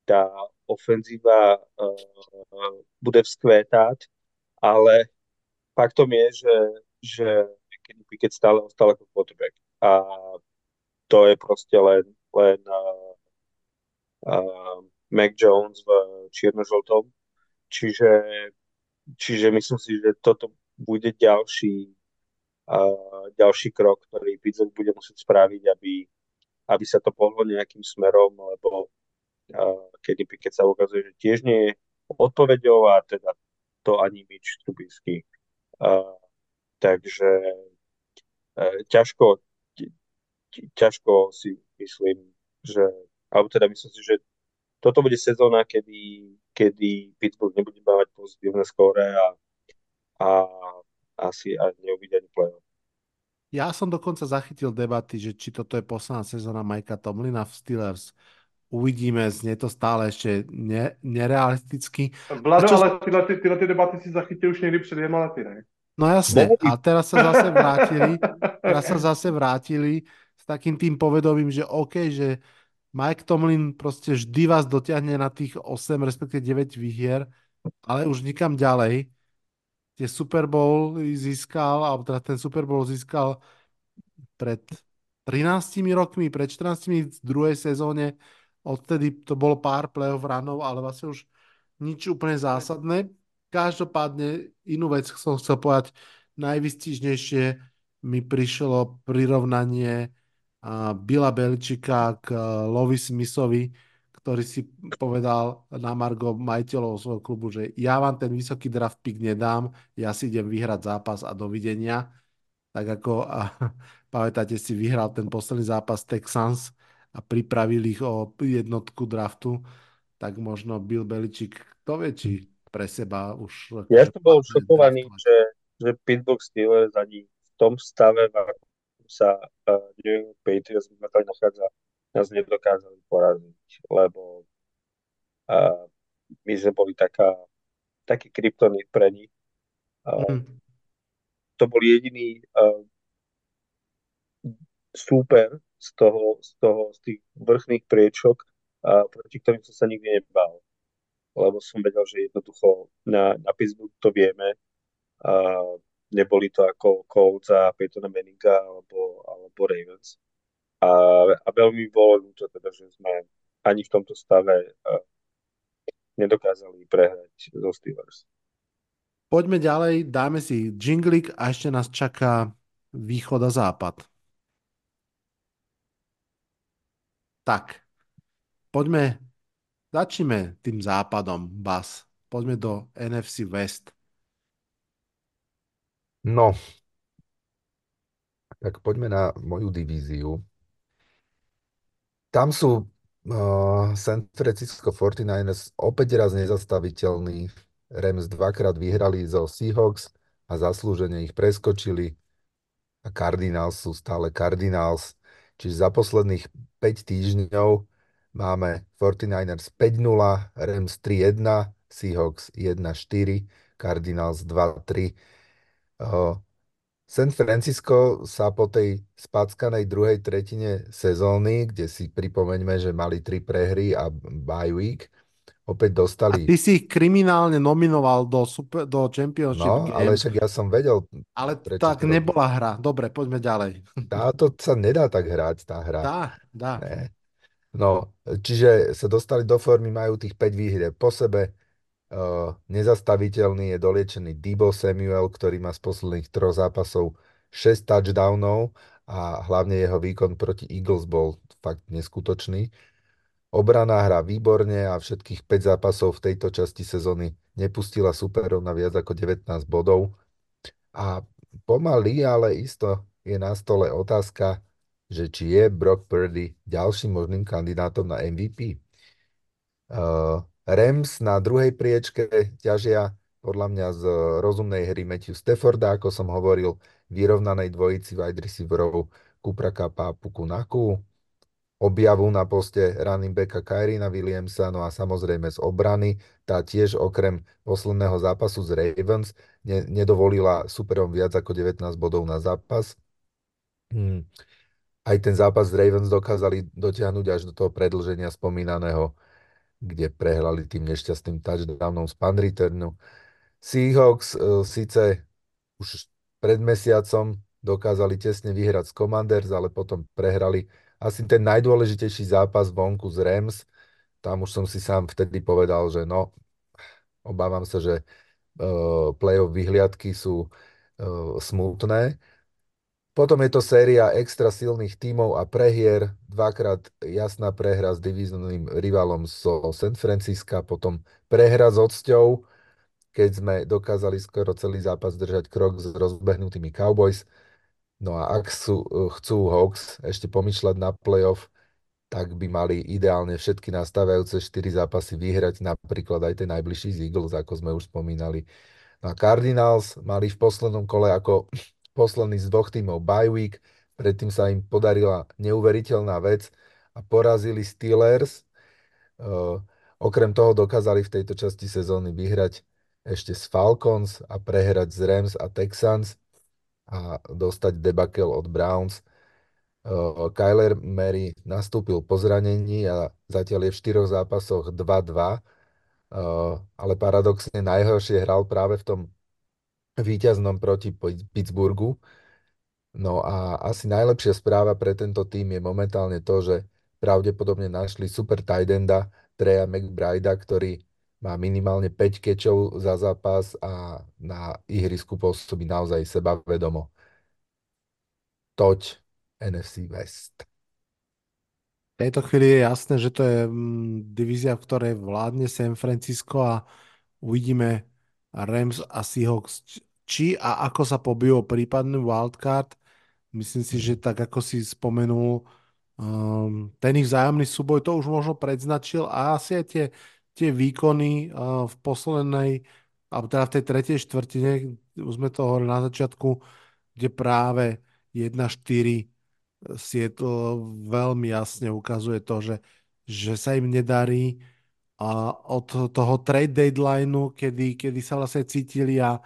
tá ofenzíva uh, bude vzkvétať, ale faktom je, že, že Kenny Pickett stále ostal ako quarterback. A to je proste len, len uh, uh, Mac Jones v čierno-žltom. Čiže, čiže myslím si, že toto bude ďalší, uh, ďalší krok, ktorý Pittsburgh bude musieť spraviť, aby, aby sa to pohlo nejakým smerom, lebo uh, kedy keď sa ukazuje, že tiež nie je odpovedou a teda to ani Mitch Trubisky. Takže uh, ťažko, ťažko si myslím, že, alebo teda myslím si, že toto bude sezóna, kedy, kedy Pittsburgh nebude mať pozitívne skóre a, a asi aj neuvidí ani play-off. Ja som dokonca zachytil debaty, že či toto je posledná sezóna Majka Tomlina v Steelers. Uvidíme, znie to stále ešte ne, nerealisticky. Vlado, čo... ale tyhle, ty, tyhle ty debaty si zachytil už někdy před dvěma lety, ne? No jasne, a teraz sa zase [LAUGHS] vrátili, teraz sa zase vrátili s takým tým povedomím, že OK, že Mike Tomlin proste vždy vás dotiahne na tých 8, respektive 9 výhier, ale už nikam ďalej. Tie Super Bowl získal, alebo teda ten Super Bowl získal pred 13 rokmi, pred 14 v druhej sezóne. Odtedy to bolo pár playoff ranov, ale vlastne už nič úplne zásadné. Každopádne inú vec som chcel povedať, najvystižnejšie mi prišlo prirovnanie Bila Beličika k Lovi Smithovi, ktorý si povedal na Margo majiteľov svojho klubu, že ja vám ten vysoký draft pick nedám, ja si idem vyhrať zápas a dovidenia. Tak ako, a, [LAUGHS] pamätáte si, vyhral ten posledný zápas Texans a pripravili ich o jednotku draftu, tak možno Bill Beličik, kto vie, či pre seba už... Ja som bol šokovaný, že, že Pittsburgh Steelers ani v tom stave, v sa uh, New England Patriots momentálne nachádza, nás nedokázali poraziť, lebo uh, my sme boli taká, taký kryptonit pre nich. Uh, mm. To bol jediný uh, súper z toho, z toho, z tých vrchných priečok, uh, proti ktorým som sa nikdy nebal. Lebo som vedel, že jednoducho na, na Pittsburgh to vieme. Uh, neboli to ako Colts a Peytona Manninga alebo, alebo Ravens. A, a veľmi bolo ľúto teda, že sme ani v tomto stave nedokázali prehrať zo Steelers. Poďme ďalej, dáme si jinglik a ešte nás čaká východ a západ. Tak, poďme, začneme tým západom, Bas. Poďme do NFC West. No, tak poďme na moju divíziu. Tam sú uh, San Francisco 49ers opäť raz nezastaviteľní. Rams dvakrát vyhrali zo Seahawks a zaslúžene ich preskočili. A Cardinals sú stále Cardinals. Čiže za posledných 5 týždňov máme 49ers 5-0, Rams 3-1, Seahawks 1-4, Cardinals 2-3. San Francisco sa po tej spackanej druhej tretine sezóny, kde si pripomeňme, že mali tri prehry a bye week, opäť dostali... A ty si ich kriminálne nominoval do, super, do Championship No, game. ale však ja som vedel... Ale tak to nebola hra. Dobre, poďme ďalej. Táto sa nedá tak hrať, tá hra. Dá, dá. Ne. No, čiže sa dostali do formy, majú tých 5 výhrieb po sebe, Uh, nezastaviteľný je doliečený Debo Samuel, ktorý má z posledných troch zápasov 6 touchdownov a hlavne jeho výkon proti Eagles bol fakt neskutočný. Obrana hrá výborne a všetkých 5 zápasov v tejto časti sezóny nepustila superov na viac ako 19 bodov. A pomaly, ale isto je na stole otázka, že či je Brock Purdy ďalším možným kandidátom na MVP. Uh, Rams na druhej priečke ťažia podľa mňa z rozumnej hry Matthew Stafforda, ako som hovoril, vyrovnanej dvojici wide receiverov Kupra Kapa a Puku. Objavu na poste running backa Kyrina Williamsa, no a samozrejme z obrany, tá tiež okrem posledného zápasu z Ravens ne, nedovolila superom viac ako 19 bodov na zápas. Hmm. Aj ten zápas z Ravens dokázali dotiahnuť až do toho predlženia spomínaného, kde prehrali tým nešťastným touchdownom z returnu. Seahawks uh, síce už pred mesiacom dokázali tesne vyhrať z Commanders, ale potom prehrali asi ten najdôležitejší zápas vonku z Rams, tam už som si sám vtedy povedal, že no, obávam sa, že uh, playoff vyhliadky sú uh, smutné. Potom je to séria extra silných tímov a prehier, dvakrát jasná prehra s divíznym rivalom zo San Francisca, potom prehra s odsťou, keď sme dokázali skoro celý zápas držať krok s rozbehnutými Cowboys. No a ak sú, chcú Hawks ešte pomýšľať na playoff, tak by mali ideálne všetky nastávajúce 4 zápasy vyhrať, napríklad aj ten najbližší z Eagles, ako sme už spomínali. No a Cardinals mali v poslednom kole ako posledný z dvoch tímov bye week, predtým sa im podarila neuveriteľná vec a porazili Steelers. Uh, okrem toho dokázali v tejto časti sezóny vyhrať ešte z Falcons a prehrať z Rams a Texans a dostať debakel od Browns. Uh, Kyler Mary nastúpil po zranení a zatiaľ je v štyroch zápasoch 2-2, uh, ale paradoxne najhoršie hral práve v tom víťaznom proti Pittsburghu. No a asi najlepšia správa pre tento tým je momentálne to, že pravdepodobne našli super tight enda Treja McBrida, ktorý má minimálne 5 kečov za zápas a na ihrisku pôsobí naozaj sebavedomo. Toť NFC West. V tejto chvíli je jasné, že to je mm, divízia, v ktorej vládne San Francisco a uvidíme Rams a Seahawks, či a ako sa pobijú prípadný wildcard. Myslím si, že tak ako si spomenul, um, ten ich vzájomný súboj to už možno predznačil a asi aj tie tie výkony v poslednej, alebo teda v tej tretej štvrtine, už sme to hovorili na začiatku, kde práve 1-4 Seattle veľmi jasne ukazuje to, že, že sa im nedarí a od toho trade deadlineu, kedy, kedy sa vlastne cítili a,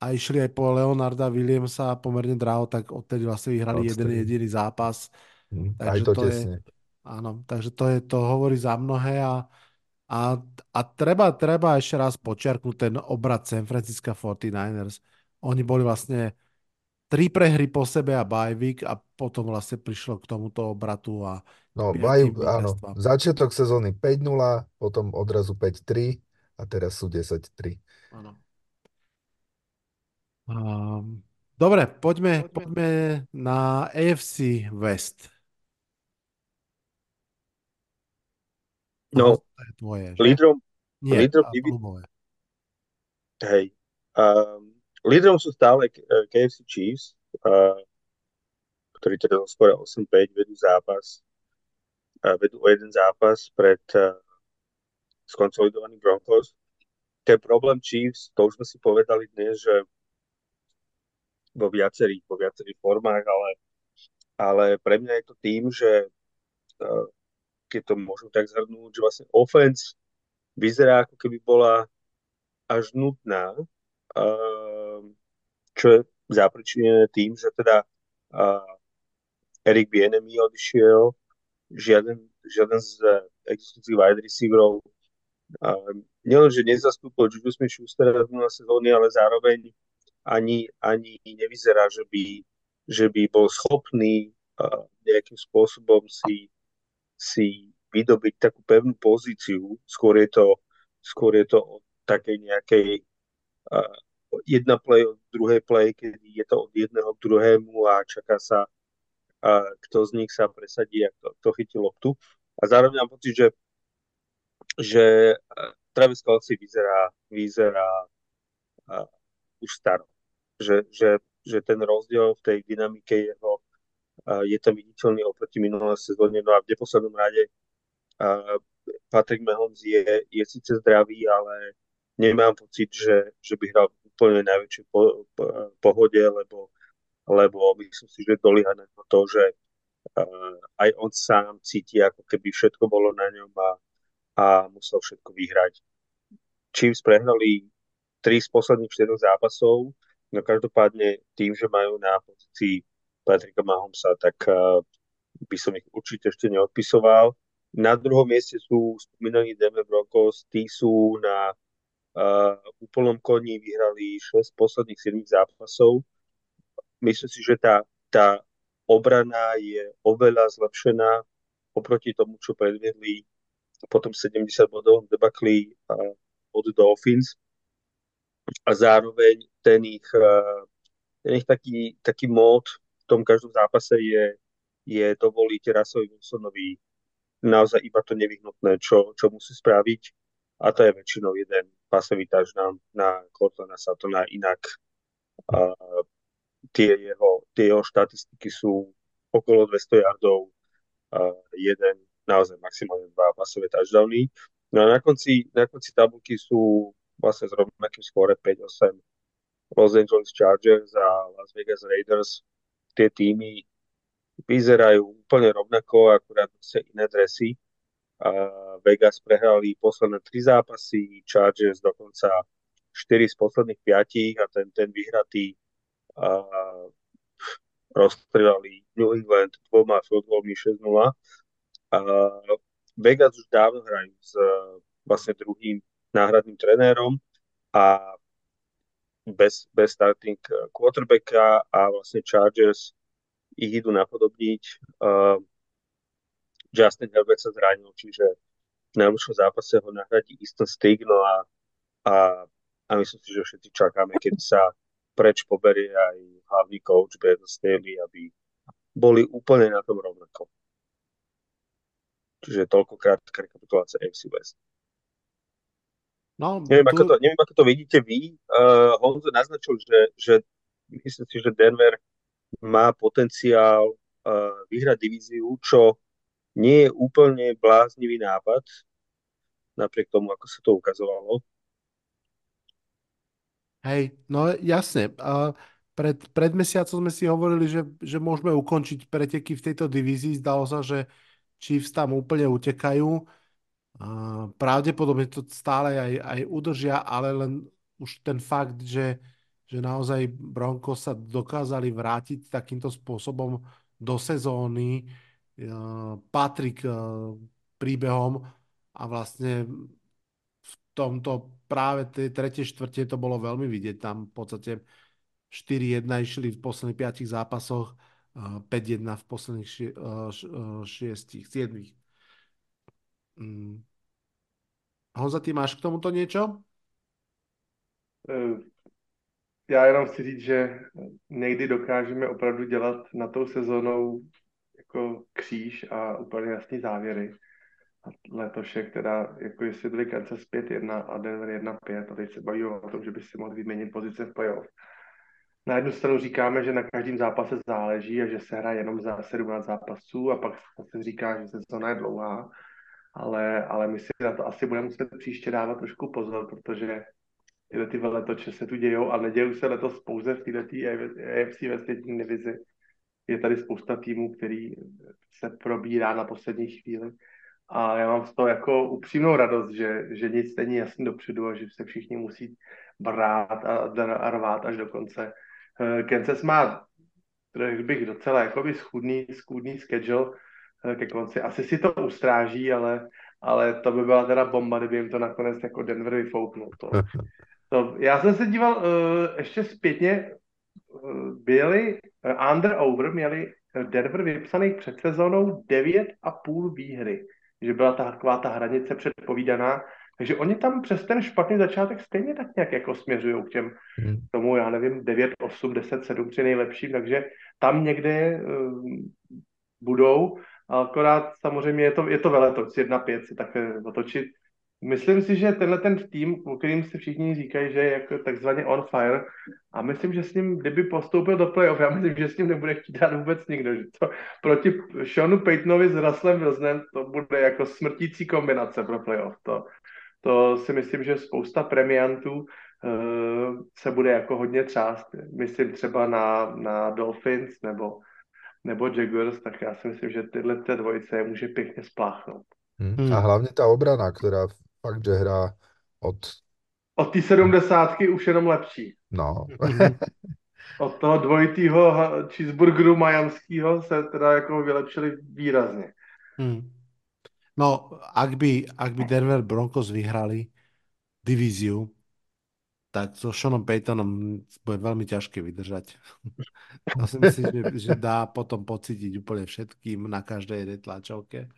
a išli aj po Leonarda Williamsa pomerne draho, tak odtedy vlastne vyhrali jeden jediný zápas. Hm, takže aj to, to tesne. Je, áno, takže to, je, to hovorí za mnohé a a, a treba, treba ešte raz počiarknúť ten obrad San Francisco 49ers. Oni boli vlastne tri prehry po sebe a bajvik a potom vlastne prišlo k tomuto obratu a No, majú, áno, začiatok sezóny 5-0, potom odrazu 5-3 a teraz sú 10-3. Áno. Um, dobre, poďme, poďme na AFC West. No, to je tvoje, že? lídrom, Nie, lídrom, klubové. hej, um, lídrom sú stále KFC Chiefs, uh, ktorí teda skôr 8-5 vedú zápas, uh, vedú o jeden zápas pred uh, skonsolidovaným Broncos. Ten problém Chiefs, to už sme si povedali dnes, že vo viacerých, vo viacerých formách, ale, ale pre mňa je to tým, že uh, keď to môžem tak zhrnúť, že vlastne offense vyzerá ako keby bola až nutná, uh, čo je zapričinené tým, že teda Eric Bienemy odišiel, žiaden, žiaden z existujúcich wide receiverov uh, nielen, že nezastúpil Juju Smith-Schustera na sezóny, ale zároveň ani, ani nevyzerá, že by, že by bol schopný uh, nejakým spôsobom si si vydobiť takú pevnú pozíciu, skôr je to, skôr je to od takej nejakej uh, jedna play od druhej play, kedy je to od jedného k druhému a čaká sa, uh, kto z nich sa presadí a kto, kto chytí loptu. A zároveň mám pocit, že, že Travis Kelsey vyzerá, vyzerá uh, už staro. Že, že, že ten rozdiel v tej dynamike jeho je tam viditeľný oproti minulé sezóne. No a v neposlednom rade Patrick Mahomes je, je síce zdravý, ale nemám pocit, že, že by hral v úplne najväčšej po, po, pohode, lebo, lebo myslím si, že dolíha na to, že, aj on sám cíti, ako keby všetko bolo na ňom a, a musel všetko vyhrať. Chiefs prehrali tri z posledných štyroch zápasov, no každopádne tým, že majú na pozícii Patrika Mahomsa, tak uh, by som ich určite ešte neodpisoval. Na druhom mieste sú spomínaní Denver Broncos, tí sú na uh, úplnom koni, vyhrali 6 posledných 7 zápasov. Myslím si, že tá, tá obrana je oveľa zlepšená oproti tomu, čo predviedli potom 70 bodov debakli uh, od Dolphins a zároveň ten ich, ten ich taký, taký mód tom každom zápase je, je dovoliť Rasovi Wilsonovi naozaj iba to nevyhnutné, čo, čo musí spraviť a to je väčšinou jeden pasový touchdown na Cortlana Satona, inak uh, tie, jeho, tie jeho štatistiky sú okolo 200 yardov, uh, jeden, naozaj maximálne dva pasové touchdowny. No a na konci, na konci tabulky sú vlastne s rovnakým skóre 5-8 Los Angeles Chargers a Las Vegas Raiders. Tie týmy vyzerajú úplne rovnako, akurát nosia iné dresy. A Vegas prehrali posledné tri zápasy, Chargers dokonca 4 z posledných 5 a ten, ten vyhratý a rozstrelali New England dvoma fieldgolmi 6-0. A Vegas už dávno hrajú s vlastne druhým náhradným trenérom a bez, bez starting quarterbacka a vlastne Chargers ich idú napodobniť. Uh, Justin Herbert sa zranil, čiže v najbližšom zápase ho nahradí Easton Stick, no a, a, a myslím si, že všetci čakáme, keď sa preč poberie aj hlavný coach Brandon Staley, aby boli úplne na tom rovnako. Čiže toľko krátka rekapitulácia FC West. No, neviem, tu... ako to, neviem, ako to vidíte vy. Uh, Honzo naznačil, že, že myslím si, že Denver má potenciál uh, vyhrať divíziu, čo nie je úplne bláznivý nápad, napriek tomu, ako sa to ukazovalo. Hej, no jasne. Uh, pred, pred mesiacom sme si hovorili, že, že môžeme ukončiť preteky v tejto divízii. Zdalo sa, že Chiefs tam úplne utekajú. Uh, pravdepodobne to stále aj, aj udržia, ale len už ten fakt, že že naozaj Broncos sa dokázali vrátiť takýmto spôsobom do sezóny. Patrik príbehom a vlastne v tomto práve tej tretej štvrte to bolo veľmi vidieť. Tam v podstate 4-1 išli v posledných 5 zápasoch, 5-1 v posledných 6, 7. Mm. Honza, ty máš k tomuto niečo? E, já jenom chci říct, že někdy dokážeme opravdu dělat na tou sezónou jako kříž a úplně jasný závěry. A letošek teda, jako jestli byli Kansas 5-1 a Denver 1-5 a teď se bavíme o tom, že by si mohl vyměnit pozice v playoff. Na jednu stranu říkáme, že na každém zápase záleží a že se hraje jenom za 17 zápasů a pak se říká, že sezóna je dlouhá, ale, ale my si na to asi budeme muset příště dávat trošku pozor, protože tyhle ty veletoče se tu dějou a nedějou se letos pouze v této AFC ve světní divizi. Je tady spousta týmů, který se probírá na poslední chvíli. A já mám z toho jako upřímnou radost, že, že nic není jasný dopředu a že se všichni musí brát a, a rvát až do konce. Eh, Kansas má, bych, docela jakoby schudný, schudný schedule ke konci. Asi si to ustráží, ale, ale to by byla teda bomba, kdyby jim to nakonec jako Denver vyfouknul. To, [LAUGHS] To, já jsem se díval uh, ještě zpětně, uh, byli uh, under over, měli Denver vypsaných před sezónou 9,5 výhry, že byla ta, taková ta hranice předpovídaná, takže oni tam přes ten špatný začátek stejně tak nějak jako směřují k těm hmm. tomu, já nevím, 9, 8, 10, 7 při nejlepším, takže tam někde uh, budou, akorát samozřejmě je to, je to veletoč, 1-5 si takhle otočit Myslím si, že tenhle ten tým, o kterým si všichni říkají, že je jako takzvaně on fire a myslím, že s ním, kdyby postoupil do playoff, já myslím, že s ním nebude chtít dát vůbec nikdo. Že to proti Seanu Paytonovi s Russellem Wilsonem to bude jako smrtící kombinace pro playoff. To, to si myslím, že spousta premiantů uh, se bude jako hodně třást. Myslím třeba na, na Dolphins nebo nebo Jaguars, tak já si myslím, že tyhle té dvojice může pěkně spláchnout. Hm. Hmm. A hlavne tá obrana, ktorá fakt, že hrá od... Od té sedmdesátky už jenom lepší. No, [LAUGHS] Od toho dvojitýho cheeseburgeru majamského se teda jako vylepšili výrazně. Hmm. No, ak by, ak by Denver Broncos vyhrali divíziu, tak so Seanom Paytonom bude veľmi ťažké vydržať. To si myslím, že, že dá potom pocítiť úplne všetkým na každej jednej tlačovke.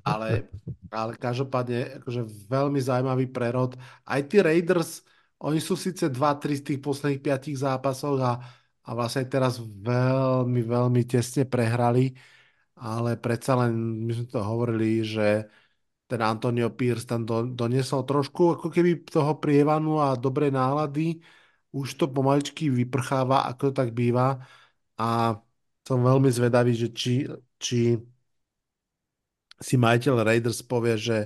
Ale, ale každopádne akože veľmi zaujímavý prerod. Aj tí Raiders, oni sú síce 2-3 z tých posledných 5 zápasov a, a vlastne teraz veľmi, veľmi tesne prehrali, ale predsa len my sme to hovorili, že ten Antonio Pierce tam do, doniesol trošku ako keby toho prievanu a dobrej nálady. Už to pomaličky vyprcháva, ako to tak býva. A som veľmi zvedavý, že či, či si majiteľ Raiders povie, že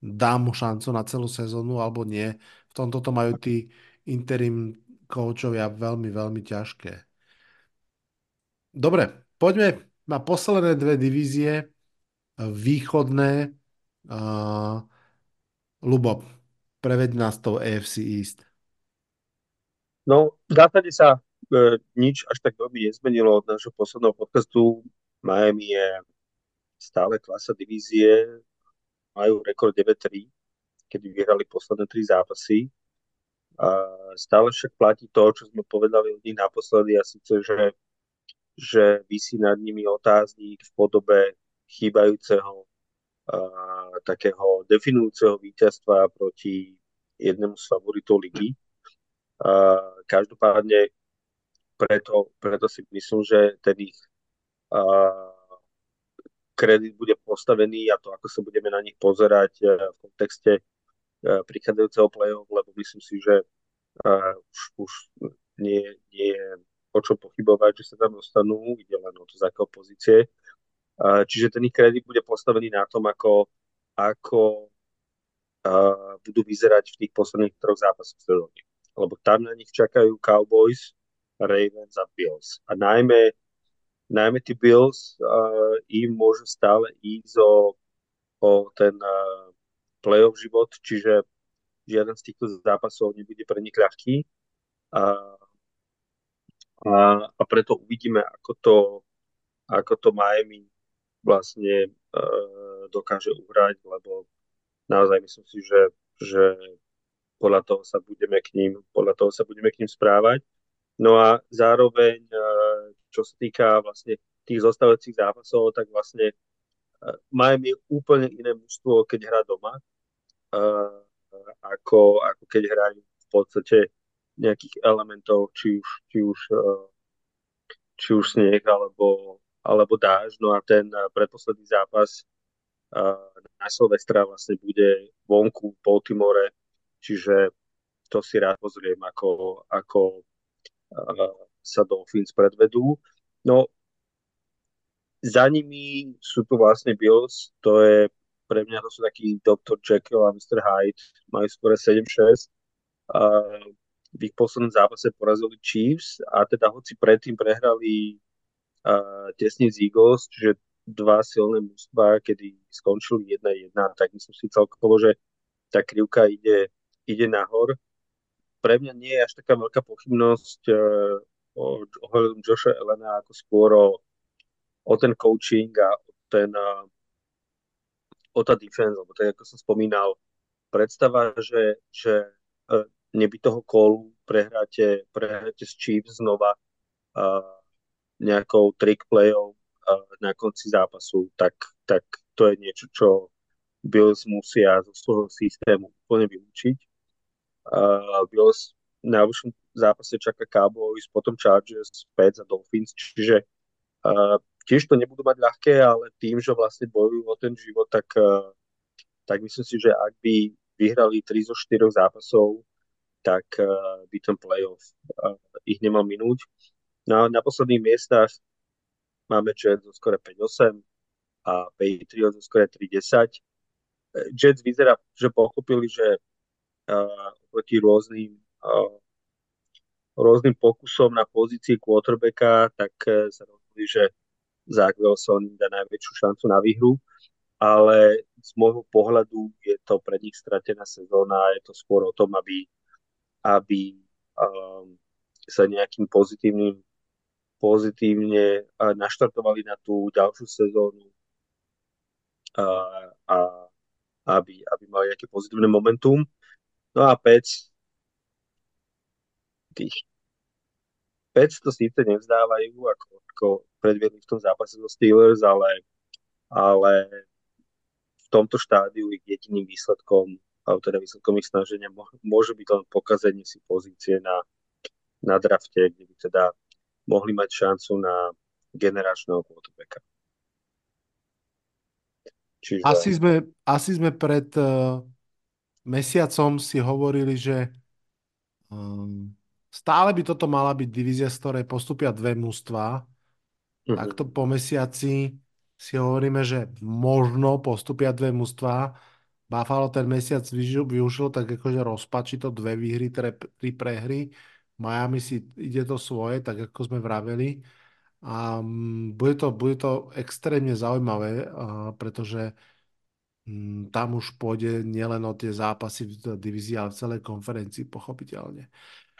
dá mu šancu na celú sezónu alebo nie. V tomto to majú tí interim koučovia veľmi, veľmi ťažké. Dobre, poďme na posledné dve divízie, východné. Uh, Lubo, preveď nás tou AFC East. No, v zásade sa e, nič až tak veľmi nezmenilo od nášho posledného podcastu. Miami je stále klasa divízie, majú rekord 9-3, kedy vyhrali posledné tri zápasy. A stále však platí to, čo sme povedali od nich naposledy, a síce, že, že vysí nad nimi otáznik v podobe chýbajúceho takého definujúceho víťazstva proti jednému z favoritov ligy. Každopádne preto, preto si myslím, že ten ich kredit bude postavený a to, ako sa budeme na nich pozerať v kontexte prichádzajúceho play-off, lebo myslím si, že už, už nie, nie je o čo pochybovať, že sa tam dostanú, ide len o to, z akého pozície. Uh, čiže ten ich kredit bude postavený na tom, ako, ako uh, budú vyzerať v tých posledných troch zápasoch sezóny. Lebo tam na nich čakajú Cowboys, Ravens a Bills. A najmä, najmä tí Bills uh, im môžu stále ísť o, o ten uh, playoff život, čiže žiaden z týchto zápasov nebude pre nich ľahký. A, a, a preto uvidíme, ako to, ako to Miami vlastne e, dokáže uhrať, lebo naozaj myslím si, že, že podľa toho sa budeme k ním, podľa toho sa budeme k ním správať. No a zároveň, e, čo sa týka vlastne tých zostávajúcich zápasov, tak vlastne Miami je úplne iné mužstvo, keď hrá doma, uh, ako, ako keď hrajú v podstate nejakých elementov, či už, či už, uh, či už sneh alebo, alebo dáž. No a ten uh, predposledný zápas uh, na Silvestra vlastne bude vonku v Baltimore, čiže to si rád pozriem, ako, ako uh, sa Dolphins predvedú. No za nimi sú tu vlastne Bills, to je pre mňa to sú takí Dr. Jekyll a Mr. Hyde, majú skôr 7-6. A v ich poslednom zápase porazili Chiefs a teda hoci predtým prehrali uh, tesne z Eagles, čiže dva silné mústva, kedy skončili 1-1, tak myslím si celkovo, že tá krivka ide, ide nahor. Pre mňa nie je až taká veľká pochybnosť uh, o ohľadom Josha Elena ako skôr o o ten coaching a o, ten, o tá defense, lebo tak ako som spomínal, predstava, že, že e, neby toho kolu prehráte, prehráte s Chiefs znova a nejakou trick playou na konci zápasu, tak, tak to je niečo, čo Bills musia zo svojho systému úplne vylúčiť. Uh, Bills v najbližšom zápase čaká Cowboys, potom Chargers, Pets a Dolphins, čiže uh, tiež to nebudú mať ľahké, ale tým, že vlastne bojujú o ten život, tak, eh, tak myslím si, že ak by vyhrali 3 zo 4 zápasov, tak eh, by ten playoff eh, ich nemal minúť. Na, na posledných miestach máme Jets zo skore 5-8 a Patriots zo skore 3-10. Jets vyzerá, že pochopili, že uh, proti rôznym uh, rôznym pokusom na pozícii quarterbacka, tak uh, sa rozhodli, že Zach Wilson dá najväčšiu šancu na výhru, ale z môjho pohľadu je to pre nich stratená sezóna je to skôr o tom, aby, aby um, sa nejakým pozitívnym pozitívne naštartovali na tú ďalšiu sezónu a, a aby, aby mali nejaké pozitívne momentum. No a Pec tých Pec to síce nevzdávajú, ako, ako predviedli v tom zápase so Steelers, ale, ale v tomto štádiu ich jediným výsledkom, alebo teda výsledkom ich snaženia môže byť len pokazenie si pozície na, na drafte, kde by teda mohli mať šancu na generačného quarterbacka. Čiže... Asi, sme, asi sme pred uh, mesiacom si hovorili, že um, stále by toto mala byť divízia, z ktorej postupia dve mužstva. Uh-huh. Takto po mesiaci si hovoríme, že možno postupia dve mužstva. Buffalo ten mesiac využil tak akože rozpačito dve výhry, tri, tri prehry. Miami si ide to svoje, tak ako sme vraveli. A mm, bude to, bude to extrémne zaujímavé, pretože mm, tam už pôjde nielen o tie zápasy v divízii, ale v celej konferencii, pochopiteľne.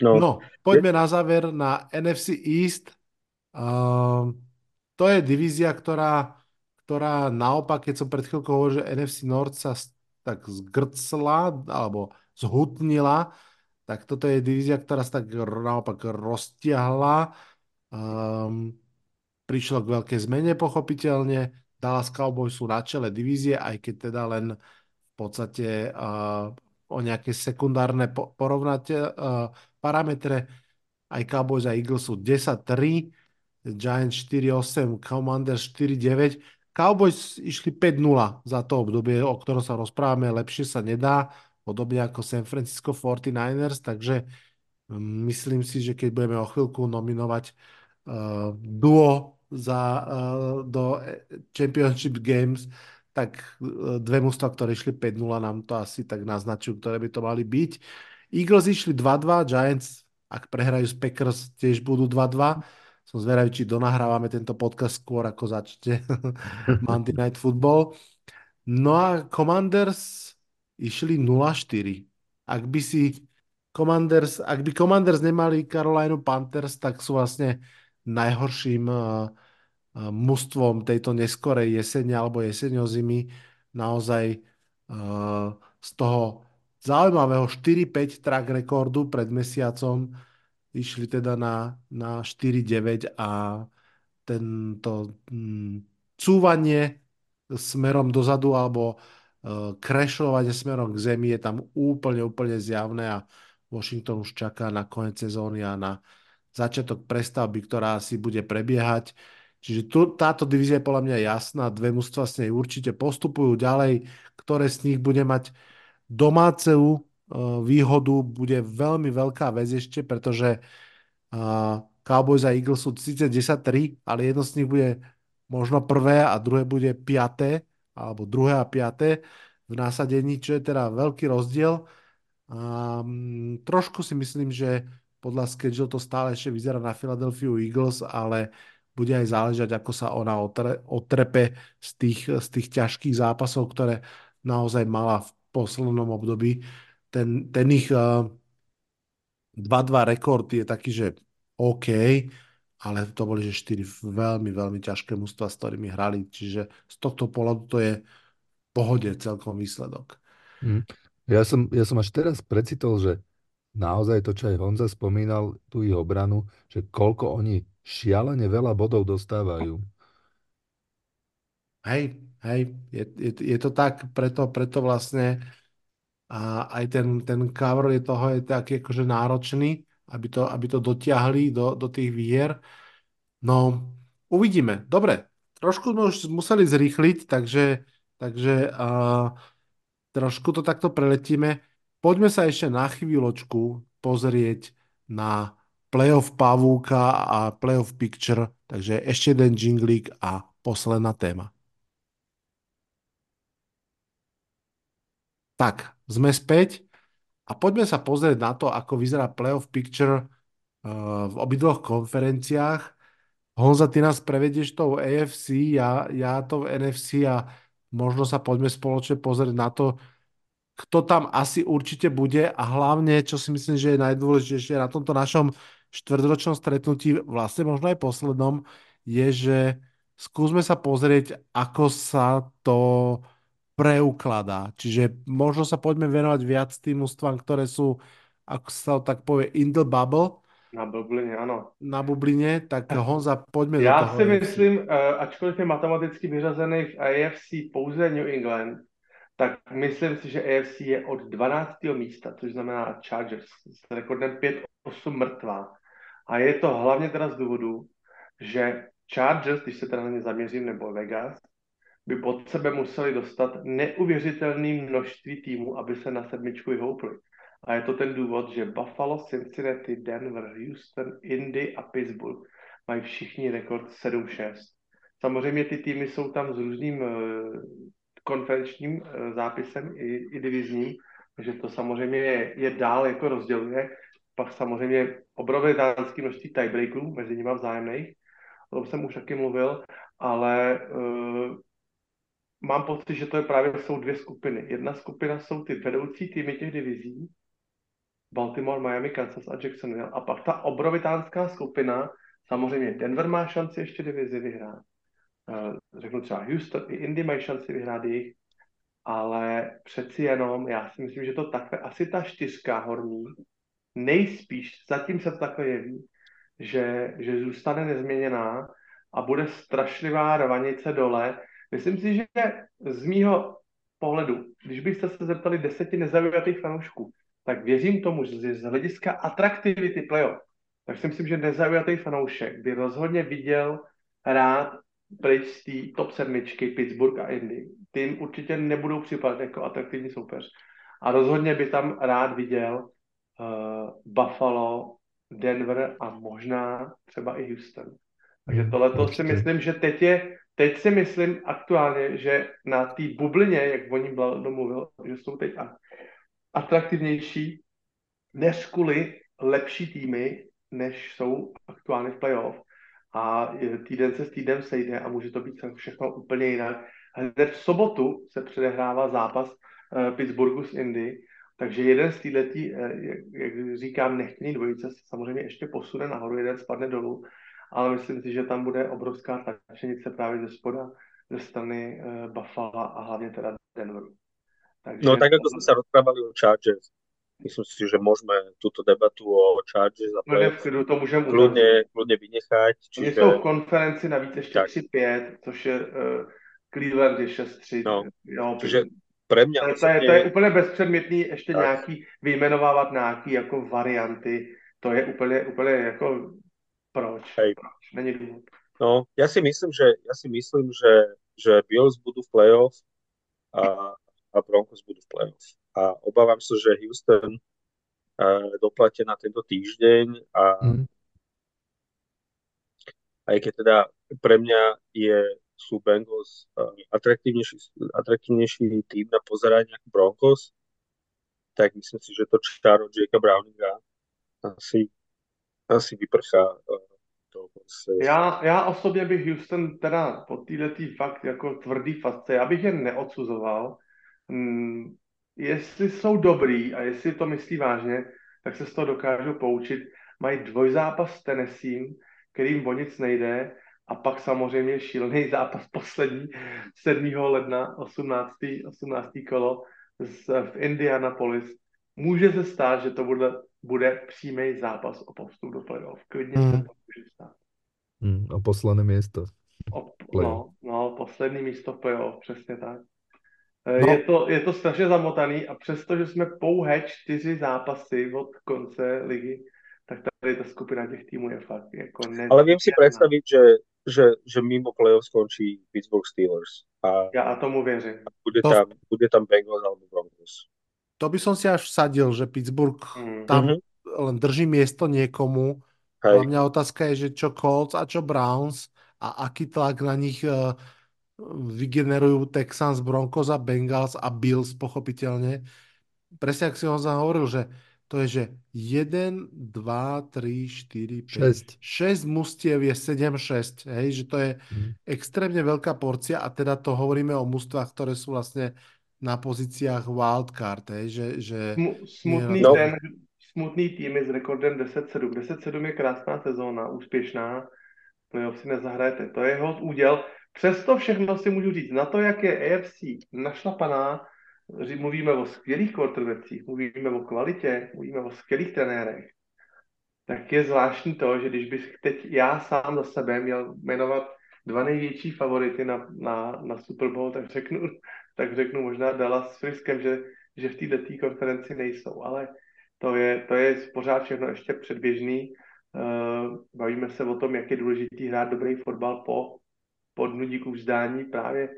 No, no poďme na záver na NFC East. Uh, to je divízia, ktorá, ktorá naopak, keď som pred chvíľkou hovoril, že NFC North sa tak zgrcla alebo zhutnila, tak toto je divízia, ktorá sa tak naopak roztiahla. Um, prišlo k veľkej zmene pochopiteľne. Dallas Cowboys sú na čele divízie, aj keď teda len v podstate uh, o nejaké sekundárne po- porovnate uh, parametre. Aj Cowboys a Eagles sú 10-3, Giants 4-8, Commanders 4-9. Cowboys išli 5-0 za to obdobie, o ktorom sa rozprávame, lepšie sa nedá, podobne ako San Francisco 49ers, takže um, myslím si, že keď budeme o chvíľku nominovať uh, duo za, uh, do Championship Games, tak dve mústva, ktoré išli 5-0, nám to asi tak naznačujú, ktoré by to mali byť. Eagles išli 2-2, Giants, ak prehrajú z Packers, tiež budú 2-2. Som zvedavý, či donahrávame tento podcast skôr, ako začne [LAUGHS] Monday Night Football. No a Commanders išli 0-4. Ak by si Commanders, ak by Commanders nemali Carolina Panthers, tak sú vlastne najhorším uh, mužstvom tejto neskorej jesene alebo jeseňo zimy. Naozaj uh, z toho zaujímavého 4-5 track rekordu pred mesiacom išli teda na, na 4-9 a tento hm, cúvanie smerom dozadu alebo uh, crashovanie smerom k zemi je tam úplne, úplne zjavné a Washington už čaká na koniec sezóny a na začiatok prestavby, ktorá si bude prebiehať. Čiže tu, táto divízia je podľa mňa jasná, dve mužstva s nej určite postupujú ďalej, ktoré z nich bude mať domácu uh, výhodu, bude veľmi veľká vec ešte, pretože uh, Cowboys a Eagles sú síce 10-3, ale jedno z nich bude možno prvé a druhé bude piaté, alebo druhé a piaté v násadení, čo je teda veľký rozdiel. Um, trošku si myslím, že podľa schedule to stále ešte vyzerá na Philadelphia Eagles, ale bude aj záležať, ako sa ona otre, otrepe z tých, z tých ťažkých zápasov, ktoré naozaj mala v poslednom období. Ten, ten ich uh, 2-2 rekord je taký, že OK, ale to boli, že 4 veľmi, veľmi ťažké mústva, s ktorými hrali, čiže z tohto pohľadu to je v pohode celkom výsledok. Mm. Ja, som, ja som až teraz precitol, že naozaj to, čo aj Honza spomínal, tú ich obranu, že koľko oni šialene veľa bodov dostávajú. Hej, hej, je, je, je to tak, preto, preto vlastne a aj ten, ten cover je toho je taký akože náročný, aby to, aby to dotiahli do, do tých vier. No, uvidíme. Dobre, trošku sme už museli zrýchliť, takže, takže uh, trošku to takto preletíme. Poďme sa ešte na chvíľočku pozrieť na playoff pavúka a playoff picture, takže ešte jeden jinglik a posledná téma. Tak, sme späť a poďme sa pozrieť na to, ako vyzerá playoff picture uh, v obidvoch konferenciách. Honza, ty nás prevedieš tou AFC, ja, ja to v NFC a možno sa poďme spoločne pozrieť na to, kto tam asi určite bude a hlavne, čo si myslím, že je najdôležitejšie na tomto našom štvrťročnom stretnutí, vlastne možno aj poslednom, je, že skúsme sa pozrieť, ako sa to preukladá. Čiže možno sa poďme venovať viac tým ústvám, ktoré sú, ako sa tak povie, in the bubble, Na bublině, ano. na bubline, tak Honza, poďme Já do toho. si myslím, eh, ačkoliv je matematicky vyřazený v AFC pouze New England, tak myslím si, že AFC je od 12. místa, což znamená Chargers s rekordem 5-8 mrtvá. A je to hlavně teda z důvodu, že Chargers, když se teda na ně zaměřím, nebo Vegas, by pod sebe museli dostat neuvěřitelné množství týmů, aby se na sedmičku vyhoupli. A je to ten důvod, že Buffalo, Cincinnati, Denver, Houston, Indy a Pittsburgh mají všichni rekord 7-6. Samozřejmě ty týmy jsou tam s různým uh, konferenčním uh, zápisem i, i divizním, takže to samozřejmě je, je dál jako rozděluje. Pak samozřejmě obrovitánské množství tiebreakerů mezi nimi vzájemných, o tom jsem už taky mluvil, ale uh, mám pocit, že to je právě jsou dvě skupiny. Jedna skupina jsou ty vedoucí týmy těch divizí, Baltimore, Miami, Kansas a Jacksonville. A pak ta obrovitánská skupina, samozřejmě Denver má šanci ještě divizi vyhrát. Uh, řeknu třeba Houston i Indy mají šanci vyhrát jejich, ale přeci jenom, já si myslím, že to takhle, asi ta čtyřka horní, nejspíš, zatím se to takhle jeví, že, že zůstane nezměněná a bude strašlivá rovanice dole. Myslím si, že z mýho pohledu, když byste se zeptali deseti nezaujatých fanoušků, tak věřím tomu, že z hlediska atraktivity playoff, tak si myslím, že nezaujatý fanoušek by rozhodně viděl rád pryč z té top sedmičky Pittsburgh a Indy. Tým určitě nebudou připadat jako atraktivní soupeř. A rozhodně by tam rád viděl uh, Buffalo, Denver a možná třeba i Houston. Takže tohle to si myslím, že teď je, teď si myslím aktuálně, že na té bublině, jak o ní domluvil, že jsou teď atraktivnější než kvůli lepší týmy, než jsou aktuálně v playoff. A týden se s týdnem sejde a může to být všechno úplně jinak. Hned v sobotu se předehrává zápas uh, Pittsburghu s Indy, takže jeden z této, jak, jak říkám, nechtěný dvojice se samozřejmě ještě posune nahoru, jeden spadne dolů, ale myslím si, že tam bude obrovská tlačenice právě ze spoda, ze strany uh, Buffalo a hlavně teda Denveru. Takže... No tak ako sme sa rozprávali o Chargers, myslím si, že môžeme túto debatu o Chargers a no, to můžeme kľudne, kľudne vynechať. Čiže... Jsou v konferenci navíc ještě 3-5, což je uh, Cleveland je 6-3. No, jo, čiže pre mňa... To, osobně... je, to je úplně bezpředmětný ještě tak. nějaký, vyjmenovávat nějaký jako varianty. To je úplně, úplně jako proč? Hej. proč? Není důvod. No, ja si myslím, že, ja si myslím, že, že Bills budú v playoff a a Broncos budú v playoff. A obávam sa, že Houston uh, doplatie na tento týždeň a mm. aj keď teda pre mňa je, sú Bengals uh, atraktívnejší, atraktívnejší tým na pozeranie ako Broncos, tak myslím si, že to čaro Jakea Browninga asi, asi vyprchá uh, já, já osobně bych Houston teda po této fakt jako tvrdý fasce, já bych je neodsuzoval, Hmm, jestli jsou dobrý a jestli to myslí vážně, tak se z toho dokážou poučit. Mají dvojzápas s Tennessee, kterým o nic nejde, a pak samozřejmě šílený zápas poslední 7. ledna 18. 18. kolo z, v Indianapolis. Může se stát, že to bude, bude přímý zápas o postup do playoff. Klidně mm. se to může stát. Mm, o posledné místo. O, no, no, poslední místo v playoff, přesně tak. Eh, no. Je, to, je to strašně zamotaný a přesto, že jsme pouhé čtyři zápasy od konce ligy, tak tady ta skupina těch týmů je fakt jako nezvěrná. Ale vím si představit, že, že, že mimo playoff skončí Pittsburgh Steelers. A Já tomu věřím. A bude, to... tam, bude tam Bengals alebo Broncos. To by som si až vsadil, že Pittsburgh mm. tam mm-hmm. len drží miesto niekomu. Hej. mňa otázka je, že čo Colts a čo Browns a aký tlak na nich uh, vygenerujú Texans, Broncos a Bengals a Bills pochopiteľne. Presne ak si ho hovoril, že to je, že 1, 2, 3, 4, 5, 6. 6 mustiev je 7-6, hej, že to je Mhm. extrémne veľká porcia a teda to hovoríme o mústvách, ktoré sú vlastne na pozíciách wildcard, hej, že, že Smu, smutný, No. ten, smutný týmy s rekordem 10-7. 10-7 je krásná sezóna, úspěšná. Playoff si nezahrajete. To je jeho úděl. Přesto všechno si můžu říct, na to, jak je AFC našlapaná, mluvíme o skvělých quarterbackích, mluvíme o kvalitě, mluvíme o skvělých trenérech, tak je zvláštní to, že když bych teď já sám za sebe měl jmenovat dva největší favority na, na, na Super Bowl, tak řeknu, tak řeknu možná Dallas s Friskem, že, že v této konferenci nejsou, ale to je, to je pořád všechno ještě předběžný. Uh, bavíme se o tom, jak je důležitý hrát dobrý fotbal po, po dnu díku vzdání právě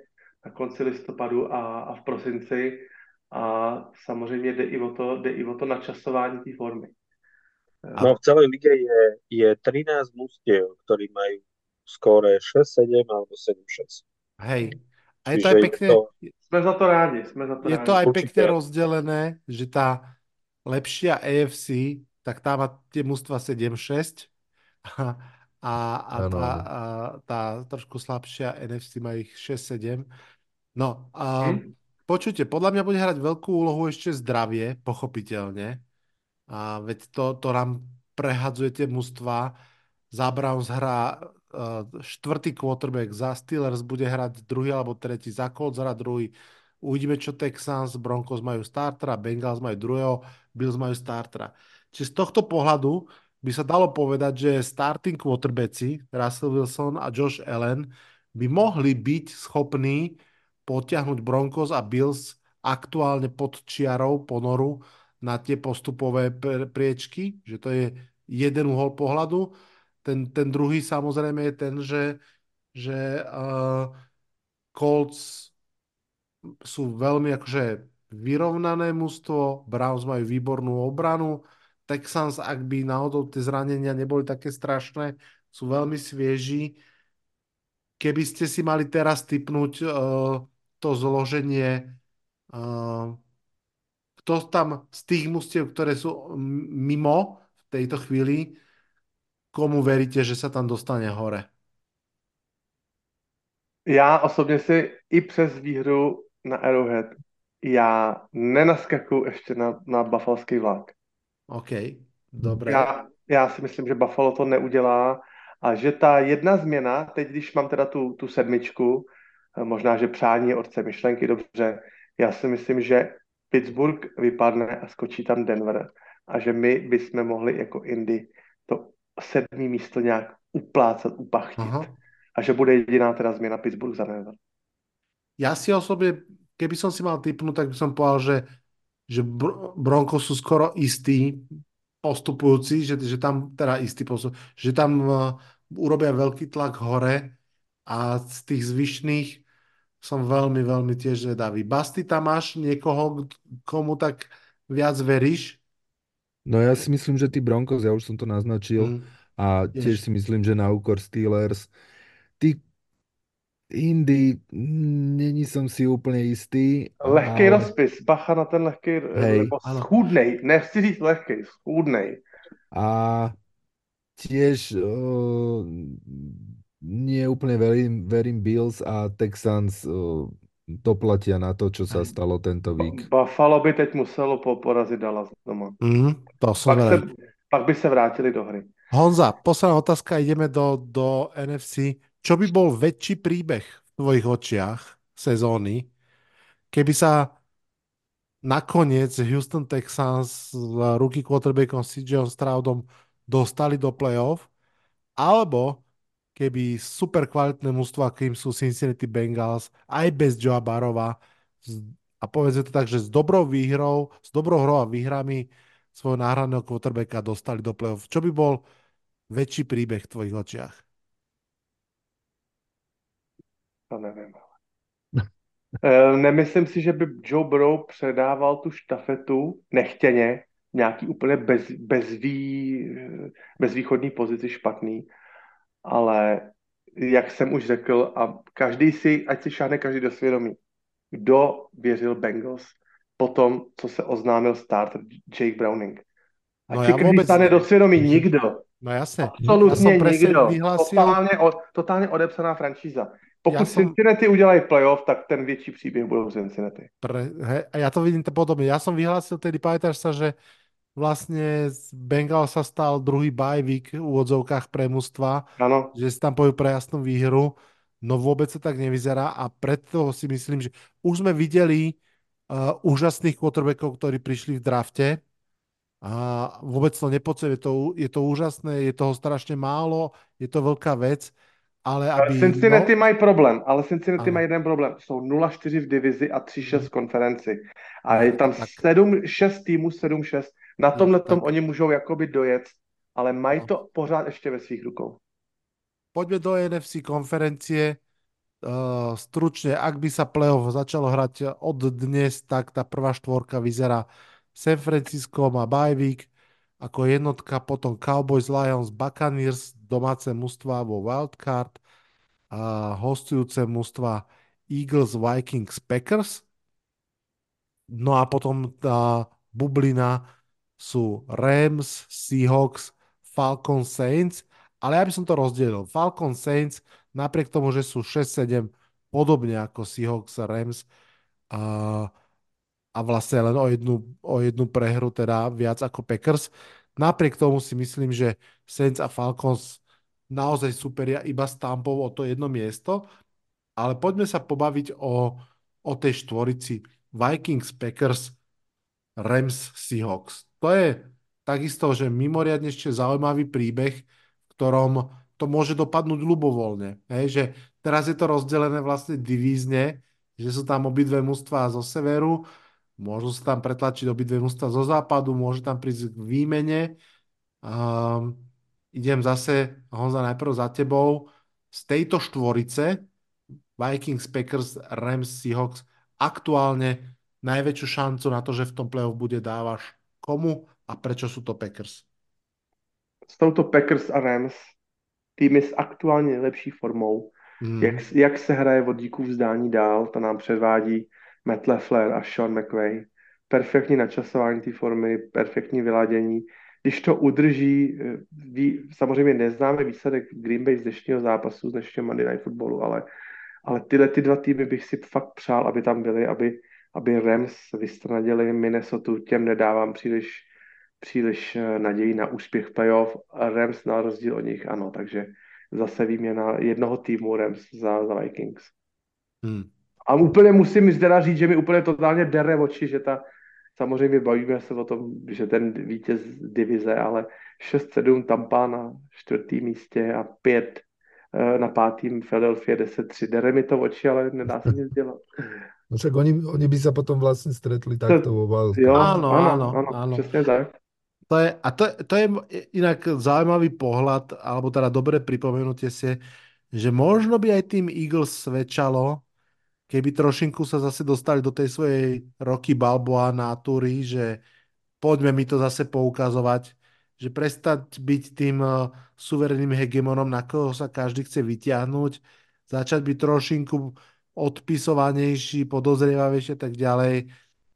na konci listopadu a, a v prosinci a samozřejmě jde i o to, jde i o to načasování té formy. Eh, No v celej lige je, je 13 mustiev, ktorí majú skóre 6-7 alebo 7-6. hej. A je to aj je pekne, to- Jsme za to rádi, jsme za to je rádi. to aj Určite. pekne rozdelené, že tá lepšia AFC, tak tá má tie mužstva 7-6 [LAUGHS] a, a, a, Áno, tá, a tá trošku slabšia NFC má ich 6-7. No, a Hm? počujte, podľa mňa bude hrať veľkú úlohu ešte zdravie, pochopiteľne. A veď to, to nám prehadzuje tie mužstva. Za Browns hrá štvrtý quarterback, za Steelers bude hrať druhý alebo tretí, za Colts hrá druhý. Uvidíme, čo Texans, Broncos majú startera, Bengals majú druhého, Bills majú startera. Čiže z tohto pohľadu by sa dalo povedať, že starting quarterbacki Russell Wilson a Josh Allen by mohli byť schopní potiahnuť Broncos a Bills aktuálne pod čiarou ponoru na tie postupové pr- priečky, že to je jeden uhol pohľadu. Ten, ten druhý samozrejme je ten, že, že uh, Colts sú veľmi akože vyrovnané mužstvo, Browns majú výbornú obranu, Texans, ak by náhodou tie zranenia neboli také strašné, sú veľmi svieži. Keby ste si mali teraz typnúť uh, to zloženie, uh, kto tam z tých mužstiev, ktoré sú mimo v tejto chvíli, komu veríte, že sa tam dostane hore? Já osobně si i přes výhru na Arrowhead, já nenaskakuju ještě na, na buffalský vlak. OK, dobre. Já, já si myslím, že Buffalo to neudělá a že ta jedna změna, teď když mám teda tu, tu sedmičku, eh, možná, že přání otce myšlenky, dobře, já si myslím, že Pittsburgh vypadne a skočí tam Denver a že my bychom mohli jako Indy to sedmý místo nějak uplácat, upachtit. Aha. A že bude jediná teda změna Pittsburgh za Denver. Ja si osobne, keby som si mal typnúť, tak by som povedal, že, že Br- Broncos sú skoro istí postupujúci, že, že tam teda istý postup, že tam uh, urobia veľký tlak hore a z tých zvyšných som veľmi, veľmi tiež zvedavý. Basty, tam máš niekoho, komu tak viac veríš? No ja si myslím, že tí Broncos, ja už som to naznačil, Mm. a Tiež. tiež si myslím, že na úkor Steelers. Tí Indy, mm, není som si úplne istý. Lehký ale- rozpis, bacha na ten lehký, Hej, nebo schůdnej, nechci říct lehký, schůdnej. A tiež uh, nie úplne verím, verím Bills a Texans uh, doplatia na to, čo sa stalo tento vík. Buffalo by teď muselo po, porazit Dallas doma. Mm, to som Pak, se, pak by se vrátili do hry. Honza, posledná otázka, ideme do, do NFC. Čo by bol väčší príbeh v tvojich očiach sezóny, keby sa nakoniec Houston Texans s rookie quarterbackom CJ Stroudom dostali do playoff, alebo keby super kvalitné mužstva, akým sú Cincinnati Bengals, aj bez Joea Barova, a povedzme to tak, že s dobrou výhrou, s dobrou hrou a výhrami svojho náhradného quarterbacka dostali do playoff. Čo by bol väčší príbeh v tvojich očiach? To nevím. [LAUGHS] Eh, Nemyslím si, že by Joe Burrow předával tu štafetu nechtěně, nějaký úplně bez, bezvý, bezvýchodný pozici špatný, ale jak jsem už řekl, a každý si, ať si šáhne každý do svědomí, kdo věřil Bengals po tom, co se oznámil starter Jake Browning. A No stane ne. do svědomí nikdo. No jasne. Absolutně Ja nikdo. vyhlásil- Totálně, o, totálně odepsaná franšíza. Pokud Ja som- Cincinnati udělají playoff, tak ten větší příběh budou Cincinnati. Pre, he, ja to vidím to podobne. Ja som vyhlásil tedy, pamätáš sa, že vlastne z Bengal sa stal druhý bajvík v úvodzovkách pre mužstva, Ano, že si tam pojú pre jasnú výhru, no vôbec to tak nevyzerá a preto si myslím, že už sme videli uh, úžasných quarterbackov, ktorí prišli v drafte a vôbec to nepodceňujem, je to, je to úžasné, je toho strašne málo, je to veľká vec, ale aby... Cincinnati no, mají problém, ale Cincinnati Ano. mají jeden problém. Jsou 0-4 v divizi a 3-6 v konferenci. A je tam tak. 7, 6 týmů, 7-6. Na tomhle tak. tom oni můžou jakoby dojet, ale mají No. to pořád ještě ve svých rukou. poďme do NFC konferencie. Uh, stručne, ak by sa playoff začalo hrať od dnes, tak tá prvá štvorka vyzerá San Francisco má bye week ako jednotka, potom Cowboys, Lions, Buccaneers, domáce mužstva vo wildcard a hostujúce mužstva Eagles, Vikings, Packers. No a potom tá bublina sú Rams, Seahawks, Falcons, Saints, ale ja by som to rozdelil. Falcons, Saints, napriek tomu, že sú 6-7, podobne ako Seahawks a Rams, a, a vlastne len o jednu, o jednu prehru, teda viac ako Packers. Napriek tomu si myslím, že Saints a Falcons naozaj superia iba s Tampou o to jedno miesto, ale poďme sa pobaviť o, o tej štvorici Vikings, Packers, Rams, Seahawks. To je takisto, že mimoriadne ešte zaujímavý príbeh, v ktorom to môže dopadnúť ľubovoľne. Hej, že teraz je to rozdelené vlastne divízne, že sú tam obidve mužstvá zo severu, môžu sa tam pretlačiť obidve mužstvá zo západu, môže tam prísť k výmene. Um, idem zase, Honza, najprv za tebou. Z tejto štvorice Vikings, Packers, Rams, Seahawks aktuálne najväčšiu šancu na to, že v tom playoff bude dávaš komu a prečo sú to Packers? Jsou to Packers a Rams, týmy s aktuálně nejlepší formou. Mm. Jak, jak se hraje od díků vzdání dál, to nám předvádí Matt LeFleur a Sean McVay. Perfektní načasování té formy, perfektní vyladění. Když to udrží, eh, ví, samozřejmě neznáme výsledek Green Bay z dnešního zápasu, z dnešního Monday Night Footballu, ale, ale tyhle ty dva týmy bych si fakt přál, aby tam byly, aby, aby Rams vystranadili Minnesota, těm nedávám příliš, příliš eh, naději na úspěch playoff. A Rams na rozdíl od nich ano, takže zase výměna jednoho týmu Rams za, za Vikings. Mm. A úplně musím teda říct, že mi úplně totálně dere oči, že ta, samozřejmě bavíme se o tom, že ten vítěz divize, ale 6-7 Tampa na čtvrtém místě a 5 eh, na pátým Philadelphia 10-3. Dere mi to oči, ale nedá se nic dělat. [LAUGHS] No však oni, oni by sa potom vlastne stretli takto vo Jo, wildcard. Áno, áno, áno, áno. přesně tak. To je, a to, to je inak zaujímavý pohľad, alebo teda dobre pripomenutie si, že možno by aj tým Eagles svedčalo, keby trošinku sa zase dostali do tej svojej roky Balboa natúry, že poďme mi to zase poukazovať, že prestať byť tým uh, suverenným hegemonom, na koho sa každý chce vyťahnuť, začať byť trošinku odpisovanejší, podozrievavejší a tak ďalej.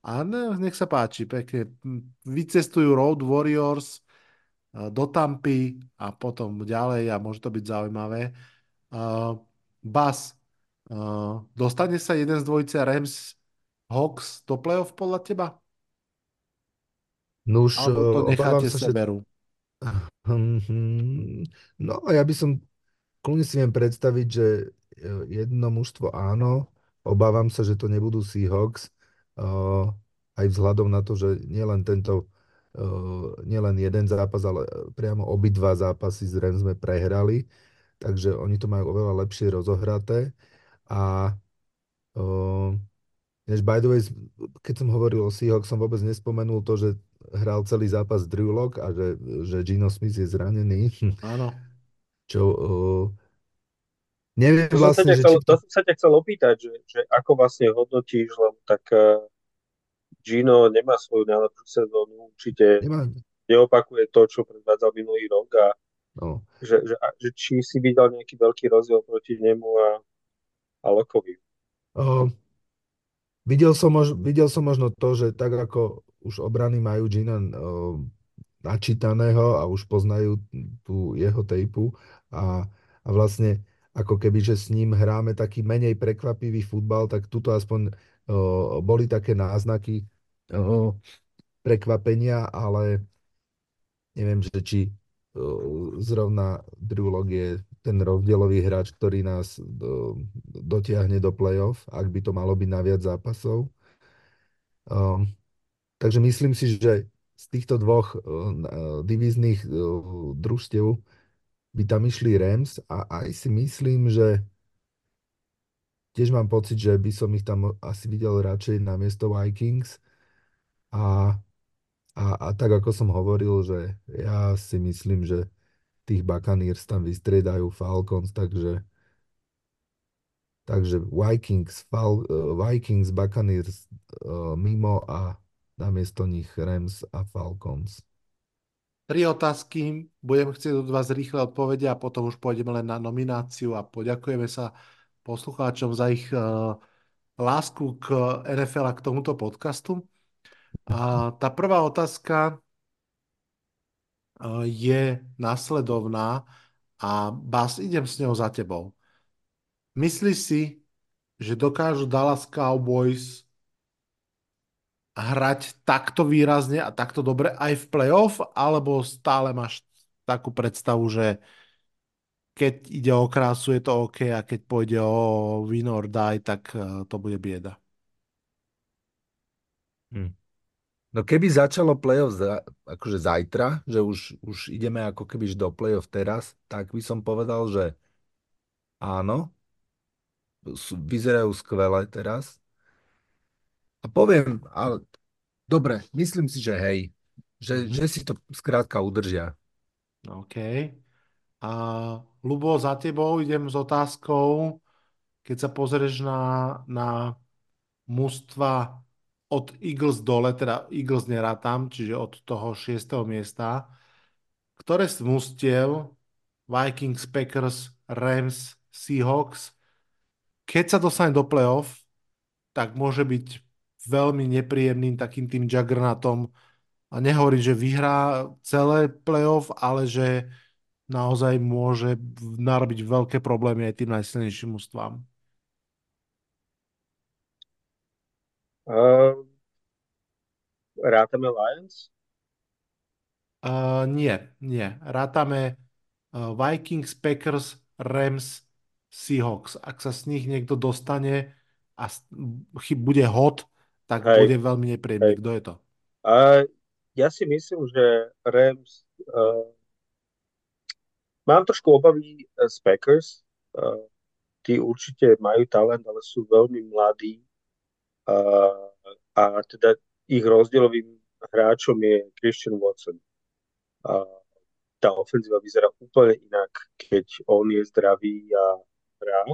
A ne, nech sa páči, pekne. Vycestujú Road Warriors uh, do Tampy a potom ďalej a môže to byť zaujímavé. Uh, Bas, uh, dostane sa jeden z dvojice Rams Hawks do playoff podľa teba? No už Alebo to necháte sa, že... seberu? [LAUGHS] No ja by som kľudne si viem predstaviť, že jedno mužstvo áno, obávam sa, že to nebudú Seahawks, eh, aj vzhľadom na to, že nielen tento, eh, nielen jeden zápas, ale priamo obidva zápasy s Rams sme prehrali, takže oni to majú oveľa lepšie rozohraté. A než by the way, keď som hovoril o Seahawks, som vôbec nespomenul to, že hral celý zápas Drew Lock a že, že Gino Smith je zranený, Áno. [LAUGHS] čo neviem To som sa vlastne, že chcel, či to to... som sa ťa chcel opýtať, že, že ako vlastne hodnotíš, lebo tak uh, Gino nemá svoju najlepšiu sezónu, určite Nemá, neopakuje to, čo predvádzal minulý rok a no. že, že, a, že či si videl nejaký veľký rozdiel proti nemu a, a Lokovi. Uh, videl, som mož, videl som možno to, že tak ako už obrany majú Gina uh, načítaného a už poznajú tú jeho tejpu a, a vlastne ako keby, že s ním hráme taký menej prekvapivý futbal, tak tuto aspoň o, boli také náznaky o, prekvapenia, ale neviem, že či o, zrovna Drew Lock je ten rozdielový hráč, ktorý nás do, dotiahne do play-off, ak by to malo byť na viac zápasov. Um, takže myslím si, že z týchto dvoch divíznych družstiev by tam išli Rams a aj si myslím, že tiež mám pocit, že by som ich tam asi videl radšej na miesto Vikings a, a, a tak ako som hovoril, že ja si myslím, že tých Buccaneers tam vystriedajú Falcons, takže Takže Vikings, Fal, uh, Vikings, Buccaneers uh, mimo a namiesto nich Rams a Falcons. Tri otázky, budem chcieť od vás rýchle odpovede a potom už pôjdeme len na nomináciu a poďakujeme sa poslucháčom za ich uh, lásku k NFL a k tomuto podcastu. A tá prvá otázka uh, je následovná a Bas, idem s ňou za tebou. Myslíš si, že dokážu Dallas Cowboys hrať takto výrazne a takto dobre aj v playoff, alebo stále máš takú predstavu, že keď ide o krásu, je to OK a keď pôjde o win or die, tak eh, to bude bieda. Hm. No keby začalo playoff za, akože zajtra, že už, už ideme ako keby do playoff teraz, tak by som povedal, že áno, vyzerajú skvele teraz. A poviem, ale dobre, myslím si, že hej, že, že si to skrátka udržia. OK. A Lubo, za tebou idem s otázkou, keď sa pozrieš na, na mužstva od Eagles dole, teda Eagles nerátam, čiže od toho 6. miesta, ktoré z mužstiev Vikings, Packers, Rams, Seahawks keď sa dostane do playoff, tak môže byť veľmi nepríjemným takým tým juggernautom. A nehovorím, že vyhrá celé playoff, ale že naozaj môže narobiť veľké problémy aj tým najsilnejším ústvám. Uh, rátame Lions? Uh, nie, nie. Rátame uh, Vikings, Packers, Rams, Seahawks. Ak sa z nich niekto dostane a bude hot, tak Hej. bude veľmi nepríjemný. Kto je to? A ja si myslím, že Rams uh, mám trošku obavy z Packers. Uh, tí určite majú talent, ale sú veľmi mladí. Uh, a teda ich rozdielovým hráčom je Christian Watson. Uh, tá ofenzíva vyzerá úplne inak, keď on je zdravý a hrá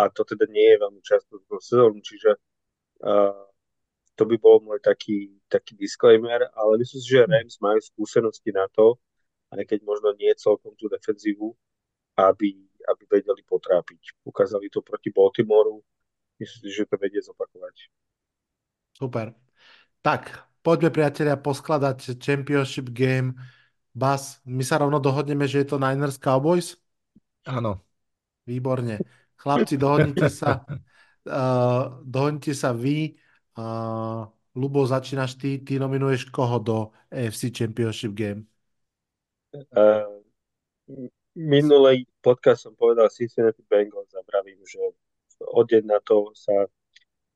a to teda nie je veľmi často v sezónu, čiže uh, to by bol môj taký, taký disclaimer, ale myslím si, že Rams majú skúsenosti na to, aj keď možno nie celkom tú defenzívu, aby, aby vedeli potrápiť. Ukázali to proti Baltimoru, myslím si, že to vedie zopakovať. Super. Tak, poďme priatelia poskladať Championship Game. Bas, my sa rovno dohodneme, že je to Niners Cowboys? Áno. Výborne. Chlapci, dohodnite sa, uh, [LAUGHS] dohodnite sa vy. Uh, Lubo, začínaš ty, ty nominuješ koho do AFC Championship Game? Uh, minulý podcast som povedal Cincinnati Bengals a vravím, že od na to sa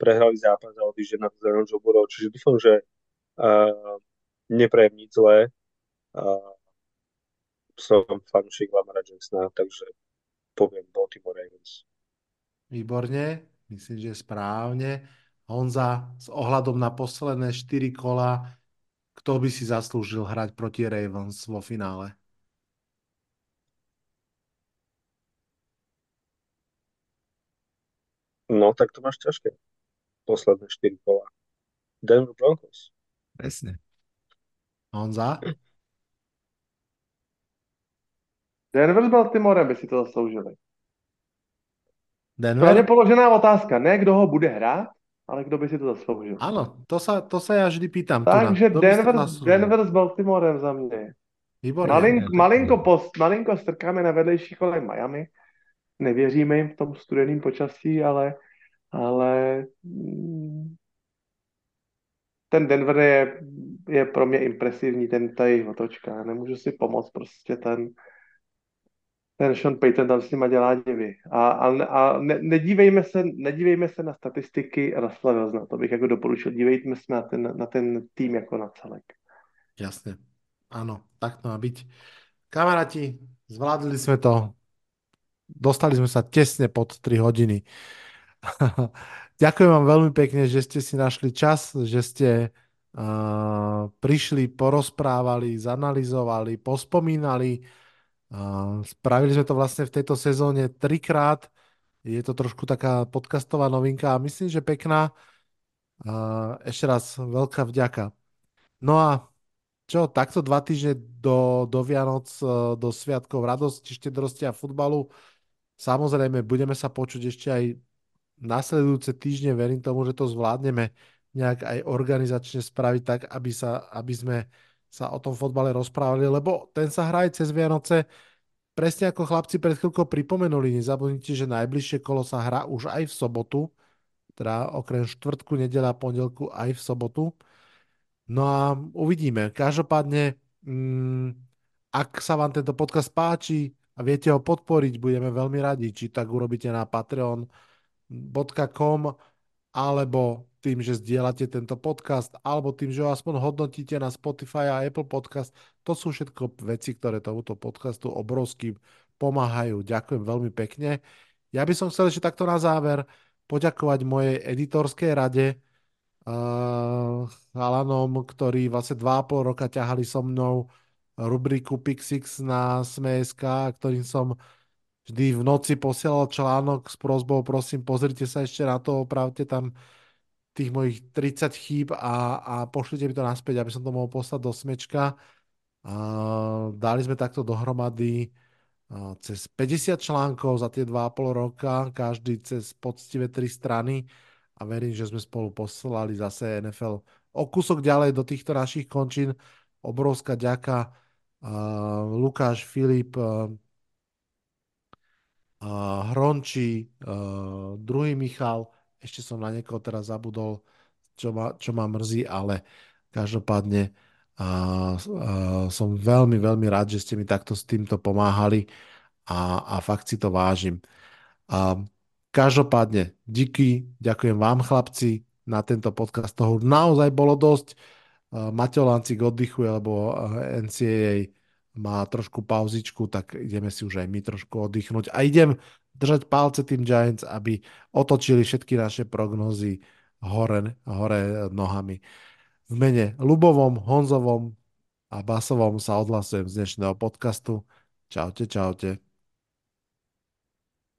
prehrali zápas a odišli na to za Ronžou Burou, čiže dúfam, že uh, neprejem nič zlé. Uh, som fanúšik Lamara Jacksona, takže poviem Baltimore Ravens. Výborne, myslím, že správne. Honza, s ohľadom na posledné 4 kola, kto by si zaslúžil hrať proti Ravens vo finále? No, tak to máš ťažké. Posledné 4 kola. Denver Broncos. Presne. Honza? Denver s Baltimorem by si to zasloužili. Denver? To je položená otázka, ne kdo ho bude hrát, ale kdo by si to zasloužil? Áno, to sa, to sa ja vždy pýtam. Takže kto Denver? Denver s Baltimorem za mě. Výborne. Malin, tak malinko, je. pos, malinko strkáme na vedlejší kole Miami. Nevěříme jim v tom studeném počasí, ale, ale mm, ten Denver je, je pro mě impresivní, ten tady otočka. Nemůžu si pomoct, prostě ten, ten Sean Payton tam s nima dělá divy. A, a, a ne, nedívejme, se, nedívejme se na statistiky Russella Wilsona, to bych jako doporučil. Dívejme se na ten, na ten tým jako na celek. Jasne. Áno, tak to má byť. Kamaráti, zvládli sme to. Dostali sme sa tesne pod 3 hodiny. [LAUGHS] Ďakujem vám veľmi pekne, že ste si našli čas, že ste uh, prišli, porozprávali, zanalizovali, pospomínali. Spravili sme to vlastne v tejto sezóne trikrát. Je to trošku taká podcastová novinka a myslím, že pekná. Ešte raz veľká vďaka. No a čo, takto dva týždne do, do Vianoc, e, do Sviatkov radosti, štedrosti a futbalu. Samozrejme, budeme sa počuť ešte aj nasledujúce týždne. Verím tomu, že to zvládneme nejak aj organizačne spraviť tak, aby, sa, aby sme sa o tom fotbale rozprávali, lebo ten sa hrá aj cez Vianoce. Presne ako chlapci pred chvíľkou pripomenuli, nezabudnite, že najbližšie kolo sa hrá už aj v sobotu, teda okrem štvrtku, nedela, pondelku aj v sobotu. No a uvidíme. Každopádne, mm, ak sa vám tento podcast páči a viete ho podporiť, budeme veľmi radi, či tak urobíte na patreon.com alebo tým, že zdieľate tento podcast, alebo tým, že ho aspoň hodnotíte na Spotify a Apple Podcast. To sú všetko veci, ktoré tomuto podcastu obrovsky pomáhajú. Ďakujem veľmi pekne. Ja by som chcel ešte takto na záver poďakovať mojej editorskej rade, uh, chalanom, ktorí vlastne 2,5 roka ťahali so mnou rubriku Pixix na Sme.sk, ktorým som vždy v noci posielal článok s prozbou, prosím, pozrite sa ešte na to, opravte tam tých mojich 30 chýb a, a pošlite mi to naspäť, aby som to mohol poslať do smečka. Uh, dali sme takto dohromady cez 50 článkov za tie 2,5 roka, každý cez poctivé 3 strany a verím, že sme spolu poslali zase NFL o kúsok ďalej do týchto našich končín. Obrovská ďaka uh, Lukáš, Filip, uh, uh, Hronči, uh, druhý Michal, ešte som na niekoho teraz zabudol, čo ma, čo ma mrzí, ale každopádne uh, uh, som veľmi, veľmi rád, že ste mi takto s týmto pomáhali a, a fakt si to vážim. Uh, Každopádne, díky, ďakujem vám chlapci na tento podcast. Toho naozaj bolo dosť. Mateo Lancik oddychuje, lebo NCAA má trošku pauzičku, tak ideme si už aj my trošku oddychnúť. A idem držať palce tým Giants, aby otočili všetky naše prognozy hore, hore nohami. V mene Lubovom, Honzovom a Basovom sa odhlasujem z dnešného podcastu. Čaute, čaute.